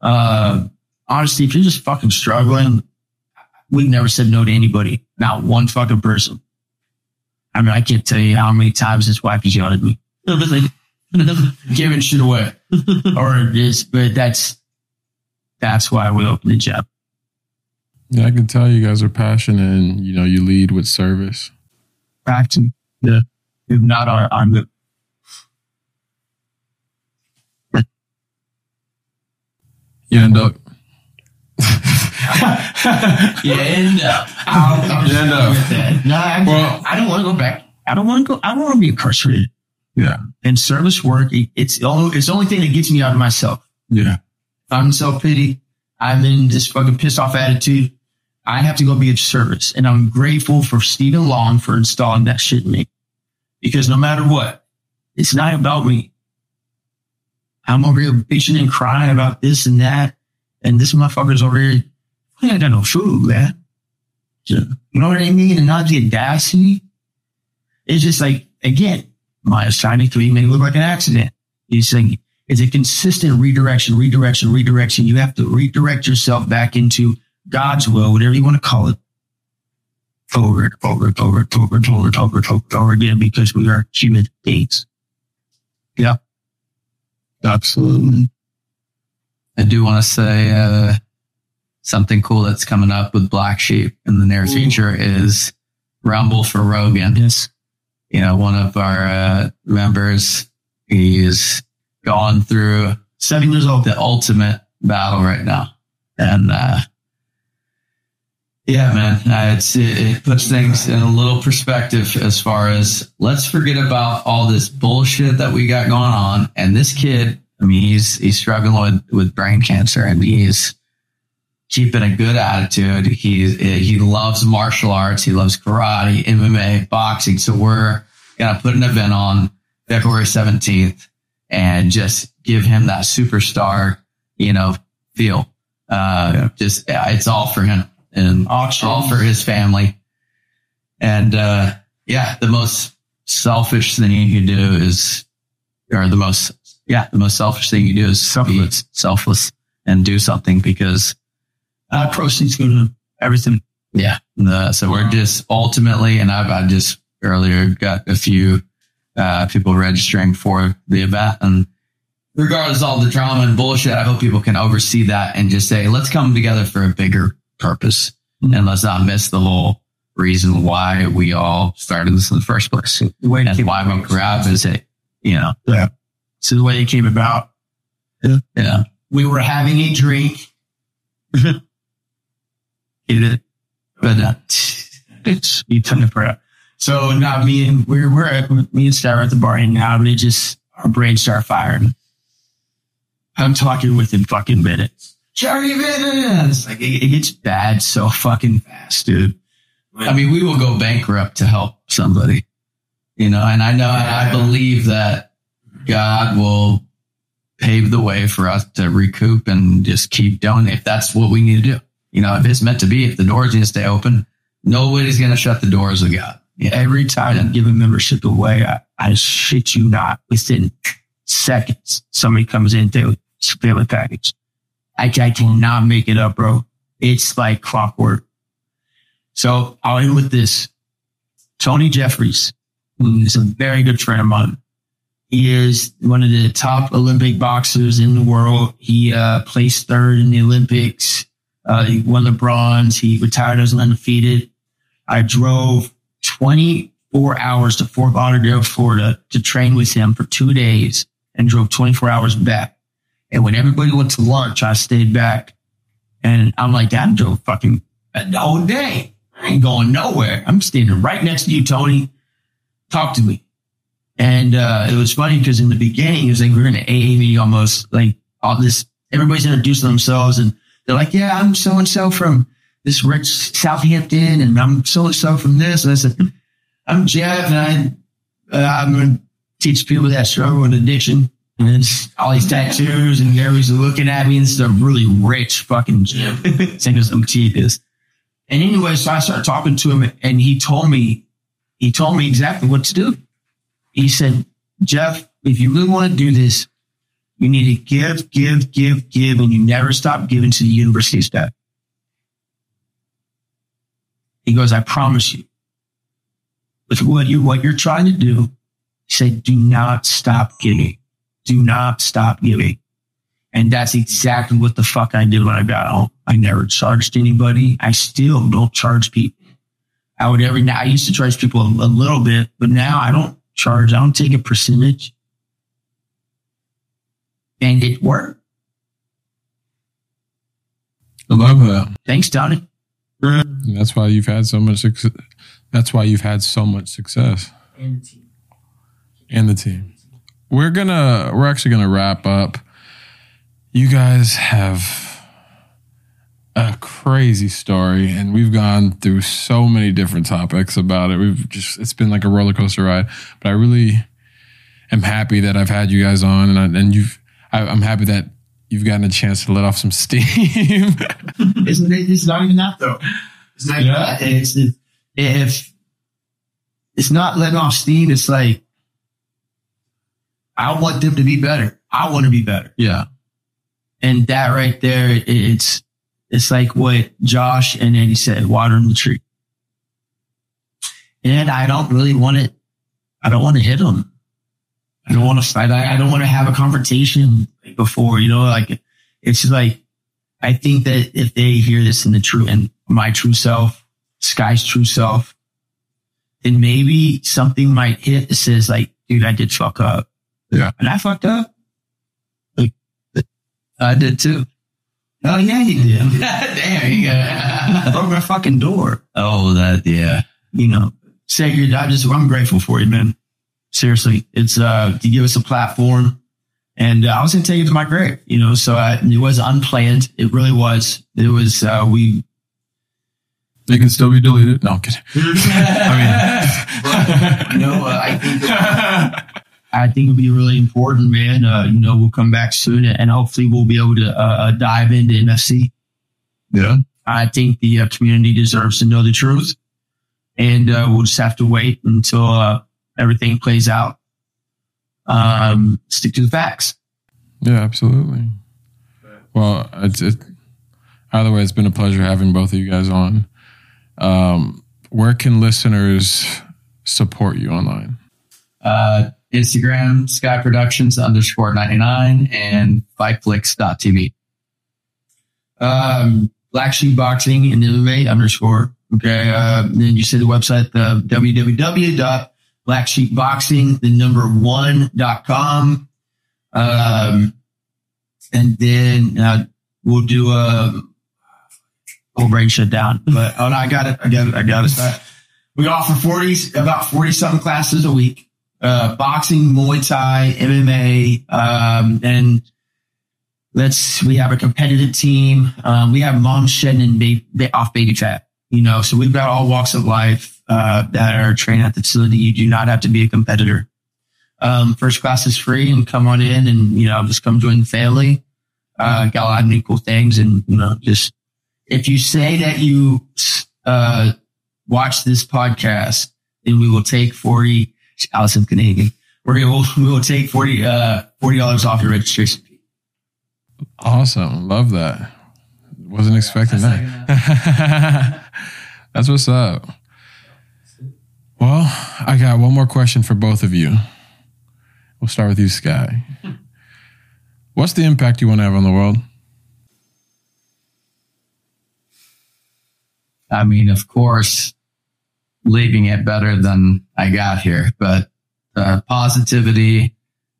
Uh, honestly, if you're just fucking struggling, we've never said no to anybody. Not one fucking person. I mean, I can't tell you how many times his wife has yelled at me. Giving shit away. or this, but that's, that's why we opened the job. Yeah, I can tell you guys are passionate and you know you lead with service. Back to the, if not our, I'm the, You end up yeah, end up. I'll, I'll You end up. with that. No, I, Well- I don't want to go back. I don't want to go. I don't want to be incarcerated. Yeah. And service work, it- it's all, it's the only thing that gets me out of myself. Yeah. I'm self pity, I'm in this fucking pissed off attitude. I have to go be of service. And I'm grateful for Stephen Long for installing that shit in me. Because no matter what, it's not about me. I'm over here bitching and crying about this and that. And this motherfucker's over here. I ain't got no food, man. You know what I mean? And not the audacity. It's just like, again, minus trying to make it look like an accident. He's saying it's a consistent redirection, redirection, redirection. You have to redirect yourself back into God's will, whatever you want to call it, over and over and over and over and over and over and over, and over again because we are human beings. Yeah. Absolutely. I do want to say uh, something cool that's coming up with Black Sheep in the near future is Rumble for Rogan. Yes. You know, one of our uh, members, he's gone through Seven years old. the ultimate battle right now. And, uh, yeah, man, uh, it's, it, it puts things in a little perspective as far as let's forget about all this bullshit that we got going on. And this kid, I mean, he's, he's struggling with, with brain cancer and he's keeping a good attitude. He, he loves martial arts. He loves karate, MMA, boxing. So we're going to put an event on February 17th and just give him that superstar, you know, feel. Uh, just, it's all for him and Auction. all for his family. And, uh, yeah, the most selfish thing you can do is, or the most, yeah, the most selfish thing you do is be selfless and do something because, Uh, proceeds go to everything. yeah. The, so we're just ultimately, and I've, I just earlier got a few, uh, people registering for the event and regardless of all the drama and bullshit, I hope people can oversee that and just say, let's come together for a bigger purpose and let's not miss the whole reason why we all started this in the first place. The way And why we grab is it, you know, Yeah. So the way it came about, yeah. we were having a drink. But uh, it's you turn it for So now me and we're we're at, me and Sarah at the bar and now and it just our brains start firing. I'm talking within fucking minutes. Jerry It's like it, it gets bad so fucking fast, dude. I mean, we will go bankrupt to help somebody, you know, and I know, and I believe that God will pave the way for us to recoup and just keep doing it if that's what we need to do. You know, if it's meant to be, if the doors need to stay open, nobody's going to shut the doors of God. Yeah. Every time I give a membership away, I, I shit you not, within seconds, somebody comes in, they a package. I, I cannot make it up, bro. It's like clockwork. So I'll end with this. Tony Jeffries, who is a very good friend of mine, He is one of the top Olympic boxers in the world. He uh, placed third in the Olympics. Uh, he won the bronze. He retired as undefeated. I drove 24 hours to Fort Lauderdale, Florida to train with him for two days and drove 24 hours back. And when everybody went to lunch, I stayed back and I'm like, I drove fucking the whole day. I ain't going nowhere. I'm standing right next to you, Tony. Talk to me. And uh, it was funny because in the beginning, it was like we're in an AA meeting almost like all this, everybody's introducing themselves and they're like, yeah, I'm so and so from this rich Southampton and I'm so and so from this. And I said, I'm Jeff and I, uh, I'm going to teach people that struggle with addiction. And it's all these tattoos and everybody's looking at me and stuff, really rich fucking gym. Saying some cheapest. And anyway, so I started talking to him and he told me, he told me exactly what to do. He said, Jeff, if you really want to do this, you need to give, give, give, give, and you never stop giving to the university staff. He goes, I promise you, with what you what you're trying to do, he said, do not stop giving. Do not stop giving. And that's exactly what the fuck I did when I got home. I never charged anybody. I still don't charge people. I would every now I used to charge people a, a little bit, but now I don't charge. I don't take a percentage. And it worked. I love that. Thanks, Donnie. And that's why you've had so much success. That's why you've had so much success And the team. and the team. We're gonna we're actually gonna wrap up. You guys have a crazy story, and we've gone through so many different topics about it. We've just it's been like a roller coaster ride. But I really am happy that I've had you guys on, and I, and you've I, I'm happy that you've gotten a chance to let off some steam. Isn't it? It's not even that though. It's not even that. It's the, if it's not letting off steam, it's like I want them to be better. I want to be better. Yeah. And that right there, it- it's it's like what Josh and Andy said, watering the tree. And I don't really want it. I don't want to hit them. I don't want to fight. I, I don't want to have a confrontation before, you know, like it's just like, I think that if they hear this in the true and my true self, Sky's true self, then maybe something might hit that says like, dude, I did fuck up. Yeah. And I fucked up. I did too. Oh yeah, you did. Damn, you got broke my fucking door. Oh, that, yeah. You know, Sacred, I just I'm grateful for you, man. Seriously, it's uh to give us a platform, and uh, I was gonna take it to my grave. You know, so I, it was unplanned. It really was. It was. uh We it can still be deleted. No, I'm kidding. I you know, uh, I think I think it'll be really important, man. Uh, you know, we'll come back soon, and hopefully we'll be able to uh, uh, dive into MFC. Yeah. I think the uh, community deserves to know the truth, and uh, we'll just have to wait until uh, everything plays out. Um, stick to the facts. Yeah, absolutely. Well, it's it, either way, it's been a pleasure having both of you guys on. Um, where can listeners support you online? Uh, Instagram, Sky Productions underscore 99 and FightFlix.tv. Um, Black Sheep Boxing and MMA underscore. Okay. Uh, then you see the website, the www.blacksheepboxing, the number one dot com. Um, and then, uh, we'll do a whole brain shut down, but oh, no, I got it. I got it. I got it. We offer 40, about 40 something classes a week. Uh, boxing, Muay Thai, MMA, um, and let's we have a competitive team. Um, we have moms shedding ba- off baby fat, you know. So we've got all walks of life uh, that are trained at the facility. You do not have to be a competitor. Um, first class is free, and come on in and you know just come join the family. Uh, got a lot of new cool things, and you know just if you say that you uh, watch this podcast, then we will take forty. Allison Canadian. we're gonna we will take forty uh forty dollars off your registration fee. Awesome, love that. Wasn't expecting that. That's what's up. Well, I got one more question for both of you. We'll start with you, Sky. What's the impact you want to have on the world? I mean, of course, leaving it better than I got here, but the positivity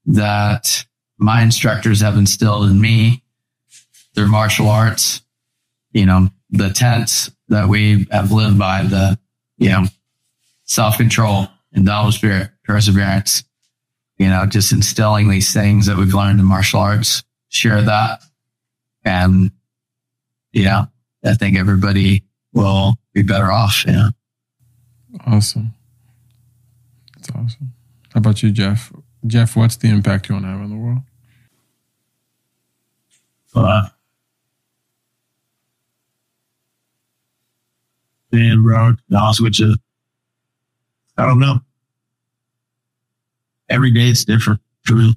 that my instructors have instilled in me through martial arts, you know, the tenets that we have lived by, the, you know, self control, indulgent spirit, perseverance, you know, just instilling these things that we've learned in martial arts, share that. And, yeah, I think everybody will be better off. Yeah. Awesome. That's awesome. How about you, Jeff? Jeff, what's the impact you want to have on the world? Uh, man, bro, honest with you, I don't know. Every day it's different for me.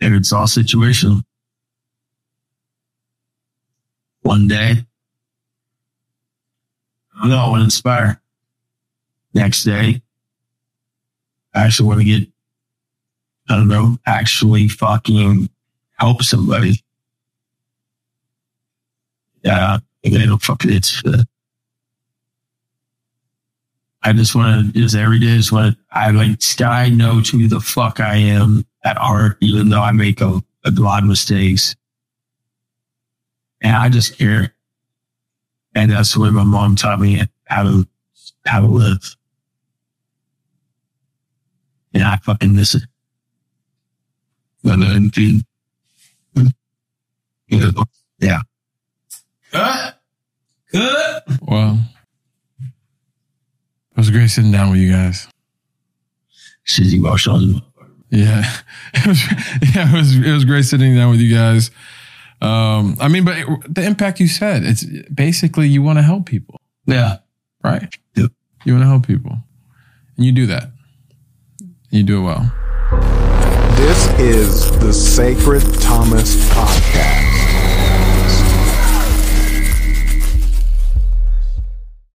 And it's all situational. One day, Don't I want to inspire. Next day, I actually want to get, I don't know, actually fucking help somebody. Yeah, I don't fucking it's. Uh, I just want to just every day. Just want to. I like. I know who the fuck I am at heart, even though I make a, a lot of mistakes, and I just care. And that's the way my mom taught me how to how to live. And I fucking miss it. Uh, and then, you know, yeah. Good. Good. Well, it was great sitting down with you guys. She's emotional. Yeah, yeah, it was it was great sitting down with you guys. Um, I mean, but it- the impact you said, it's basically you want to help people, Yeah. right? Yep. You want to help people, and you do that. You do it well. This is the Sacred Thomas Podcast.